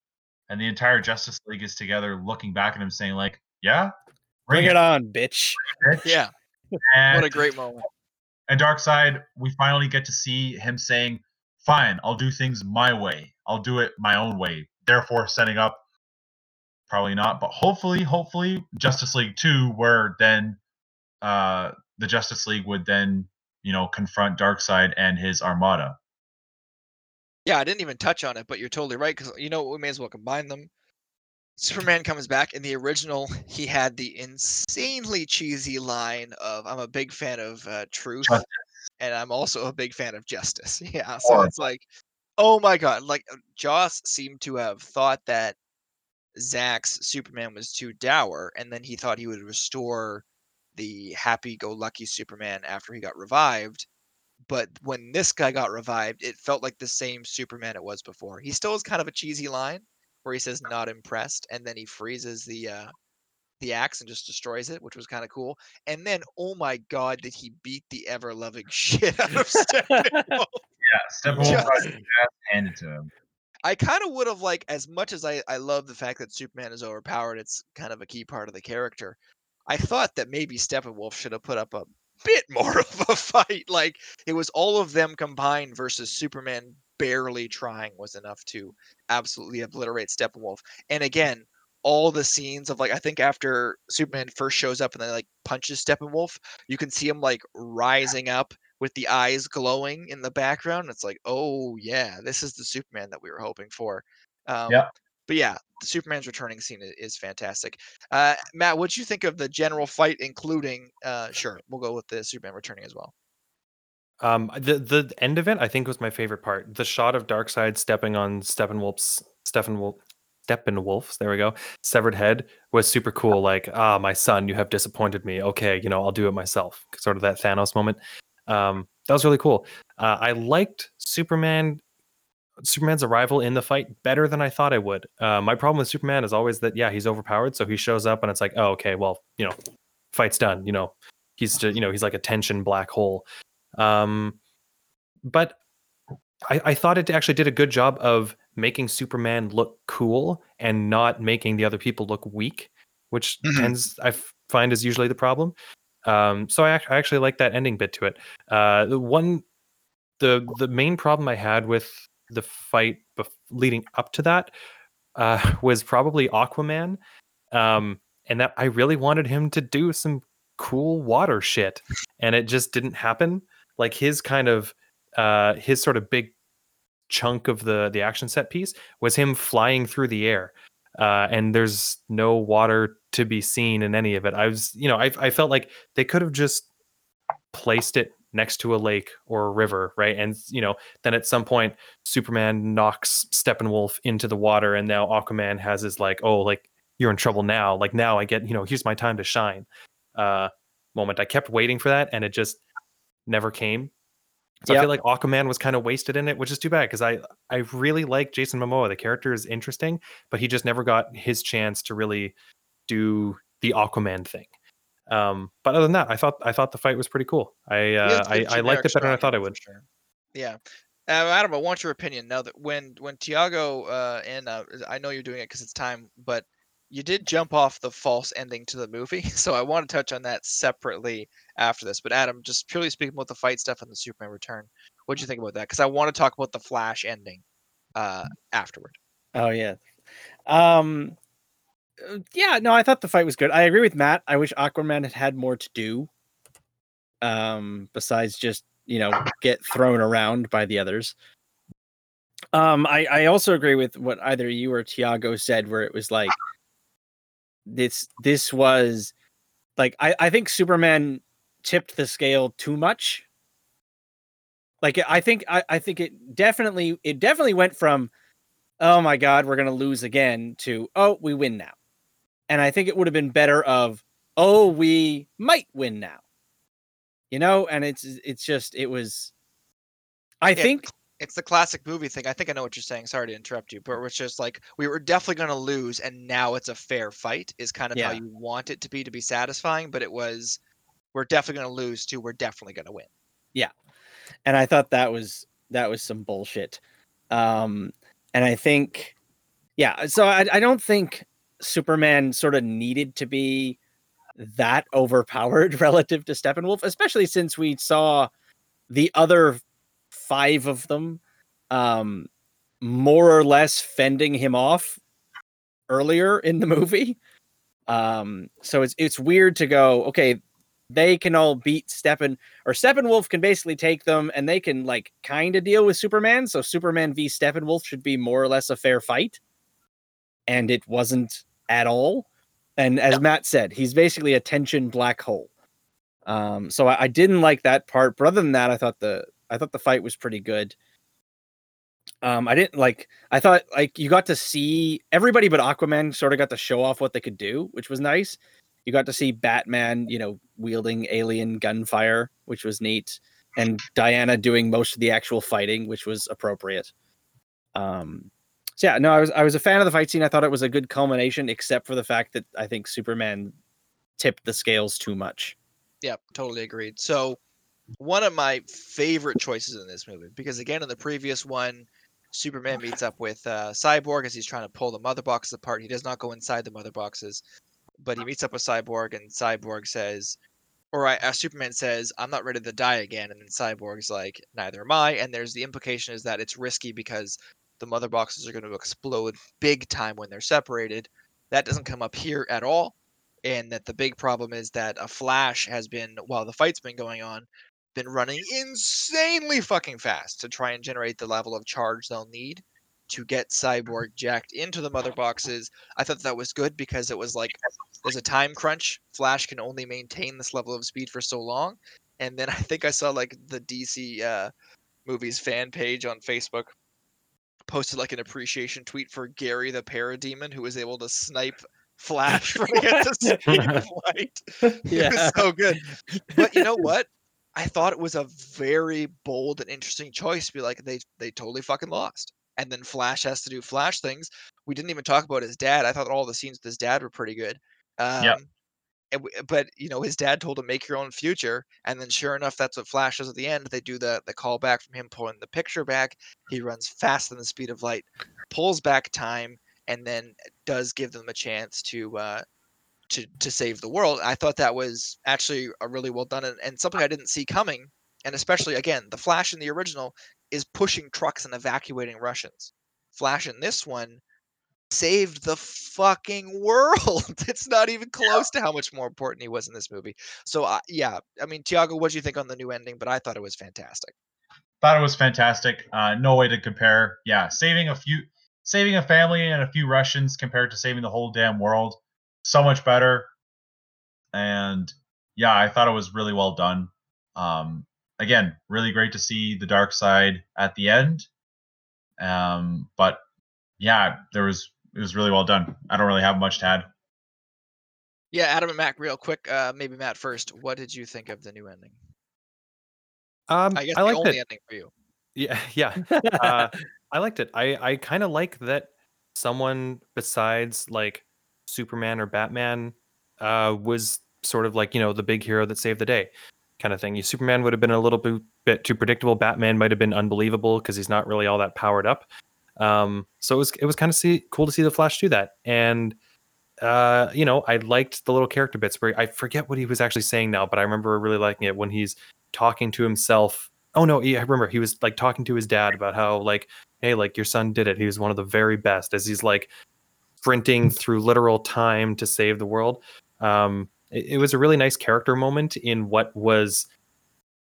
and the entire Justice League is together looking back at him, saying like, "Yeah, Bring it on, bitch. bitch." Yeah, And, what a great moment. and Darkseid, we finally get to see him saying, "Fine, I'll do things my way. I'll do it my own way." Therefore, setting up probably not, but hopefully, hopefully, Justice League Two, where then uh, the Justice League would then you know confront Darkseid and his Armada. Yeah, I didn't even touch on it, but you're totally right because you know we may as well combine them. Superman comes back in the original. He had the insanely cheesy line of "I'm a big fan of uh, truth, and I'm also a big fan of justice." Yeah, so Horrible. it's like, oh my god! Like uh, Joss seemed to have thought that Zack's Superman was too dour, and then he thought he would restore the happy-go-lucky Superman after he got revived. But when this guy got revived, it felt like the same Superman it was before. He still has kind of a cheesy line where he says "not impressed," and then he freezes the uh, the axe and just destroys it, which was kind of cool. And then, oh my god, did he beat the ever loving shit out of Steppenwolf? Yeah, Steppenwolf Just- handed to him. I kind of would have like, as much as I I love the fact that Superman is overpowered, it's kind of a key part of the character. I thought that maybe Steppenwolf should have put up a bit more of a fight. Like it was all of them combined versus Superman barely trying was enough to absolutely obliterate Steppenwolf. And again, all the scenes of like I think after Superman first shows up and then like punches Steppenwolf, you can see him like rising up with the eyes glowing in the background. It's like, oh yeah, this is the Superman that we were hoping for. Um, Yeah. But yeah, the Superman's returning scene i- is fantastic. Uh, Matt, what'd you think of the general fight, including? Uh, sure, we'll go with the Superman returning as well. Um, the the end of it, I think, was my favorite part. The shot of Darkseid stepping on Steppenwolf's Steppenwolf Steppenwolf's there we go severed head was super cool. Like, ah, my son, you have disappointed me. Okay, you know, I'll do it myself. Sort of that Thanos moment. Um, that was really cool. Uh, I liked Superman. Superman's arrival in the fight better than I thought I would. Uh, my problem with Superman is always that yeah, he's overpowered. So he shows up and it's like, oh, okay, well, you know, fight's done. You know, he's just, you know, he's like a tension black hole. Um, but I, I thought it actually did a good job of making Superman look cool and not making the other people look weak, which Mhm. tends I find is usually the problem. Um, so I, I actually like that ending bit to it. Uh, the one, the the main problem I had with the fight bef- leading up to that uh, was probably Aquaman, um, and that I really wanted him to do some cool water shit, and it just didn't happen. Like his kind of uh, his sort of big chunk of the the action set piece was him flying through the air uh, and there's no water to be seen in any of it i was you know i, I felt like they could have just placed it next to a lake or a river right? And you know then at some point superman knocks steppenwolf into the water and now aquaman has his like oh like you're in trouble now. Like now i get you know here's my time to shine uh moment. I kept waiting for that and it just never came. So I feel like Aquaman was kind of wasted in it, which is too bad because I I really like Jason Momoa. The character is interesting, but he just never got his chance to really do the Aquaman thing. Um, but other than that, I thought I thought the fight was pretty cool. I uh, I, I liked it better than I thought I would. Sure. Yeah. Uh, Adam, I want your opinion now that when when Tiago uh, and uh, I know you're doing it because it's time, but you did jump off the false ending to the movie, so I want to touch on that separately after this. But Adam, just purely speaking about the fight stuff and the Superman return, what do you think about that? Because I want to talk about the Flash ending uh, afterward. Oh yeah. Um yeah, no, I thought the fight was good. I agree with Matt. I wish Aquaman had had more to do. Um besides just, you know, get thrown around by the others. Um I I also agree with what either you or Tiago said where it was like this this was like I I think Superman tipped the scale too much. Like I think I, I think it definitely it definitely went from oh my god we're gonna lose again to oh we win now and i think it would have been better of oh we might win now you know and it's it's just it was i Yeah, think It's the classic movie thing. I think I know what you're saying. Sorry to interrupt you, but it's just like we were definitely going to lose, and now it's a fair fight. Is kind of how you want it to be to be satisfying. But it was we're definitely going to lose to we're definitely going to win. Yeah. And I thought that was that was some bullshit. Um, and I think, yeah, so I, I don't think Superman sort of needed to be that overpowered relative to Steppenwolf, especially since we saw the other five of them um, more or less fending him off earlier in the movie. Um, so it's it's weird to go, okay, they can all beat Steppen or Steppenwolf can basically take them and they can like kind of deal with Superman. So Superman v Steppenwolf should be more or less a fair fight. And it wasn't at all. And as Matt said, he's basically a tension black hole. Um, so I, I didn't like that part. But other than that, I thought the I thought the fight was pretty good. Um, I didn't like. I thought like you got to see everybody but Aquaman sort of got to show off what they could do, which was nice. You got to see Batman, you know, wielding alien gunfire, which was neat, and Diana doing most of the actual fighting, which was appropriate. Um, so yeah, no, I was I was a fan of the fight scene. I thought it was a good culmination, except for the fact that I think Superman tipped the scales too much. Yep, totally agreed. So, one of my favorite choices in this movie, because again, in the previous one, Superman meets up with uh, Cyborg as he's trying to pull the mother boxes apart. He does not go inside the mother boxes, but he meets up with Cyborg, and Cyborg says, or uh, Superman says, "I'm not ready to die again," and then Cyborg's like, "Neither am I." And there's the implication is that it's risky because the mother boxes are going to explode big time when they're separated. That doesn't come up here at all and that the big problem is that a flash has been while the fight's been going on been running insanely fucking fast to try and generate the level of charge they'll need to get cyborg jacked into the mother boxes. I thought that was good because it was like there's a time crunch. Flash can only maintain this level of speed for so long. And then i think i saw like the dc uh, movies fan page on facebook posted like an appreciation tweet for gary the parademon who was able to snipe flash running at the speed of light. It was so good. But you know what? I thought it was a very bold and interesting choice to be like they they totally fucking lost. And then Flash has to do Flash things. We didn't even talk about his dad. I thought all the scenes with his dad were pretty good. Um, Yep. But you know his dad told him make your own future, and then sure enough, that's what Flash does at the end. They do the the call back from him pulling the picture back. He runs faster than the speed of light, pulls back time, and then does give them a chance to uh, to to save the world. I thought that was actually a really well done and, and something I didn't see coming. And especially again, the Flash in the original is pushing trucks and evacuating Russians. Flash in this one saved the fucking world. it's not even close to how much more important he was in this movie. So uh, yeah, I mean, Tiago, what do you think on the new ending? But I thought it was fantastic. Thought it was fantastic. Uh, no way to compare. Yeah, saving a few, saving a family and a few Russians compared to saving the whole damn world, so much better. And yeah, I thought it was really well done. Um, again, really great to see the Darkseid at the end. Um, but yeah, there was it was really well done. I don't really have much to add. Yeah, Adam and Matt, real quick. Uh, maybe Matt first. What did you think of the new ending? Um, I guess I the liked only it. ending for you. Yeah, yeah. Uh, I liked it. I I kind of like that someone besides like Superman or Batman uh was sort of like you know the big hero that saved the day kind of thing. You Superman would have been a little bit, bit too predictable. Batman might have been unbelievable because he's not really all that powered up. Um, so it was it was kind of see cool to see the Flash do that, and uh, you know I liked the little character bits where I forget what he was actually saying now, but I remember really liking it when he's talking to himself. Oh no, yeah, I remember he was like talking to his dad about how like hey like your son did it. He was one of the very best as he's like sprinting through literal time to save the world. Um, it, it was a really nice character moment in what was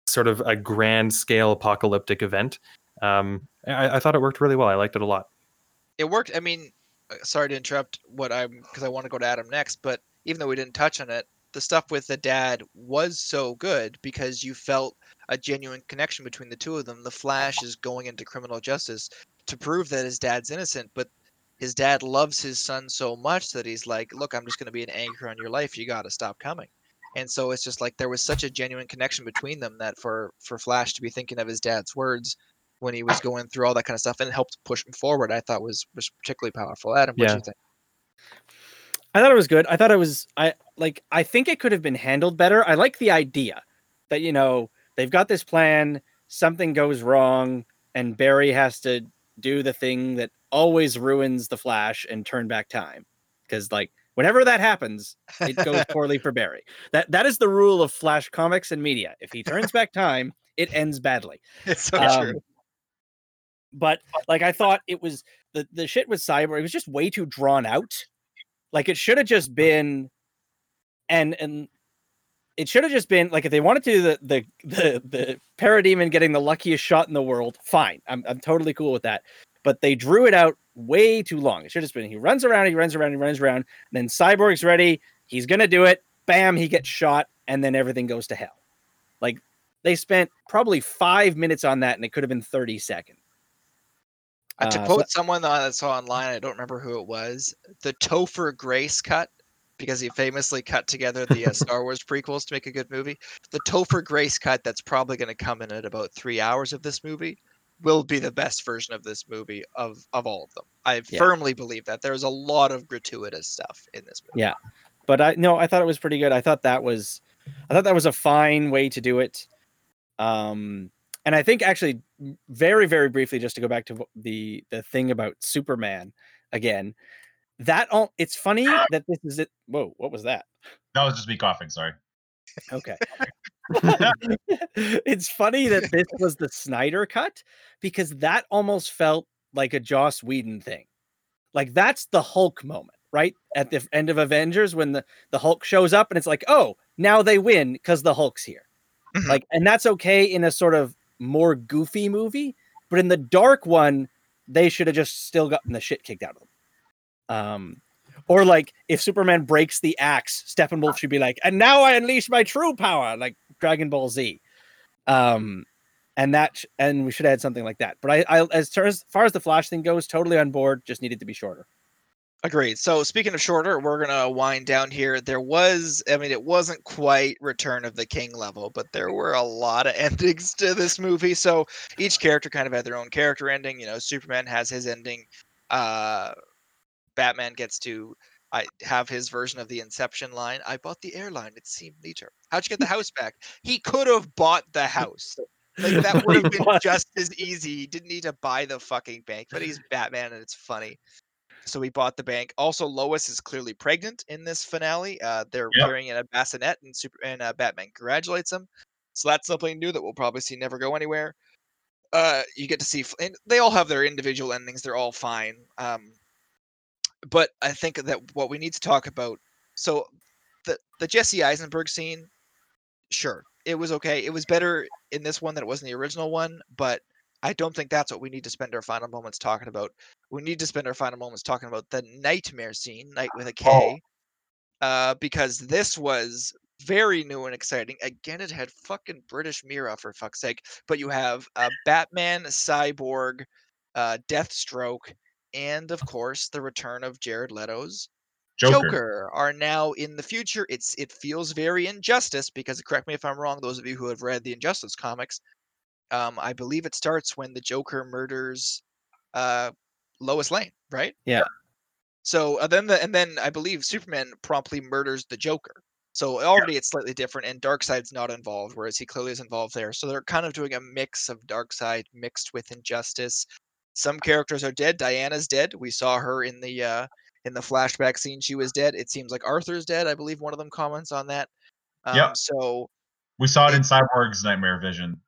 sort of a grand scale apocalyptic event. Um, I, I thought it worked really well. I liked it a lot. It worked. I mean, uh, sorry to interrupt what I'm because I want to go to Adam next, but even though we didn't touch on it, the stuff with the dad was so good because you felt a genuine connection between the two of them. The Flash is going into criminal justice to prove that his dad's innocent, but his dad loves his son so much that he's like, "Look, I'm just going to be an anchor on your life. You got to stop coming." And so it's just like there was such a genuine connection between them that for for Flash to be thinking of his dad's words when he was going through all that kind of stuff and it helped push him forward, I thought was was particularly powerful. Adam, what do Yeah. you think? I thought it was good. I thought it was I like I think it could have been handled better. I like the idea that you know they've got this plan, something goes wrong, and Barry has to do the thing that always ruins the Flash and turn back time. Because like whenever that happens, it goes poorly for Barry. That that is the rule of Flash comics and media. If he turns back time, it ends badly. It's so Um, true. But like I thought it was the the shit with Cyborg. It was just way too drawn out. Like it should have just been, and and it should have just been like if they wanted to do the the the the parademon getting the luckiest shot in the world. Fine, I'm I'm totally cool with that. But they drew it out way too long. It should have been he runs around, he runs around, he runs around. Then Cyborg's ready. He's gonna do it. Bam, he gets shot, and then everything goes to hell. Like they spent probably five minutes on that, and it could have been thirty seconds. Uh, to quote someone that I saw online, I don't remember who it was, the Topher Grace cut, because he famously cut together the uh, Star Wars prequels to make a good movie. The Topher Grace cut that's probably going to come in at about three hours of this movie will be the best version of this movie of of all of them. I Yeah. firmly believe that there's a lot of gratuitous stuff in this movie. Yeah. But I no, I thought it was pretty good. I thought that was I thought that was a fine way to do it. Um and I think actually very very briefly just to go back to the the thing about Superman again. That all it's funny that this is it. Whoa, what was that? That was just me coughing. Sorry. Okay. it's funny that this was the Snyder cut because that almost felt like a Joss Whedon thing. Like that's the Hulk moment, right? At the end of Avengers when the, the Hulk shows up and it's like, oh, now they win because the Hulk's here. Mhm. like, and that's okay in a sort of more goofy movie, but in the dark one, they should have just still gotten the shit kicked out of them. Um, or like if Superman breaks the axe, Steppenwolf should be like, and now I unleash my true power, like Dragon Ball Z. Um, and that, and we should add something like that. But I, I as, far as far as the Flash thing goes, totally on board. Just needed to be shorter. Agreed. So speaking of shorter, we're gonna wind down here. There was, I mean, it wasn't quite Return of the King level, but there were a lot of endings to this movie. So each character kind of had their own character ending. You know, Superman has his ending. Uh, Batman gets to I have his version of the Inception line. I bought the airline. It seemed neater. How'd you get the house back? He could have bought the house. Like that would have been just as easy. He didn't need to buy the fucking bank, but he's Batman and it's funny. So we bought the bank. Also, Lois is clearly pregnant in this finale. Uh, they're Yep. carrying in a bassinet, and Super and uh, Batman congratulates him. So that's something new that we'll probably see never go anywhere. Uh, you get to see, and they all have their individual endings. They're all fine. Um, but I think that what we need to talk about. So the the Jesse Eisenberg scene, sure, it was okay. It was better in this one than it was in the original one, but I don't think that's what we need to spend our final moments talking about. We need to spend our final moments talking about the nightmare scene, night with a K, uh, because this was very new and exciting. Again, it had fucking British Mera for fuck's sake, but you have uh, Batman, Cyborg, uh, Deathstroke, and of course the return of Jared Leto's Joker. Joker. are now in the future. It's it feels very injustice because correct me if I'm wrong. Those of you who have read the Injustice comics, um, I believe it starts when the Joker murders uh, Lois Lane, right? Yeah. So uh, then the and then I believe Superman promptly murders the Joker. So already it's slightly different, and Darkseid's not involved, whereas he clearly is involved there. So they're kind of doing a mix of Darkseid mixed with Injustice. Some characters are dead. Diana's dead. We saw her in the uh, in the flashback scene. She was dead. It seems like Arthur's dead. I believe one of them comments on that. Um, Yep. So We saw it in Cyborg's nightmare vision.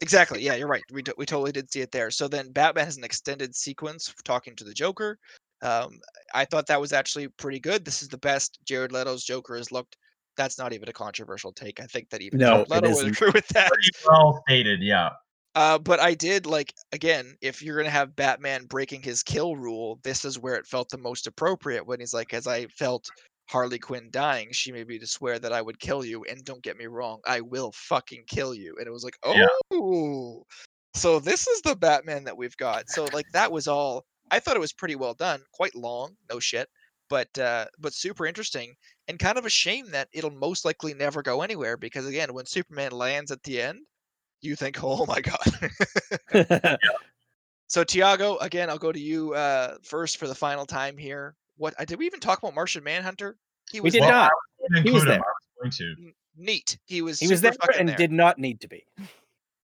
Exactly. Yeah, you're right. We t- we totally did see it there. So then Batman has an extended sequence talking to the Joker. Um, I thought that was actually pretty good. This is the best Jared Leto's Joker has looked. That's not even a controversial take. I think that even No, Jared Leto would agree with that. Pretty well stated, yeah. Uh, but I did like again, if you're gonna have Batman breaking his kill rule, this is where it felt the most appropriate when he's like, as I felt Harley Quinn dying, she made me to swear that I would kill you, and don't get me wrong, I will fucking kill you. And it was like, Yeah. oh, so this is the Batman that we've got. So like that was all. I thought it was pretty well done, quite long, no shit, but uh, but super interesting, and kind of a shame that it'll most likely never go anywhere because again, when Superman lands at the end, you think, oh my god. So Tiago, again, I'll go to you uh, first for the final time here. What did we even talk about Martian Manhunter? He We was did there. not. Didn't He was him. there. I was neat. He was He was there and there. did not need to be.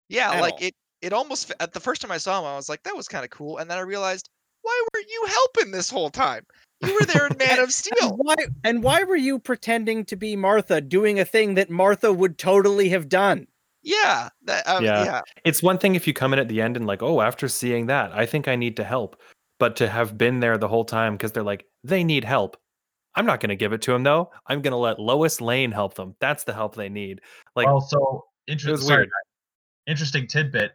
Yeah, at like all. it. It almost at the first time I saw him, I was like, that was kind of cool, and then I realized, why were you helping this whole time? You were there in Man of And Steel. why and why were you pretending to be Martha doing a thing that Martha would totally have done? Yeah, that, um, Yeah. yeah, It's one thing if you come in at the end and like, oh, after seeing that, I think I need to help. But to have been there the whole time because they're like, they need help. I'm not going to give it to them though. I'm going to let Lois Lane help them. That's the help they need. Like, well, so interesting. Interesting tidbit.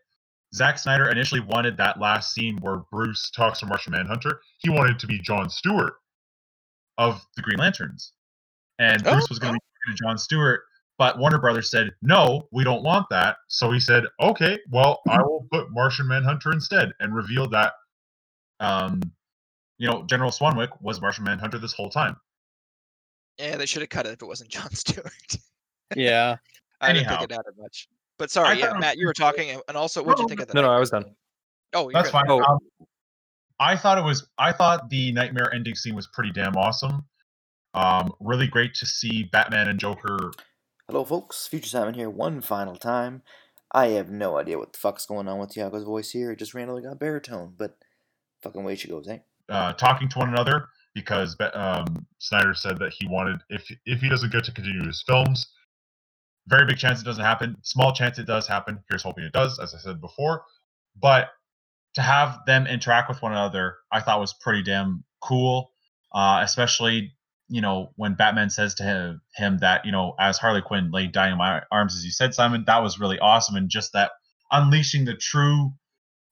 Zack Snyder initially wanted that last scene where Bruce talks to Martian Manhunter. He wanted to be John Stewart of the Green Lanterns, and Oh, Bruce was going oh. to be John Stewart. But Warner Brothers said, "No, we don't want that." So he said, "Okay, well, I will put Martian Manhunter instead," and revealed that, um, you know, General Swanwick was Martian Manhunter this whole time. yeah. They should have cut it if it wasn't John Stewart. Yeah. I didn't think it mattered much. But sorry, yeah, thought Matt, you were talking, and- and also, what'd you No, think of that? no, no, I was done. Oh, you're That's good. fine. Oh. Um, I thought it was. I thought the nightmare ending scene was pretty damn awesome. Um, really great to see Batman and Joker. Hello, folks. Future Simon here one final time. I have no idea what the fuck's going on with Tiago's voice here. It just randomly got baritone, but fucking way she goes, eh? uh, talking to one another because um, Snyder said that he wanted if if he doesn't get to continue his films, very big chance it doesn't happen. Small chance it does happen. Here's hoping it does, as I said before. But to have them interact with one another, I thought was pretty damn cool. Uh, especially you know when Batman says to him, him that you know as Harley Quinn lay dying in my arms, as you said, Simon, that was really awesome, and just that unleashing the true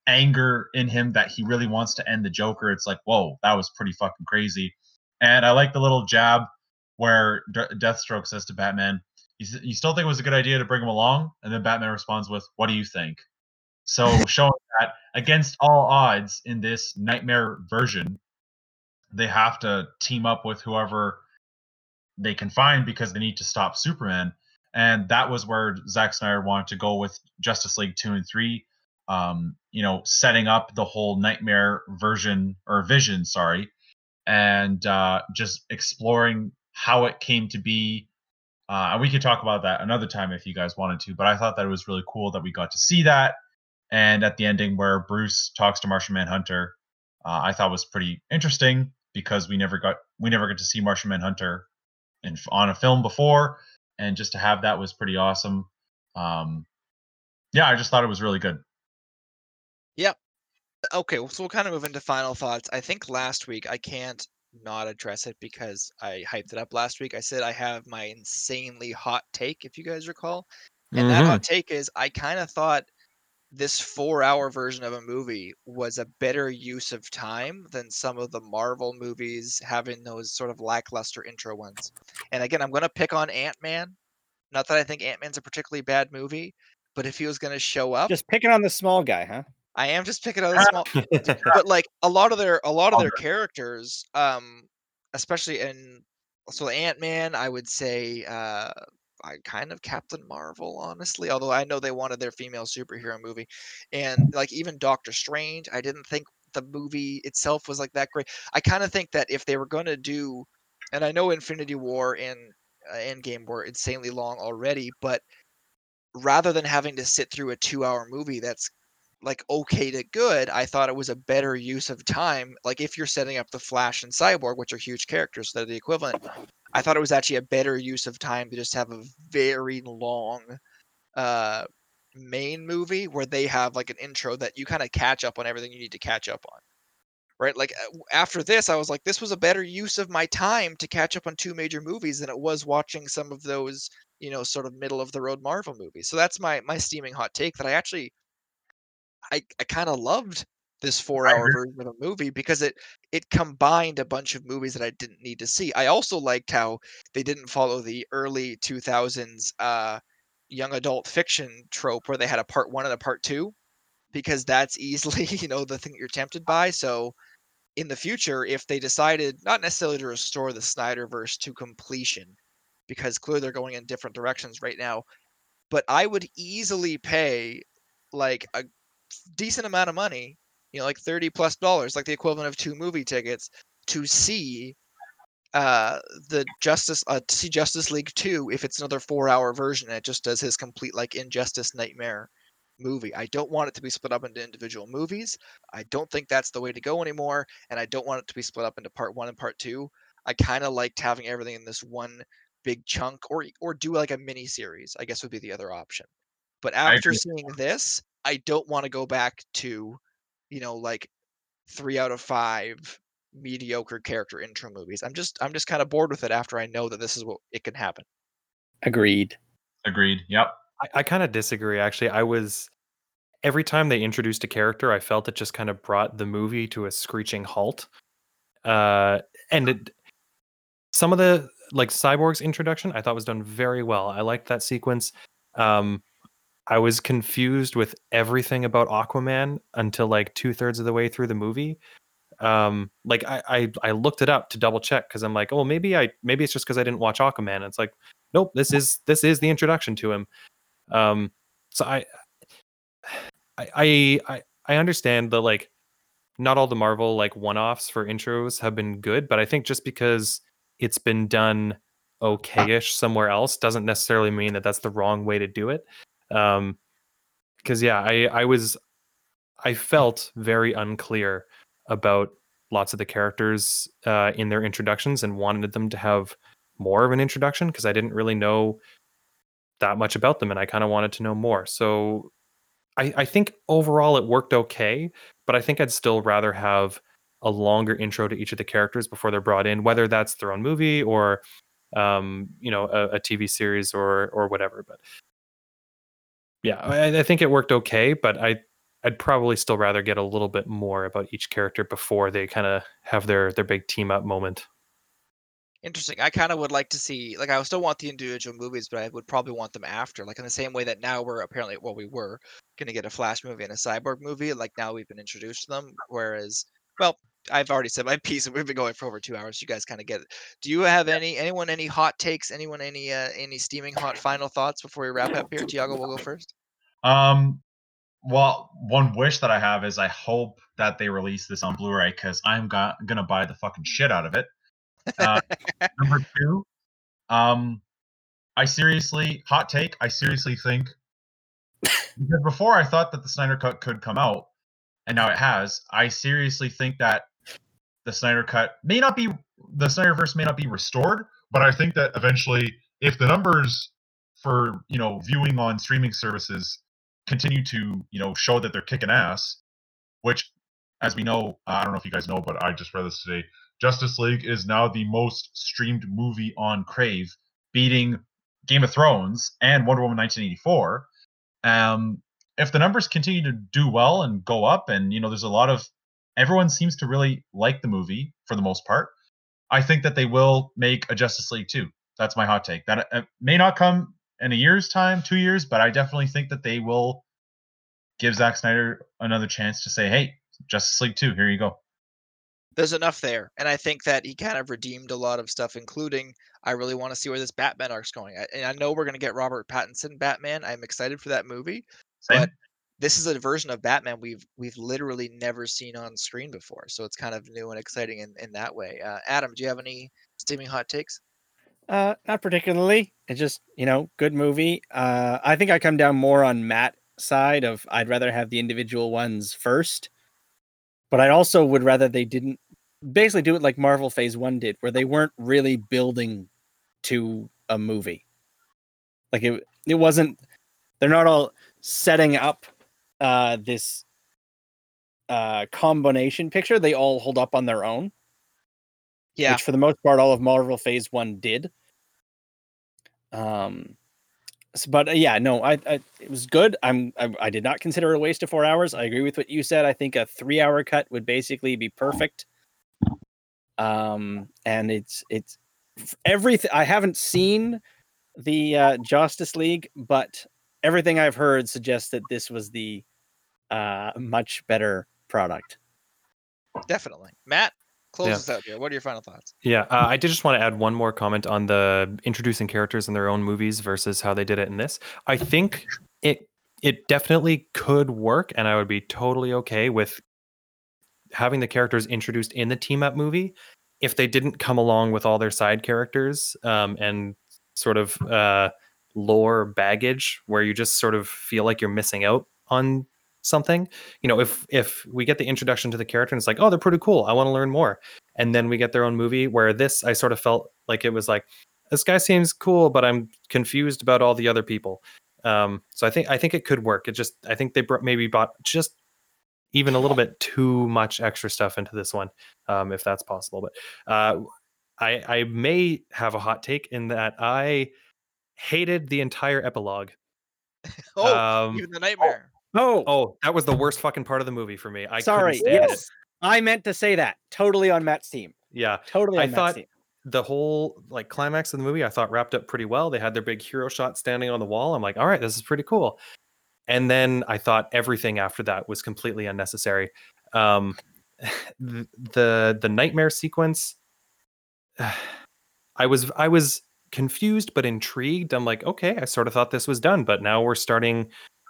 anger in him that he really wants to end the Joker. It's like, whoa, that was pretty fucking crazy. And I like the little jab where D- Deathstroke says to Batman, you, s- "You still think it was a good idea to bring him along?" And then Batman responds with, "What do you think?" So showing that against all odds in this nightmare version, they have to team up with whoever they can find because they need to stop Superman. And that was where Zack Snyder wanted to go with Justice League 2 and 3 um, you know, setting up the whole nightmare version or vision, sorry, and uh, just exploring how it came to be. Uh, and we could talk about that another time if you guys wanted to. But I thought that it was really cool that we got to see that. And at the ending where Bruce talks to Martian Manhunter, uh, I thought was pretty interesting because we never got we never got to see Martian Manhunter in on a film before, and just to have that was pretty awesome. Um, yeah, I just thought it was really good. Okay, so we'll kind of move into final thoughts. I think last week I can't not address it because I hyped it up last week. I said I have my insanely hot take, if you guys recall. And that hot mm-hmm. take is I kind of thought this four hour version of a movie was a better use of time than some of the Marvel movies having those sort of lackluster intro ones. And again, I'm going to pick on Ant Man. Not that I think Ant Man's a particularly bad movie, but if he was going to show up, Just picking on the small guy, huh? I am just picking the small but like a lot of their a lot of their characters um especially in so ant-man i would say uh I kind of Captain Marvel, honestly. Although I know they wanted their female superhero movie, and like even Doctor Strange, I didn't think the movie itself was like that great. I kind of think that if they were going to do, and I know Infinity War and uh, Endgame were insanely long already, but rather than having to sit through a two-hour movie that's like okay to good, I thought it was a better use of time. Like if you're setting up the Flash and Cyborg, which are huge characters, they're the equivalent. I thought it was actually a better use of time to just have a very long uh main movie where they have like an intro that you kind of catch up on everything you need to catch up on. Right? Like uh, after this I was like this was a better use of my time to catch up on two major movies than it was watching some of those, you know, sort of middle of the road Marvel movies. So that's my my steaming hot take that I actually I, I kind of loved this four hour version of a movie because it it combined a bunch of movies that I didn't need to see. I also liked how they didn't follow the early 2000s uh, young adult fiction trope where they had a part one and a part two because that's easily you know the thing that you're tempted by. So in the future, if they decided not necessarily to restore the Snyderverse to completion, because clearly they're going in different directions right now, but I would easily pay like a decent amount of money, you know, like 30 plus dollars, like the equivalent of two movie tickets, to see uh the justice uh to see justice league 2 if it's another four hour version and it just does his complete like injustice nightmare movie. I don't want it to be split up into individual movies. I don't think that's the way to go anymore and i don't want it to be split up into part one and part two. I kind of liked having everything in this one big chunk or or do like a mini series i guess would be the other option. But after seeing this i don't want to go back to you know like three out of five mediocre character intro movies. I'm just I'm just kind of bored with it after I know that this is what it can happen. Agreed. Agreed. Yep. I, I kind of disagree. Actually, I was every time they introduced a character, I felt it just kind of brought the movie to a screeching halt. Uh, and it, some of the like Cyborg's introduction, I thought was done very well. I liked that sequence. Um, I was confused with everything about Aquaman until like two thirds of the way through the movie. Um, like I, I, I looked it up to double check because I'm like, oh, maybe I, maybe it's just because I didn't watch Aquaman. And it's like, nope, this is this is the introduction to him. Um, so I, I, I, I, I understand that like, not all the Marvel like one-offs for intros have been good, but I think just because it's been done okayish somewhere else doesn't necessarily mean that that's the wrong way to do it um because yeah i i was i felt very unclear about lots of the characters uh in their introductions and wanted them to have more of an introduction because i didn't really know that much about them and i kind of wanted to know more. So i i think overall it worked okay but i think i'd still rather have a longer intro to each of the characters before they're brought in whether that's their own movie or um you know a, a tv series or or whatever but yeah, I, I think it worked okay, but I I'd probably still rather get a little bit more about each character before they kind of have their their big team up moment. Interesting. I kind of would like to see, like, I still want the individual movies, but I would probably want them after, like, in the same way that now we're apparently, well, we were going to get a Flash movie and a Cyborg movie. Like, now we've been introduced to them. Whereas, well, I've already said my piece, and we've been going for over two hours. You guys kind of get it. Do you have any, anyone, any hot takes? Anyone, any, uh, any steaming hot final thoughts before we wrap up here? Tiago will go first. Um, well, one wish that I have is I hope that they release this on Blu-ray because I'm go- gonna buy the fucking shit out of it. Uh, number two, um, I seriously hot take. I seriously think because before I thought that the Snyder Cut could come out, and now it has. I seriously think that the Snyder Cut may not be the Snyderverse may not be restored, but I think that eventually, if the numbers for you know viewing on streaming services continue to you know show that they're kicking ass, which as we know, I don't know if you guys know, but I just read this today. Justice League is now the most streamed movie on Crave, beating Game of Thrones and Wonder Woman 1984. Um, if the numbers continue to do well and go up, and you know, there's a lot of everyone seems to really like the movie for the most part. I think that they will make a Justice League 2. That's my hot take. That uh, may not come in a year's time, two years, but I definitely think that they will give Zack Snyder another chance to say, "Hey, Justice League Two, here you go." There's enough there, and I think that he kind of redeemed a lot of stuff, including I really want to see where this Batman arc's going. I, and I know we're going to get Robert Pattinson Batman. I'm excited for that movie, Same. but this is a version of Batman we've we've literally never seen on screen before. So it's kind of new and exciting in, in that way. Uh, Adam, do you have any steaming hot takes? Uh, not particularly. It's just you know, good movie. Uh, I think I come down more on Matt side of I'd rather have the individual ones first, but I also would rather they didn't basically do it like Marvel Phase One did, where they weren't really building to a movie. Like it, it wasn't. They're not all setting up uh, this uh, combination picture. They all hold up on their own Yeah, which for the most part all of Marvel Phase One did. Um, s- but uh, yeah, no, I, I it was good. I'm I, I did not consider it a waste of four hours. I agree with what you said. I think a three hour cut would basically be perfect. Um, and it's it's everything. I haven't seen the uh, Justice League, but everything I've heard suggests that this was the uh much better product. definitely. Matt, close Yeah. us out here. What are your final thoughts? Yeah, uh, I did just want to add one more comment on the introducing characters in their own movies versus how they did it in this. I think it it definitely could work, and I would be totally okay with having the characters introduced in the team up movie if they didn't come along with all their side characters um, and sort of uh, lore baggage where you just sort of feel like you're missing out on something you know if if we get the introduction to the character and it's like oh they're pretty cool. I want to learn more. And then we get their own movie where this i sort of felt like it was like this guy seems cool but i'm confused about all the other people. Um so i think i think it could work. It just i think they br- maybe bought just even a little bit too much extra stuff into this one um if that's possible. But uh i i may have a hot take in that i hated the entire epilogue. Oh, um, even the nightmare. Oh, Oh, oh, that was the worst fucking part of the movie for me. I sorry. stand Yes, it. I meant to say that. Totally on Matt's team. Yeah, Totally I Matt's thought- team. the whole like climax of the movie I thought wrapped up pretty well. They had their big hero shot standing on the wall. I'm like, all right, this is pretty cool. And then I thought everything after that was completely unnecessary. Um, the the, the nightmare sequence. I was I was confused but intrigued. I'm like, okay, I sort of thought this was done, but now we're starting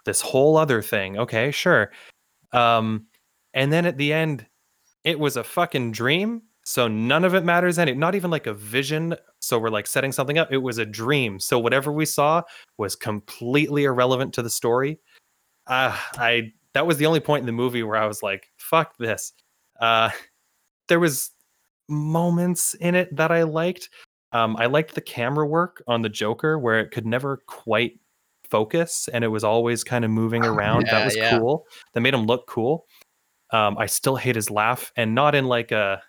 this whole other thing. Okay, sure. Um, and then at the end, it was a fucking dream. So none of it matters any not even like a vision. So we're like setting something up. It was a dream. So whatever we saw was completely irrelevant to the story. Uh, I that was the only point in the movie where I was like, fuck this. Uh there was moments in it that I liked. Um, I liked the camera work on the Joker where it could never quite focus and it was always kind of moving around. Yeah, that was yeah. cool. That made him look cool. Um, I still hate his laugh and not in like a,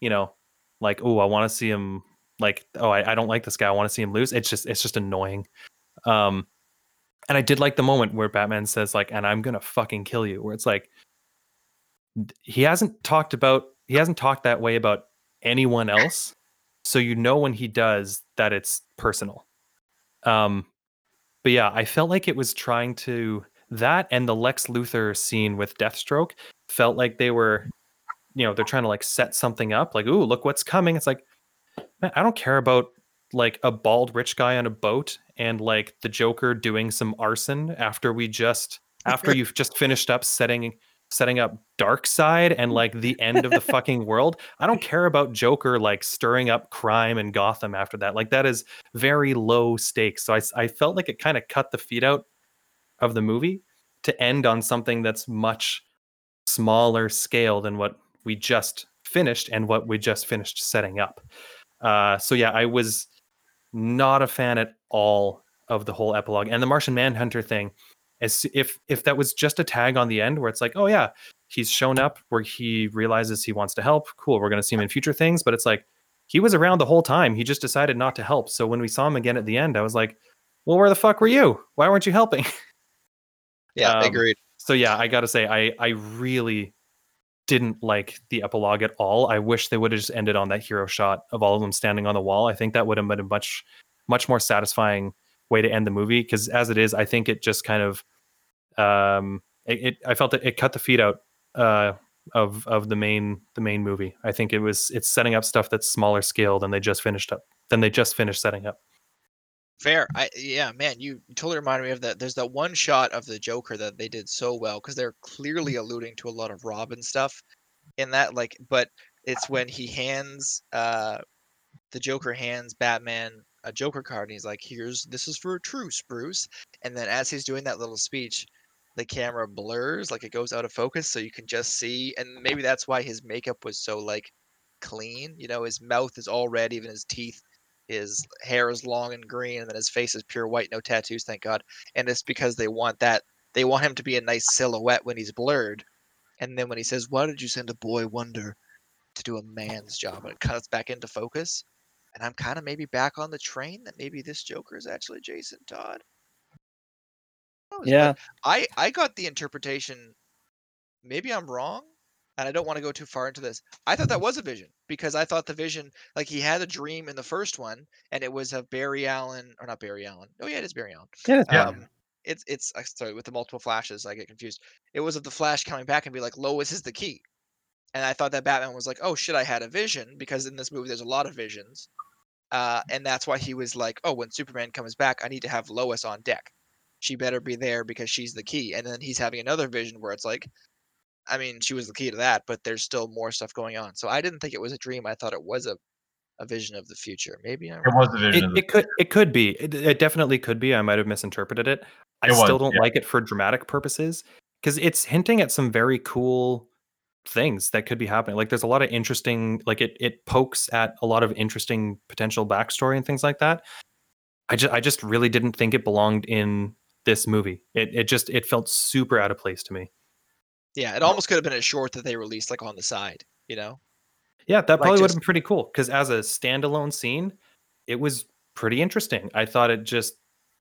you know, like, oh, I want to see him like, oh, I, I don't like this guy. I want to see him lose. It's just, it's just annoying. Um, and I did like the moment where Batman says like, and I'm gonna fucking kill you, where it's like, he hasn't talked about, he hasn't talked that way about anyone else. So you know when he does that it's personal. Um, but yeah, I felt like it was trying to that and the Lex Luthor scene with Deathstroke felt like they were, you know, they're trying to like set something up, like, ooh, look what's coming. It's like, man, I don't care about like a bald rich guy on a boat and like the Joker doing some arson after we just after you've just finished up setting setting up Darkseid and like the end of the fucking world. I don't care about joker like stirring up crime in gotham after that. Like that is very low stakes. So i, I felt like it kind of cut the feet out of the movie to end on something that's much smaller scale than what we just finished and what we just finished setting up. Uh so yeah i was not a fan at all of the whole epilogue. And the martian manhunter thing as if if that was just a tag on the end where it's like oh yeah he's shown up where he realizes he wants to help. Cool we're going to see him in future things. But it's like he was around the whole time. He just decided not to help. So when we saw him again at the end i was like well where the fuck were you? Why weren't you helping? Yeah, Um, agreed. so yeah i gotta say i i really didn't like the epilogue at all. I wish they would have just ended on that hero shot of all of them standing on the wall. I think that would have been a much much more satisfying way to end the movie because as it is i think it just kind of um it, it i felt that it cut the feet out uh of of the main the main movie i think it was it's setting up stuff that's smaller scale than they just finished up than they just finished setting up Fair. I yeah, man, you totally reminded me of that. There's that one shot of the Joker that they did so well because they're clearly alluding to a lot of Robin stuff in that. Like, but it's when he hands uh the Joker hands Batman a Joker card and he's like, "Here's this is for a truce, Bruce." And then as he's doing that little speech, the camera blurs, like it goes out of focus, so you can just see. And maybe that's why his makeup was so like clean. You know, his mouth is all red, even his teeth his hair is long and green and then his face is pure white no tattoos thank god and it's because they want that they want him to be a nice silhouette when he's blurred and then when he says why did you send a boy wonder to do a man's job and it cuts back into focus and i'm kind of maybe back on the train that maybe this joker is actually jason todd. Who knows? But Yeah. i i got the interpretation maybe i'm wrong and i don't want to go too far into this. I thought that was a vision because i thought the vision like he had a dream in the first one and it was of barry allen or not barry allen. Oh yeah it is barry allen. Yeah, it's Yeah. um it's it's uh, sorry with the multiple flashes i get confused. It was of the flash coming back and be like lois is the key. And i thought that batman was like oh shit i had a vision because in this movie there's a lot of visions uh and that's why he was like oh when superman comes back i need to have lois on deck she better be there because she's the key and then he's having another vision where it's like I mean, she was the key to that, but there's still more stuff going on. So I didn't think it was a dream. I thought it was a, a vision of the future. Maybe I'm It was the vision It, of the it could it could be. It, it definitely could be. I might have misinterpreted it. I It was, still don't yeah. like it for dramatic purposes because it's hinting at some very cool things that could be happening. Like there's a lot of interesting like it it pokes at a lot of interesting potential backstory and things like that. I just I just really didn't think it belonged in this movie. It it just it felt super out of place to me. Yeah, it almost could have been a short that they released like on the side, you know? Yeah, that Like, probably would just- have been pretty cool because as a standalone scene, it was pretty interesting. I thought it just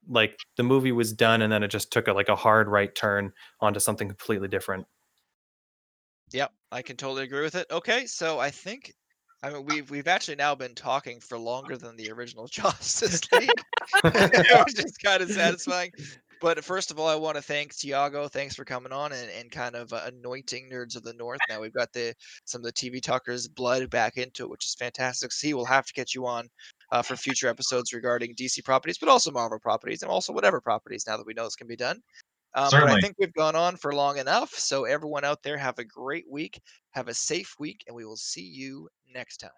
like the movie was done and then it just took a like a hard right turn onto something completely different. Yep, I can totally agree with it. Okay, so I think I mean we've we've actually now been talking for longer than the original Justice League, which is kind of satisfying. But first of all, I want to thank Tiago. Thanks for coming on and, and kind of uh, anointing Nerds of the North. Now we've got the some of the TV talkers' blood back into it, which is fantastic. See, we'll have to get you on uh, for future episodes regarding DC properties, but also Marvel properties and also whatever properties. Now that we know this can be done. Um, but I think we've gone on for long enough. So everyone out there, have a great week. Have a safe week, and we will see you next time.